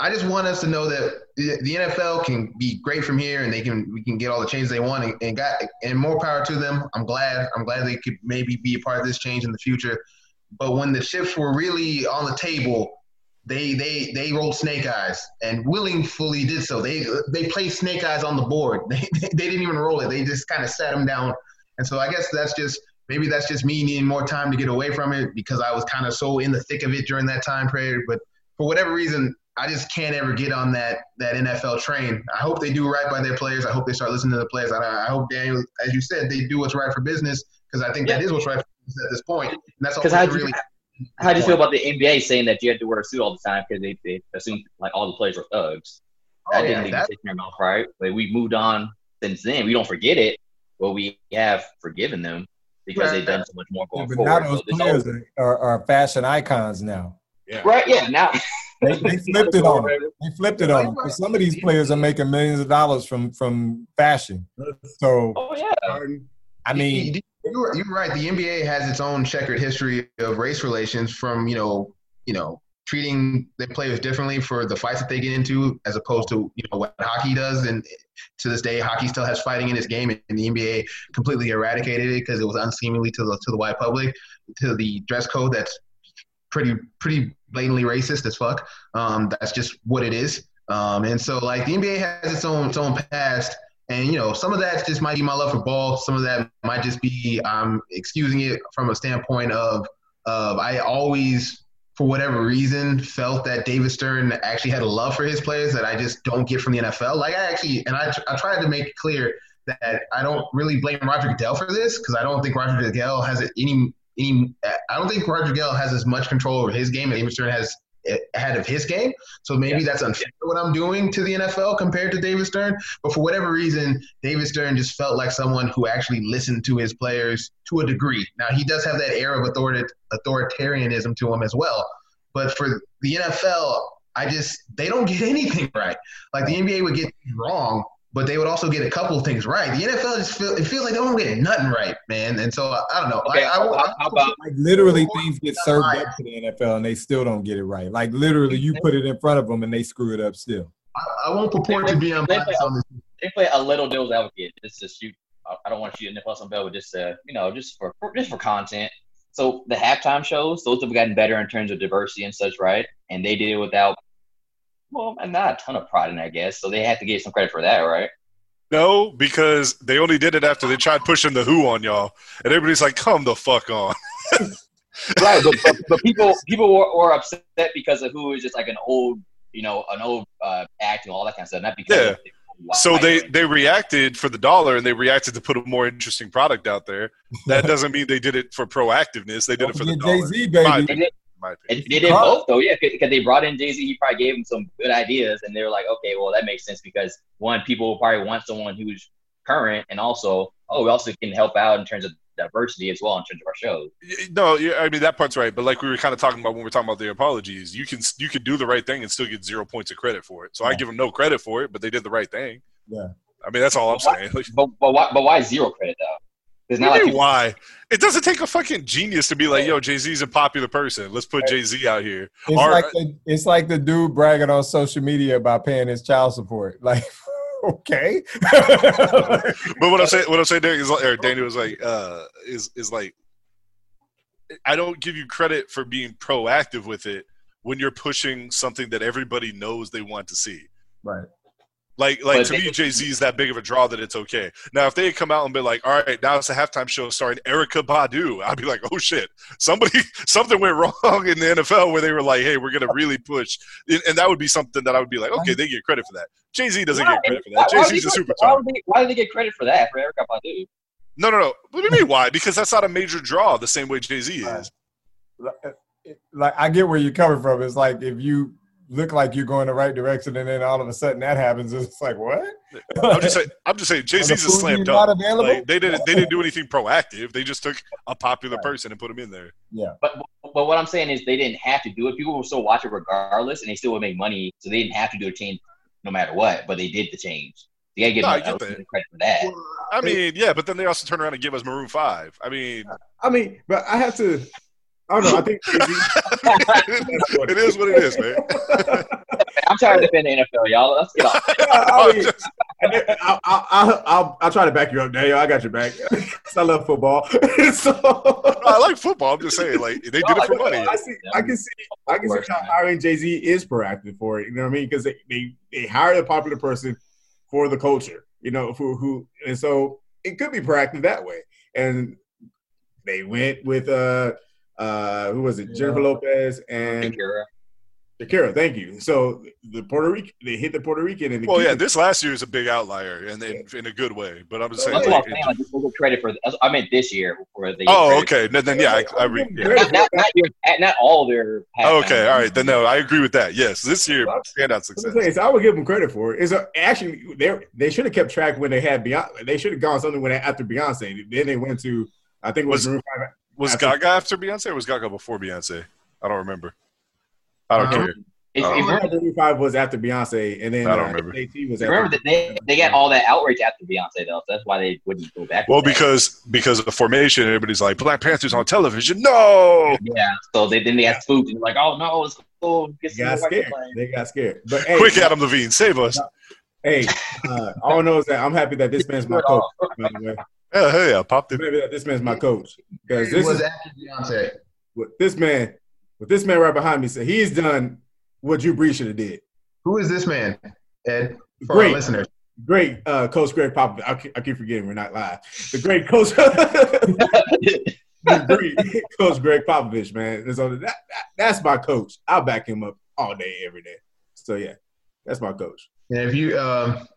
I just want us to know that the the NFL can be great from here, and they can we can get all the change they want, and, and got and more power to them. I'm glad I'm glad they could maybe be a part of this change in the future. But when the chips were really on the table, they they they rolled snake eyes and willingly did so. They they placed snake eyes on the board. They they didn't even roll it. They just kind of sat them down. And so I guess that's just maybe that's just me needing more time to get away from it because I was kind of so in the thick of it during that time period. But for whatever reason, I just can't ever get on that that NFL train. I hope they do right by their players. I hope they start listening to the players. I, I hope Daniel, as you said, they do what's right for business because I think that is what's right for business at this point. And that's all Because how can do you, really. how do you feel about the NBA saying that you had to wear a suit all the time because they, they assumed like all the players were thugs? Oh, that Oh, didn't even that- take their mouth right. But we moved on since then. We don't forget it, but we have forgiven them because Right. they've done so much more going but forward. now those So players whole- are, are, are fashion icons now. Yeah. right? Yeah. Now They, they flipped it on them. They flipped it on them. Some of these players are making millions of dollars from from fashion. So Oh yeah. I mean, you're, you're right. The NBA has its own checkered history of race relations from you know you know treating their players differently for the fights that they get into as opposed to you know what hockey does. And to this day hockey still has fighting in its game and the NBA completely eradicated it because it was unseemly to the to the white public to the dress code that's pretty pretty blatantly racist as fuck. Um, that's just what it is. Um, and so like the NBA has its own its own past and you know, some of that just might be my love for ball. Some of that might just be I'm um, excusing it from a standpoint of of I always, for whatever reason, felt that David Stern actually had a love for his players that I just don't get from the NFL. Like I actually, and I I tried to make it clear that I don't really blame Roger Goodell for this because I don't think Roger Goodell has any any. I don't think Roger Goodell has as much control over his game as David Stern has ahead of his game. So maybe that's unfair what I'm doing to the NFL compared to David Stern. But for whatever reason, David Stern just felt like someone who actually listened to his players to a degree. Now he does have that air of authority, authoritarianism to him as well. But for the NFL, I just they don't get anything right. Like the NBA would get wrong, but they would also get a couple of things right. The NFL just feel it feels like they don't get nothing right, man. And so I, I don't know. Okay, I, I, how, how about Like literally, things get served up to the NFL and they still don't get it right. Like literally, you put it in front of them and they screw it up still. I, I won't purport to be unbiased on this. they play a little devil's advocate just to shoot? I- I don't want to shoot NFL some bell, but just uh, you know, just for, for just for content. So the halftime shows, those have gotten better in terms of diversity and such, right? And they did it without, well, and not a ton of pride in, I guess. So they have to get some credit for that, right? No, because they only did it after they tried pushing the Who on y'all, and everybody's like, "Come the fuck on." right, but, but, but people people were, were upset because of who is just like an old, you know, an old uh, act and all that kind of stuff, not because. Yeah. Of So they they reacted for the dollar, and they reacted to put a more interesting product out there. That doesn't mean they did it for proactiveness. They did it for the Jay dollar. Z, My baby. They opinion, did, my they, opinion. they did both though, yeah, because they brought in Jay Z. He probably gave them some good ideas, and they were like, okay, well that makes sense because one, people will probably want someone who's current, and also, oh, we also can help out in terms of diversity as well in terms of our shows. No, yeah, I mean that part's right, but like we were kind of talking about when we were talking about the apologies, you can you can do the right thing and still get zero points of credit for it. So I give them no credit for it, but they did the right thing. Yeah. I mean that's all I'm saying. Like, But but why but why zero credit though? It's not like you mean, people, why? It doesn't take a fucking genius to be like, yo, Jay Z's a popular person. Let's put Jay Z out here. It's Or- like the, it's like the dude bragging on social media about paying his child support. Like, okay. But what I'm saying, what I'm saying, Derek is, like, or Daniel was like, uh, is is like, I don't give you credit for being proactive with it when you're pushing something that everybody knows they want to see. right. Like, like But to they- me, Jay Z is that big of a draw that it's okay. Now, if they had come out and been like, "All right, now it's a halftime show starring Erykah Badu," I'd be like, "Oh shit, somebody, something went wrong in the NFL where they were like, hey, we're gonna really push," and, and that would be something that I would be like, "Okay, they get credit for that." Jay Z doesn't Why? get credit for that. Jay would Z's a they, why, superstar. why did they get credit for that for Erykah Badu? No, no, no. What do you mean why? Because that's not a major draw the same way Jay Z is. Eh, like, I get where you're coming from. It's like if you look like you're going the right direction and then all of a sudden that happens, it's like, what? I'm just saying. I'm just saying. Jay Are Z's a slam food not dunk. available? Like they didn't. They didn't do anything proactive. They just took a popular person and put him in there. Yeah. But but what I'm saying is they didn't have to do it. People will still watch it regardless, and they still would make money. So they didn't have to do a change no matter what. But they did the change. They gotta give No, them get that. credit for that. I mean, yeah, but then they also turn around and give us Maroon Five. I mean, I mean, but I have to. I don't know. I think it is what it is, man. I'm trying to defend the NFL, y'all. Let's get off. I mean, I'll, I'll, I'll, I'll try to back you up, Daniel. I got your back. 'Cause I love football. so I like football. I'm just saying, like they did it for money. I see. I can see. I can see how hiring Jay Z is proactive for it. You know what I mean? Because they, they they hired a popular person for the culture. You know, who who and so it could be proactive that way. And they went with uh uh who was it? Jennifer Lopez and Shakira. Shakira. Thank you. So the Puerto Rican they hit the Puerto Rican and the Well, yeah, this last year is a big outlier, and in, in a good way. But I'm just saying. That's what I'm Like, saying. Like, they get credit for. I meant this year for the. oh, okay. Then, then yeah, I, I re- yeah. Not, not, not, your, not all their. Okay, all right. Then no, I agree with that. Yes, this year standout I'm success. saying, so I would give them credit for it. Is actually they they should have kept track when they had Beyonce. They should have gone something when they, after Beyonce. Then they went to I think it was, Was- Maroon 5. Was After- Gaga after Beyonce or was Gaga before Beyonce? I don't remember. I don't Uh-huh. care. If, if, I think Maroon 5 was after Beyonce, and then I don't uh, remember. AT was remember that they they got all that outrage after Beyonce though. So that's why they wouldn't go back. to Well, that. because because of the formation, everybody's like Black Panther's on television. No. yeah. So they then they got spooked and like, oh no, it's cool. Get They got scared. They got scared. But hey, Quick, Adam Levine, save us. hey, uh, all I know is that I'm happy that this man's my coach. By the Yeah, hey, I popped it. happy that this man's my coach because this was is after Beyonce. what this man, what this man right behind me said. He's done what Drew Brees should have did. Who is this man, Ed? For Great. our listeners. Great uh, coach Gregg Popovich. I keep, I keep forgetting we're not live. The great coach, the great coach Gregg Popovich, man. And so that, that, that's my coach. I'll back him up all day, every day. So yeah, that's my coach. And if you, um,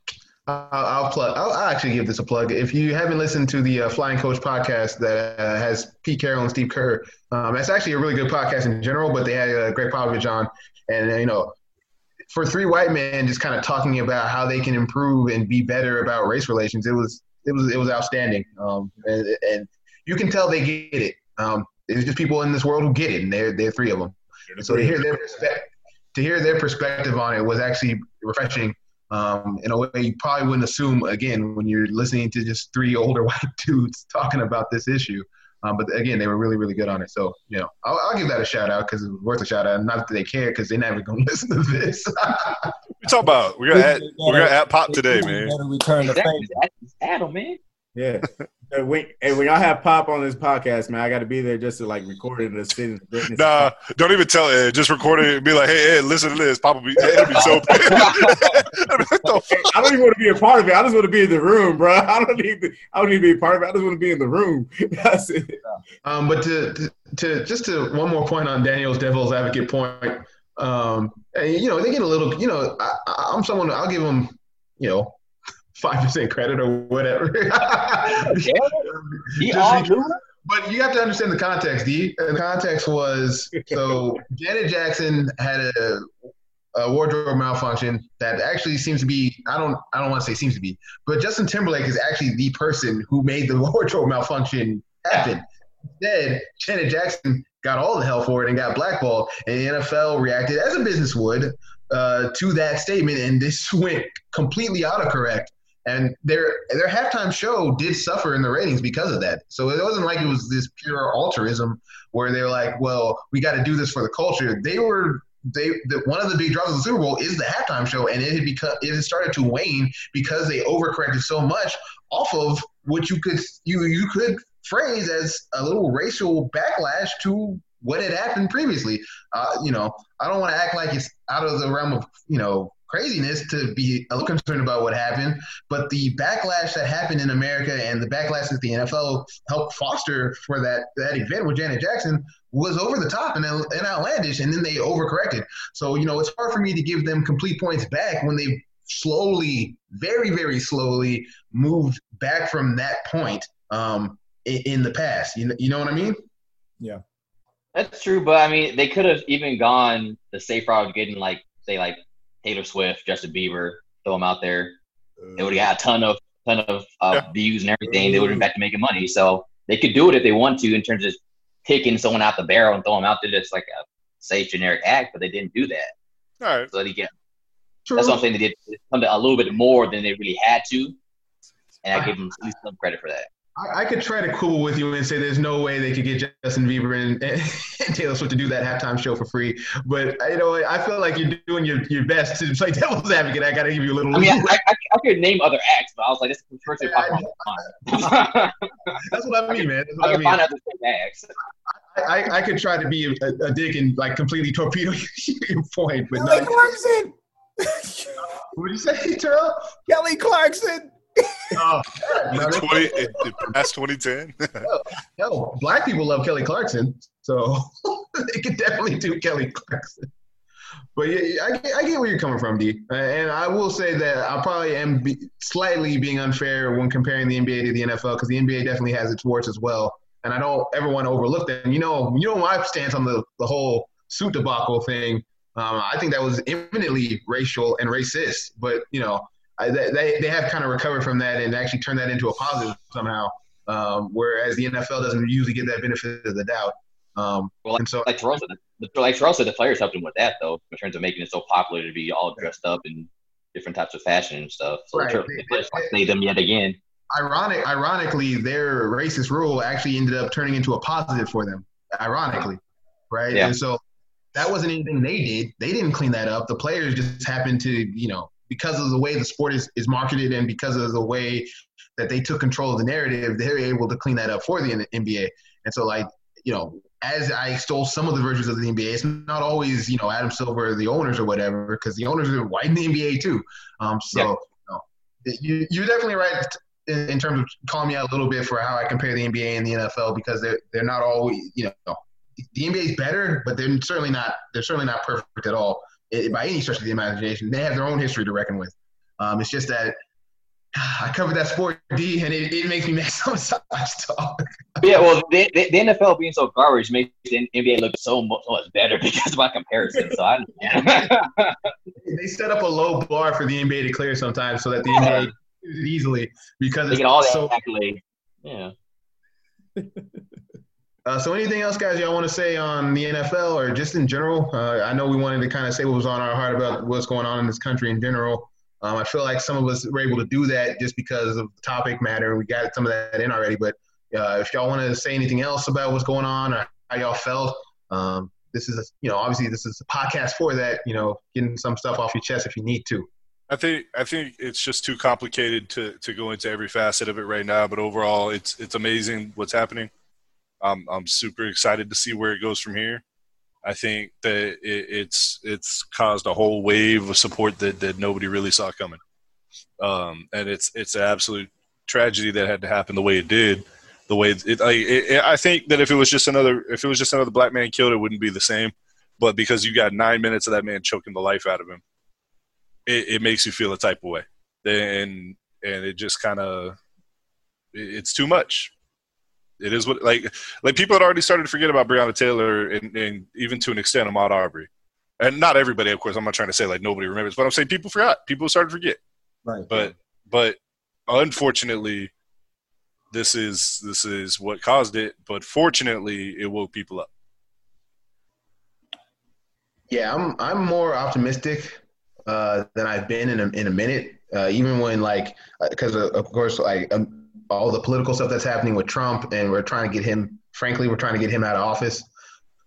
Uh, I'll plug. I'll, I'll actually give this a plug. If you haven't listened to the uh, Flying Coach podcast that uh, has Pete Carroll and Steve Kerr, um, that's actually a really good podcast in general. But they had uh, Gregg Popovich on, and uh, you know, for three white men just kind of talking about how they can improve and be better about race relations, it was it was it was outstanding. Um, and, and you can tell they get it. Um, there's just people in this world who get it, and they're they're three of them. So to hear their perspective, to hear their perspective on it was actually refreshing um, in a way you probably wouldn't assume again when you're listening to just three older white dudes talking about this issue. Um, but again, they were really, really good on it. So, you know, I'll, I'll give that a shout out because it was worth a shout out. Not that they care because they're never going to listen to this. We talk about we got at we got at pop today, man. Better return the That's, favor. that's Adam, man. Yeah. Hey, when, hey, when y'all have Pop on this podcast, man, I got to be there just to like record it and sit in the greatness. Nah, don't even tell Ed. Just record it and be like, hey, Ed, listen to this. Papa be, Ed be so pissed. What the fuck? I don't even want to be a part of it. I just want to be in the room, bro. I don't need. To, I don't need to be a part of it. I just want to be in the room. That's it. Um, but to, to to just to one more point on Daniel's devil's advocate point, um, and, you know they get a little. You know, I, I- I'm someone. I'll give them, you know, five percent credit or whatever. He all because- But you have to understand the context, D. The context was so Janet Jackson had a, a wardrobe malfunction that actually seems to be I don't I don't want to say seems to be, but Justin Timberlake is actually the person who made the wardrobe malfunction happen. Instead, Janet Jackson got all the hell for it and got blackballed, and the NFL reacted as a business would uh, to that statement, and this went completely autocorrect. And their their halftime show did suffer in the ratings because of that. So it wasn't like it was this pure altruism where they're like, "Well, we got to do this for the culture." They were they the, one of the big draws of the Super Bowl is the halftime show, and it had become it had started to wane because they overcorrected so much off of what you could you you could phrase as a little racial backlash to what had happened previously. Uh, you know, I don't want to act like it's out of the realm of you know craziness to be a little concerned about what happened, but the backlash that happened in America and the backlash that the NFL helped foster for that that event with Janet Jackson was over the top and, and outlandish, and then they overcorrected. So you know, it's hard for me to give them complete points back when they slowly, very very slowly moved back from that point um, in, in the past. You know, you know what I mean? Yeah. That's true, but I mean, they could have even gone the safe route of getting like, say, like Taylor Swift, Justin Bieber, throw them out there. They would have got a ton of ton of uh, Yeah. views and everything. They would have been back to making money. So they could do it if they want to in terms of just picking someone out the barrel and throw them out there just like a safe generic act, but they didn't do that. All right. So they get True. that's what I'm. They did something a little bit more than they really had to, and I give them at least some credit for that. I, I could try to quibble with you and say there's no way they could get Justin Bieber and, and Taylor Swift to do that halftime show for free. But uh, you know, I feel like you're doing your, your best to play devil's advocate. I got to give you a little. I mean, I. I, I could name other acts, but I was like, this is the first thing that popped in my mind. That's what I mean, man. That's I what I can mean. find other same acts. I, I, I could try to be a, a dick and like completely torpedo your point, but Kelly no. Clarkson. What did you say, Terrell? Kelly Clarkson. Oh, no, 20, it, it past 2010. Hell, black people love Kelly Clarkson, so they could definitely do Kelly Clarkson. But yeah, I get, I get where you're coming from, D. Uh, And I will say that I probably am be, slightly being unfair when comparing the NBA to the NFL because the NBA definitely has its warts as well, and I don't ever want to overlook them. You know, you know my stance on the the whole suit debacle thing. Um, I think that was eminently racial and racist, but you know, I, they they have kind of recovered from that and actually turned that into a positive somehow. Um, whereas the NFL doesn't usually get that benefit of the doubt. Um, Well, and so Like said, the, like Terrell said, the players helped him with that though, in terms of making it so popular to be all dressed up in different types of fashion and stuff. So Right. the, the players them yet again. ironic, ironically, their racist rule actually ended up turning into a positive for them. Ironically, right? Yeah. And so that wasn't anything they did. They didn't clean that up. The players just happened to, you know, because of the way the sport is, is marketed and because of the way that they took control of the narrative, they were able to clean that up for the NBA. And so, like, you know, as I extol some of the versions of the NBA, it's not always, you know, Adam Silver, the owners or whatever, because the owners are white in the NBA too. Um, so, Yeah. you know, you're definitely right in, in terms of calling me out a little bit for how I compare the NBA and the NFL because they're they're not always you know the NBA is better, but they're certainly not they're certainly not perfect at all by any stretch of the imagination. They have their own history to reckon with. Um, it's just that I covered that sport D, and it, it makes me mad sometimes. Yeah, well, the, the, the NFL being so garbage makes the NBA look so much, much better because of my comparison. So I. They set up a low bar for the NBA to clear sometimes, so that the NBA easily because they it's all so. accolade. Yeah. Uh, so, anything else, guys, y'all want to say on the NFL or just in general? Uh, I know we wanted to kind of say what was on our heart about what's going on in this country in general. Um, I feel like some of us were able to do that just because of the topic matter. We got some of that in already. But uh, if y'all want to say anything else about what's going on or how y'all felt, um, this is, a, you know, obviously this is a podcast for that. You know, getting some stuff off your chest if you need to. I think I think it's just too complicated to, to go into every facet of it right now. But overall, it's it's amazing what's happening. I'm I'm super excited to see where it goes from here. I think that it, it's it's caused a whole wave of support that, that nobody really saw coming, um, and it's it's an absolute tragedy that had to happen the way it did. The way it, I, it, I think that if it was just another if it was just another black man killed, it wouldn't be the same. But because you got nine minutes of that man choking the life out of him, it, it makes you feel a type of way, and and it just kind of it's too much it is what like like people had already started to forget about Breonna Taylor and, and even to an extent Ahmaud Arbery, and not everybody, of course. I'm not trying to say like nobody remembers, but I'm saying people forgot. People started to forget. Right. But but unfortunately, this is this is what caused it. But fortunately, it woke people up. Yeah, I'm I'm more optimistic uh, than I've been in a, in a minute. Uh, even when like, because uh, of course, like um, all the political stuff that's happening with Trump, and we're trying to get him. Frankly, we're trying to get him out of office.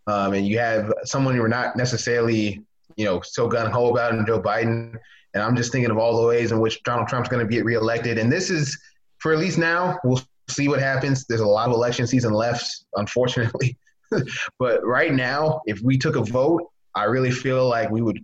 Um, and you have someone you're not necessarily, you know, so gun ho about, in Joe Biden. And I'm just thinking of all the ways in which Donald Trump's going to get reelected. And this is, for at least now, we'll see what happens. There's a lot of election season left, unfortunately. but right now, if we took a vote, I really feel like we would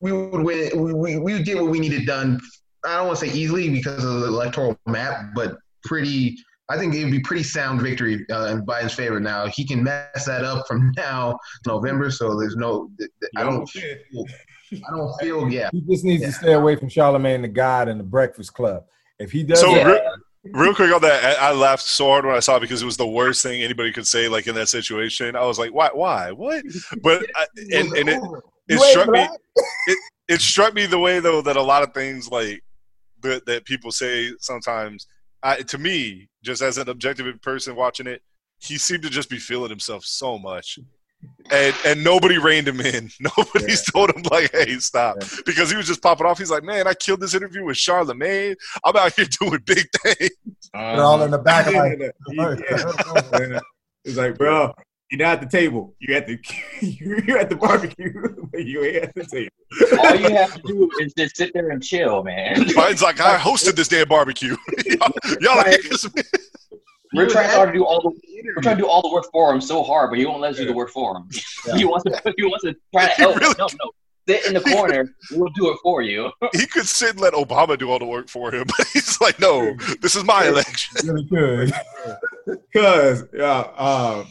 we would win. We, we, we would get what we needed done. I don't want to say easily because of the electoral map, but pretty. I think it would be pretty sound victory uh, in Biden's favor. Now he can mess that up from now to November, so there's no. I don't. Feel, I don't feel. Yeah. He just needs Yeah. to stay away from Charlemagne the God and the Breakfast Club. If he does, So that, re- real quick on that, I, I laughed so hard when I saw it because it was the worst thing anybody could say. Like in that situation, I was like, "Why? Why? What?" But I, and and it, it struck me. It, it struck me the way though that a lot of things like that that people say sometimes. I, to me, just as an objective person watching it, he seemed to just be feeling himself so much. And and nobody reined him in. Nobody's told him like, "Hey, stop," because he was just popping off. He's like, "Man, I killed this interview with Charlemagne. I'm out here doing big things." Uh-huh. They're all in the back of like, Yeah. It's like, bro, you're not at the table. You're at the you're at the barbecue, but you ain't at the table. All you have to do is just sit there and chill, man. Biden's like, "I hosted this damn barbecue. y'all, y'all ain't We're trying hard to do all the we're trying to do all the work for him so hard, but he won't let us do the work for him. he wants to he wants to try to help. really- no, no, sit in the corner. We'll do it for you. he could sit and let Obama do all the work for him, but he's like, no, this is my election. really good. Cause yeah, uh,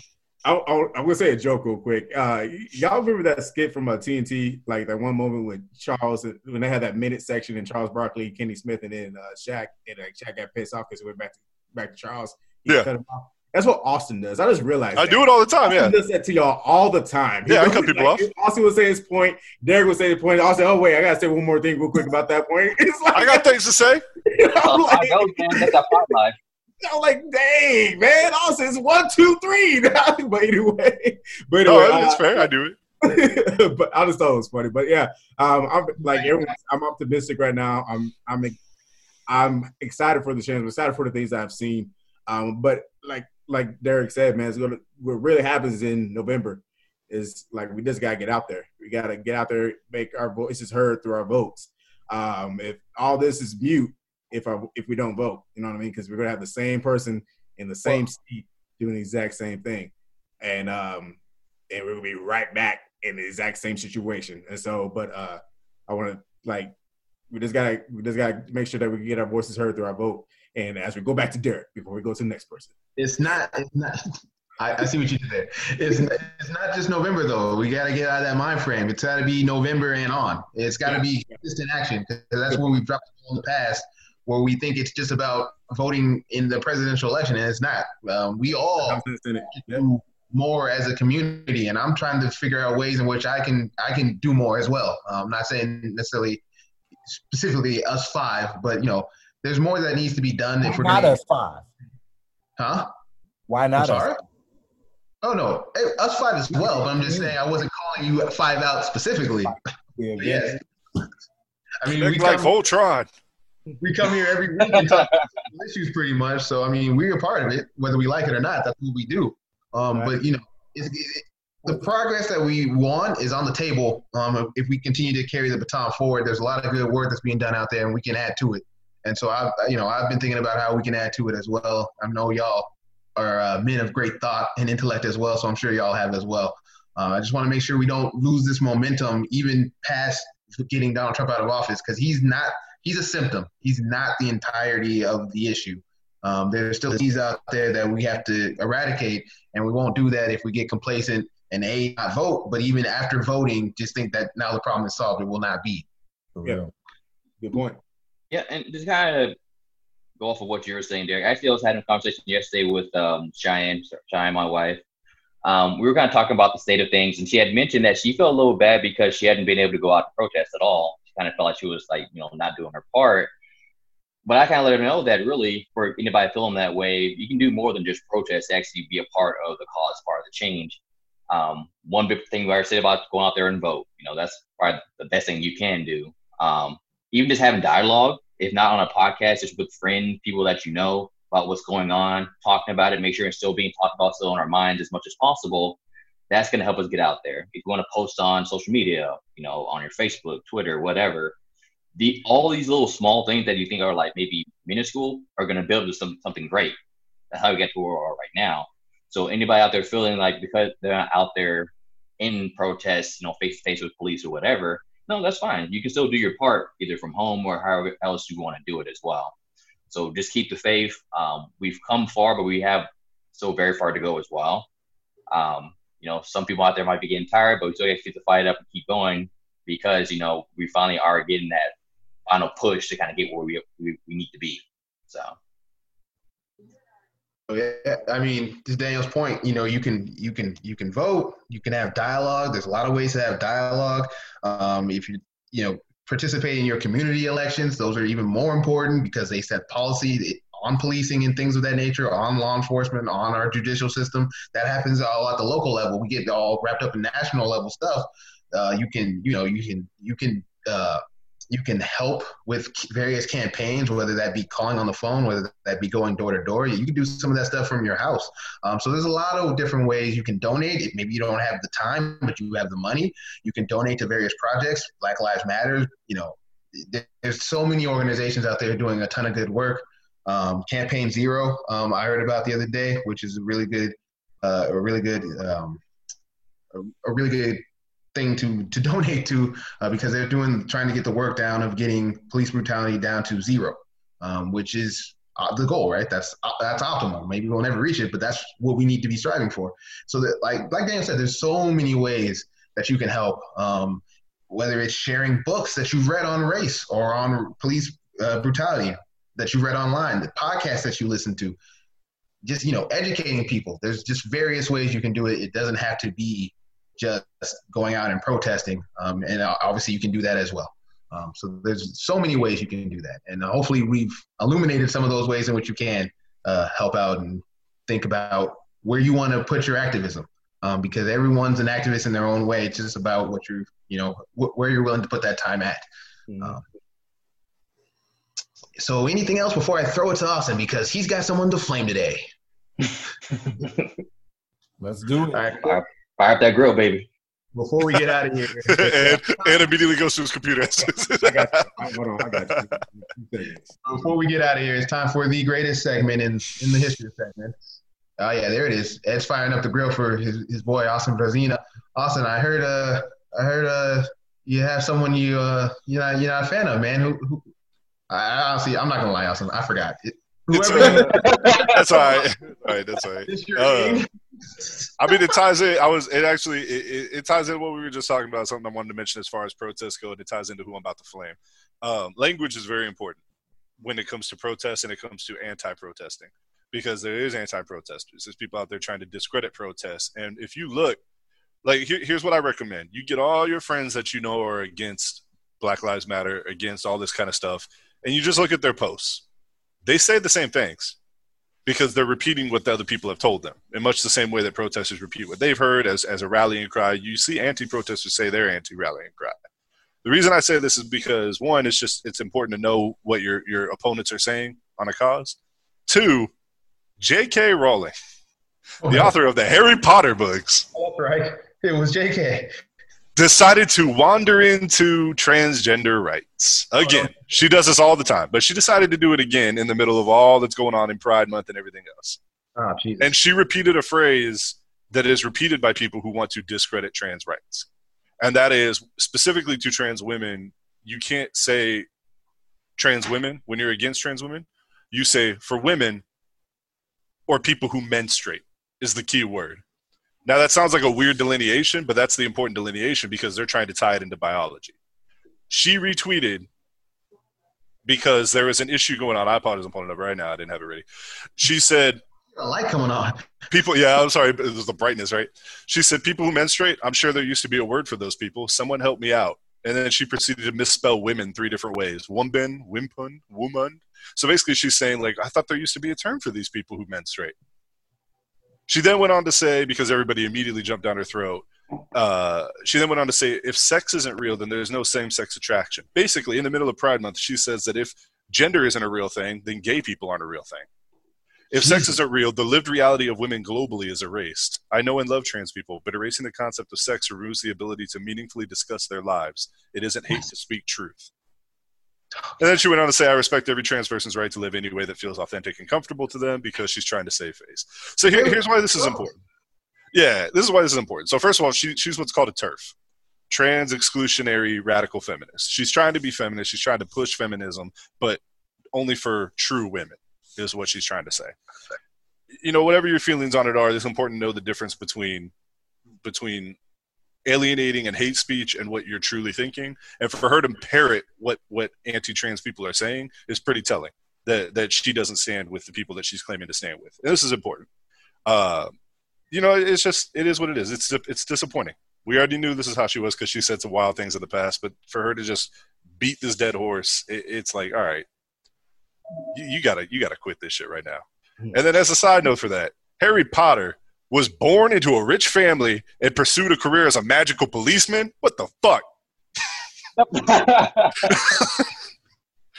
I, I, I'm gonna say a joke real quick. Uh, y'all remember that skit from uh, TNT, like that one moment with Charles when they had that minute section and Charles Barkley, Kenny Smith, and then uh, Shaq, and like Shaq got pissed off because he went back to back to Charles. He Yeah. cut him off. That's what Austin does. I just realized I that. do it all the time, Austin yeah. does that to y'all all the time. He Yeah, I goes, cut people like, off. Austin would say his point. Derek would say his point. Austin, oh wait, I gotta say one more thing real quick about that point. It's like I got things to say. I'm Uh, like, I know, man. That's a fight life. I'm like, dang, man, Austin's one, two, three. but anyway, but No, anyway, it's uh, fair. I do it. but I just thought it was funny. But yeah, um, I'm like everyone. I'm optimistic right now. I'm I'm I'm excited for the chance. I'm excited for the things I've seen. Um, but like like Derek said, man, it's gonna what really happens in November is like we just gotta get out there. We gotta get out there, make our voices heard through our votes. Um, if all this is mute, if I if we don't vote, you know what I mean? Because we're gonna have the same person in the same seat doing the exact same thing, and um, and we're gonna be right back in the exact same situation. And so, but uh, I want to like we just gotta we just gotta make sure that we get our voices heard through our vote. And as we go back to Derek before we go to the next person. It's not. It's not. I, I see what you did there. It's, it's not just November though. We got to get out of that mind frame. It's got to be November and on. It's got to be consistent action because that's where we've dropped in the past. Where we think it's just about voting in the presidential election, and it's not. Um, we all Confidence in it. Yep. do more as a community, and I'm trying to figure out ways in which I can I can do more as well. Um, I'm not saying necessarily specifically us five, but you know, there's more that needs to be done if we're not gonna, us five? huh? Why I'm not us? sorry. Oh no, Hey, us five as well. But I'm just saying I wasn't calling you five out specifically. Yeah, yes. I mean, we like come, Voltron. We come here every week and talk about issues pretty much. So I mean, we're a part of it, whether we like it or not. That's what we do. Um, But you know, it's, it, the progress that we want is on the table. Um, if we continue to carry the baton forward, there's a lot of good work that's being done out there, and we can add to it. And so I, you know, I've been thinking about how we can add to it as well. I know y'all are uh, men of great thought and intellect as well, so I'm sure y'all have as well. Uh, I just want to make sure we don't lose this momentum even past getting Donald Trump out of office because he's not he's a symptom. He's not the entirety of the issue. Um, there's still disease out there that we have to eradicate, and we won't do that if we get complacent and a not vote. But even after voting, just think that now the problem is solved. It will not be. Yeah. Good point. Yeah, and just kind of go off of what you were saying, Derek. Actually, I was having a conversation yesterday with um, Cheyenne, Cheyenne, my wife. Um, we were kind of talking about the state of things, and she had mentioned that she felt a little bad because she hadn't been able to go out to protest at all. Kind of felt like she was like, you know, not doing her part. But I kind of let her know that really, for anybody feeling that way, you can do more than just protest. Actually, be a part of the cause, part of the change. Um, one big thing I said about going out there and vote. You know, that's probably the best thing you can do. Um, even just having dialogue, if not on a podcast, just with friends, people that you know about what's going on, talking about it, make sure it's still being talked about, still in our minds as much as possible. That's going to help us get out there. If you want to post on social media, you know, on your Facebook, Twitter, whatever, the all these little small things that you think are like maybe minuscule are going to build to some, something great. That's how we get to where we are right now. So anybody out there feeling like because they're not out there in protests, you know, face to face with police or whatever, no, that's fine. You can still do your part either from home or however else you want to do it as well. So just keep the faith. Um, we've come far, but we have still very far to go as well. Um, you know, some people out there might be getting tired, but we still have to keep the fight up and keep going because you know we finally are getting that final push to kind of get where we we, we need to be. So Oh, Yeah, I mean, to Daniel's point, you know, you can you can you can vote, you can have dialogue. There's a lot of ways to have dialogue. Um, if you you know participate in your community elections, those are even more important because they set policy on policing and things of that nature, on law enforcement, on our judicial system. That happens all at the local level. We get all wrapped up in national level stuff. Uh, you can you know you can you can uh, you can help with various campaigns, whether that be calling on the phone, whether that be going door to door. You can do some of that stuff from your house. Um, so there's a lot of different ways you can donate. Maybe you don't have the time, but you have the money, you can donate to various projects. Black Lives Matter. You know, there's so many organizations out there doing a ton of good work. Um, Campaign Zero, um, I heard about the other day, which is a really good, uh, a really good, um, a, a really good thing to to donate to uh, because they're doing trying to get the work down of getting police brutality down to zero, um, which is uh, the goal, right? That's uh, that's optimal. Maybe we'll never reach it, but that's what we need to be striving for. So that, like like Daniel said, there's so many ways that you can help. Um, whether it's sharing books that you've read on race or on police uh, brutality that you read online, the podcast that you listen to, just you know, educating people. There's just various ways you can do it. It doesn't have to be just going out and protesting. Um, and obviously, you can do that as well. Um, so there's so many ways you can do that, and uh, hopefully, we've illuminated some of those ways in which you can uh, help out and think about where you want to put your activism. Um, because everyone's an activist in their own way. It's just about what you're, you know, wh- where you're willing to put that time at. Um, so, anything else before I throw it to Austin because he's got someone to flame today. Let's do it. All right. fire, fire up that grill, baby. Before we get out of here, and, and immediately goes to his computer. I got you. Hold on, I got you. Two seconds. before we get out of here, it's time for the greatest segment in, in the history of segment. Oh yeah, there it is. Ed's firing up the grill for his, his boy Austin Brazina. Austin, I heard uh I heard uh you have someone you uh you're not you're not a fan of, man. Who, who I I honestly I'm not gonna lie, Austin, I forgot. It, whoever that's all right. All right, that's all right. Uh. I mean, it ties in. I was. It actually. It, it, it ties in what we were just talking about. Something I wanted to mention as far as protests go, and it ties into who I'm about to flame. Um, language is very important. when it comes to protests and it comes to anti-protesting because there is anti-protesters. There's people out there trying to discredit protests. And if you look, like here, here's what I recommend: you get all your friends that you know are against Black Lives Matter, against all this kind of stuff, and you just look at their posts. They say the same things because they're repeating what the other people have told them in much the same way that protesters repeat what they've heard as, as a rallying cry. You see anti-protesters say their anti-rallying cry. The reason I say this is because one, it's just it's important to know what your your opponents are saying on a cause. Two, J.K. Rowling, oh, the author of the Harry Potter books, That's right. It was JK. Decided to wander into transgender rights again. Oh, she does this all the time, but she decided to do it again in the middle of all that's going on in Pride Month and everything else. Oh, Jesus. And she repeated a phrase that is repeated by people who want to discredit trans rights. And that is specifically to trans women, you can't say trans women when you're against trans women. You say for women or people who menstruate is the key word. Now that sounds like a weird delineation, but that's the important delineation because they're trying to tie it into biology. She retweeted because there was an issue going on. I apologize, I'm pulling it up right now. I didn't have it ready. She said, a light coming on. People, yeah, I'm sorry, it was the brightness, right? She said, "People who menstruate. I'm sure there used to be a word for those people. Someone help me out." And then she proceeded to misspell women three different ways: wumben, wimpun, woman. So basically, she's saying, like, I thought there used to be a term for these people who menstruate. She then went on to say, because everybody immediately jumped down her throat. Uh, she then went on to say, if sex isn't real, then there's no same-sex attraction. Basically, in the middle of Pride Month, she says that if gender isn't a real thing, then gay people aren't a real thing. If sex isn't real, the lived reality of women globally is erased. I know and love trans people, but erasing the concept of sex removes the ability to meaningfully discuss their lives. It isn't hate to speak truth. And then she went on to say, I respect every trans person's right to live any way that feels authentic and comfortable to them because she's trying to save face. So here, here's why this is important. Yeah, this is why this is important. So, first of all, she, she's what's called a TERF, trans exclusionary radical feminist. She's trying to be feminist, she's trying to push feminism, but only for true women is what she's trying to say. You know, whatever your feelings on it are, it's important to know the difference between between alienating and hate speech and what you're truly thinking. And for her to parrot what what anti-trans people are saying is pretty telling. That that she doesn't stand with the people that she's claiming to stand with. And this is important. Uh, you know, it's just it is what it is. It's it's disappointing. We already knew this is how she was because she said some wild things in the past. But for her to just beat this dead horse, it, it's like, all right, you, you gotta you gotta quit this shit right now. And then as a side note for that, Harry Potter was born into a rich family and pursued a career as a magical policeman. What the fuck?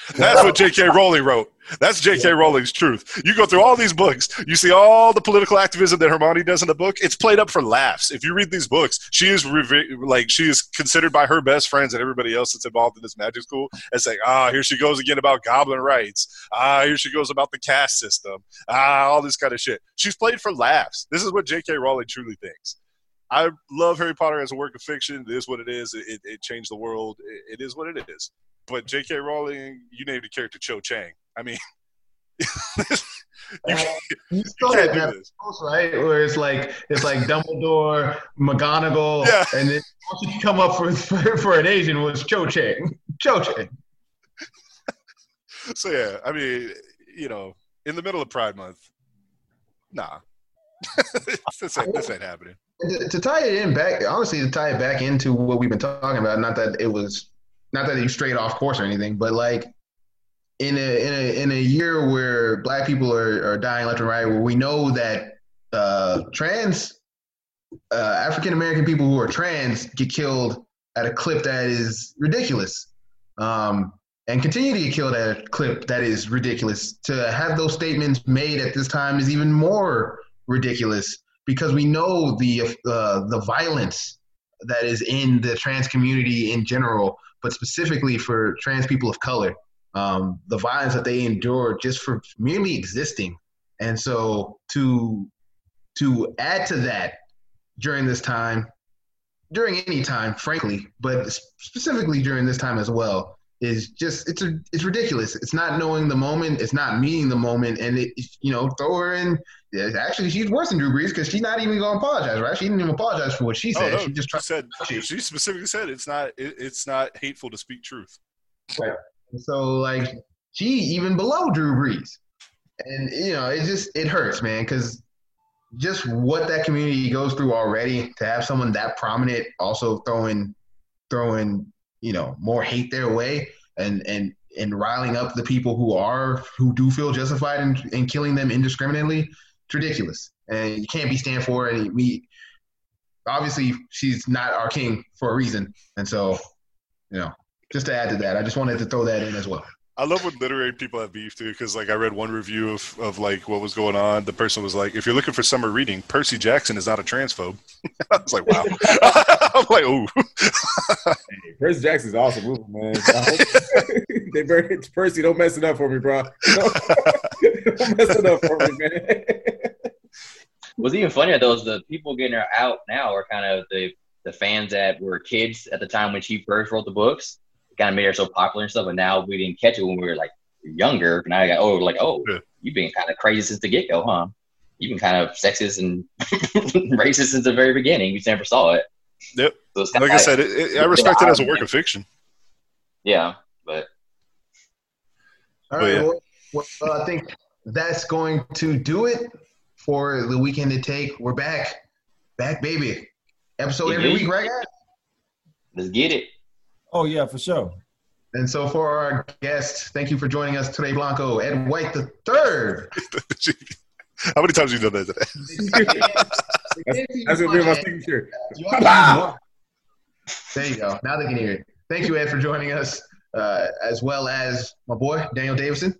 That's what J.K. Rowling wrote. That's J.K. Rowling's truth. You go through all these books, you see all the political activism that Hermione does in the book. It's played up for laughs. If you read these books, she is like she is considered by her best friends and everybody else that's involved in this magic school as like, ah, here she goes again about goblin rights. Ah, here she goes about the caste system. Ah, all this kind of shit. She's played for laughs. This is what J.K. Rowling truly thinks. I love Harry Potter as a work of fiction. It is what it is. It, it changed the world. It, it is what it is. But J.K. Rowling, you named the character Cho Chang. I mean, you can't, You saw can't that, do this. post, right? Where it's like it's like Dumbledore, McGonagall, Yeah. and then you come up for, for for an Asian was Cho Chang. Cho Chang. so yeah, I mean, you know, in the middle of Pride Month, nah, this, ain't, this ain't happening. To, to tie it in back, honestly, to tie it back into what we've been talking about. Not that it was, not that you strayed off course or anything, but like in a in a in a year where Black people are, are dying left and right, where we know that uh, trans uh, African American people who are trans get killed at a clip that is ridiculous, um, and continue to get killed at a clip that is ridiculous. To have those statements made at this time is even more ridiculous because we know the uh, the violence that is in the trans community in general, but specifically for trans people of color, um, the violence that they endure just for merely existing. And so to to add to that during this time, during any time, frankly, but specifically during this time as well, is just it's a, it's ridiculous. It's not knowing the moment. It's not meeting the moment, and it you know throw her in. Actually, she's worse than Drew Brees because she's not even gonna apologize, right? She didn't even apologize for what she Oh, said. no, she just tried. she said to she specifically said it's not it, it's not hateful to speak truth. So like she even below Drew Brees. And you know, it just it hurts, man, because just what that community goes through already to have someone that prominent also throwing throwing you know more hate their way and and and riling up the people who are who do feel justified in, in killing them indiscriminately it's ridiculous and you can't be stand for it and we obviously she's not our king for a reason and so you know just to add to that i just wanted to throw that in as well I love when literary people have beef too, because like I read one review of, of like what was going on. The person was like, "If you're looking for summer reading, Percy Jackson is not a transphobe." I was like, "Wow." I'm like, "Ooh." Hey, Percy Jackson's awesome movie, man. I hope- they very Percy, don't mess it up for me, bro. don't mess it up for me, man. What's even funnier though is the people getting her out now are kind of the the fans that were kids at the time when she first wrote the books. Kind of made her so popular and stuff, and now we didn't catch it when we were like younger. Now I got oh like oh Yeah. you've been kind of crazy since the get go, huh? You've been kind of sexist and racist since the very beginning. We just never saw it. Yep. So it's kinda Like I said, it, it, I respect it as a work of fiction. yeah, but All Oh, yeah. Well, well, uh, I think that's going to do it for the weekend to take. We're back. Back, baby. Episode every week, right, guys? let's get it. Oh yeah, for sure. And so for our guest, thank you for joining us today, Blanco. Ed White the third. How many times have you done that today? That's gonna be my signature. There you go. Now they can hear it. Thank you, Ed, for joining us, uh, as well as my boy, Daniel Davison,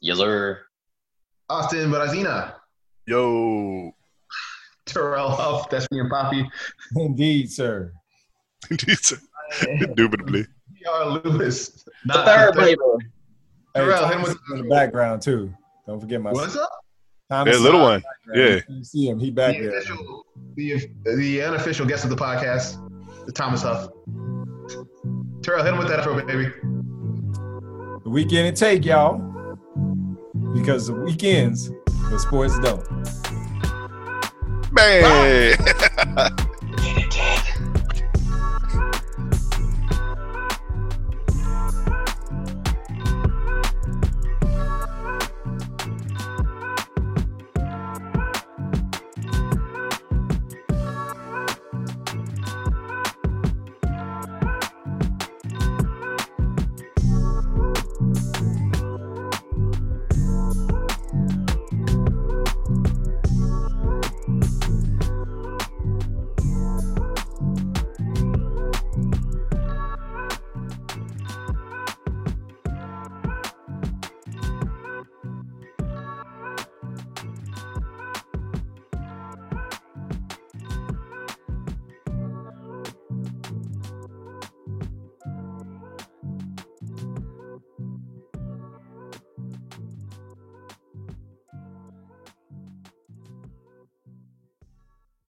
Yeller. Austin Barazina, Yo, Terrell Huff, that's me and Poppy, Indeed, sir. Indeed, sir. indubitably. P.R. Lewis. The Not third the baby. Hey, Terrell, hit him Thomas with- is in the background too. Don't forget my What's up? Thomas Yeah, little one. background. Yeah. You see him? He back The there. official, the, the unofficial guest of the podcast, the Thomas Huff. Terrell, hit him with that intro, baby. The weekend and take y'all, because the weekends, the sports don't. Man.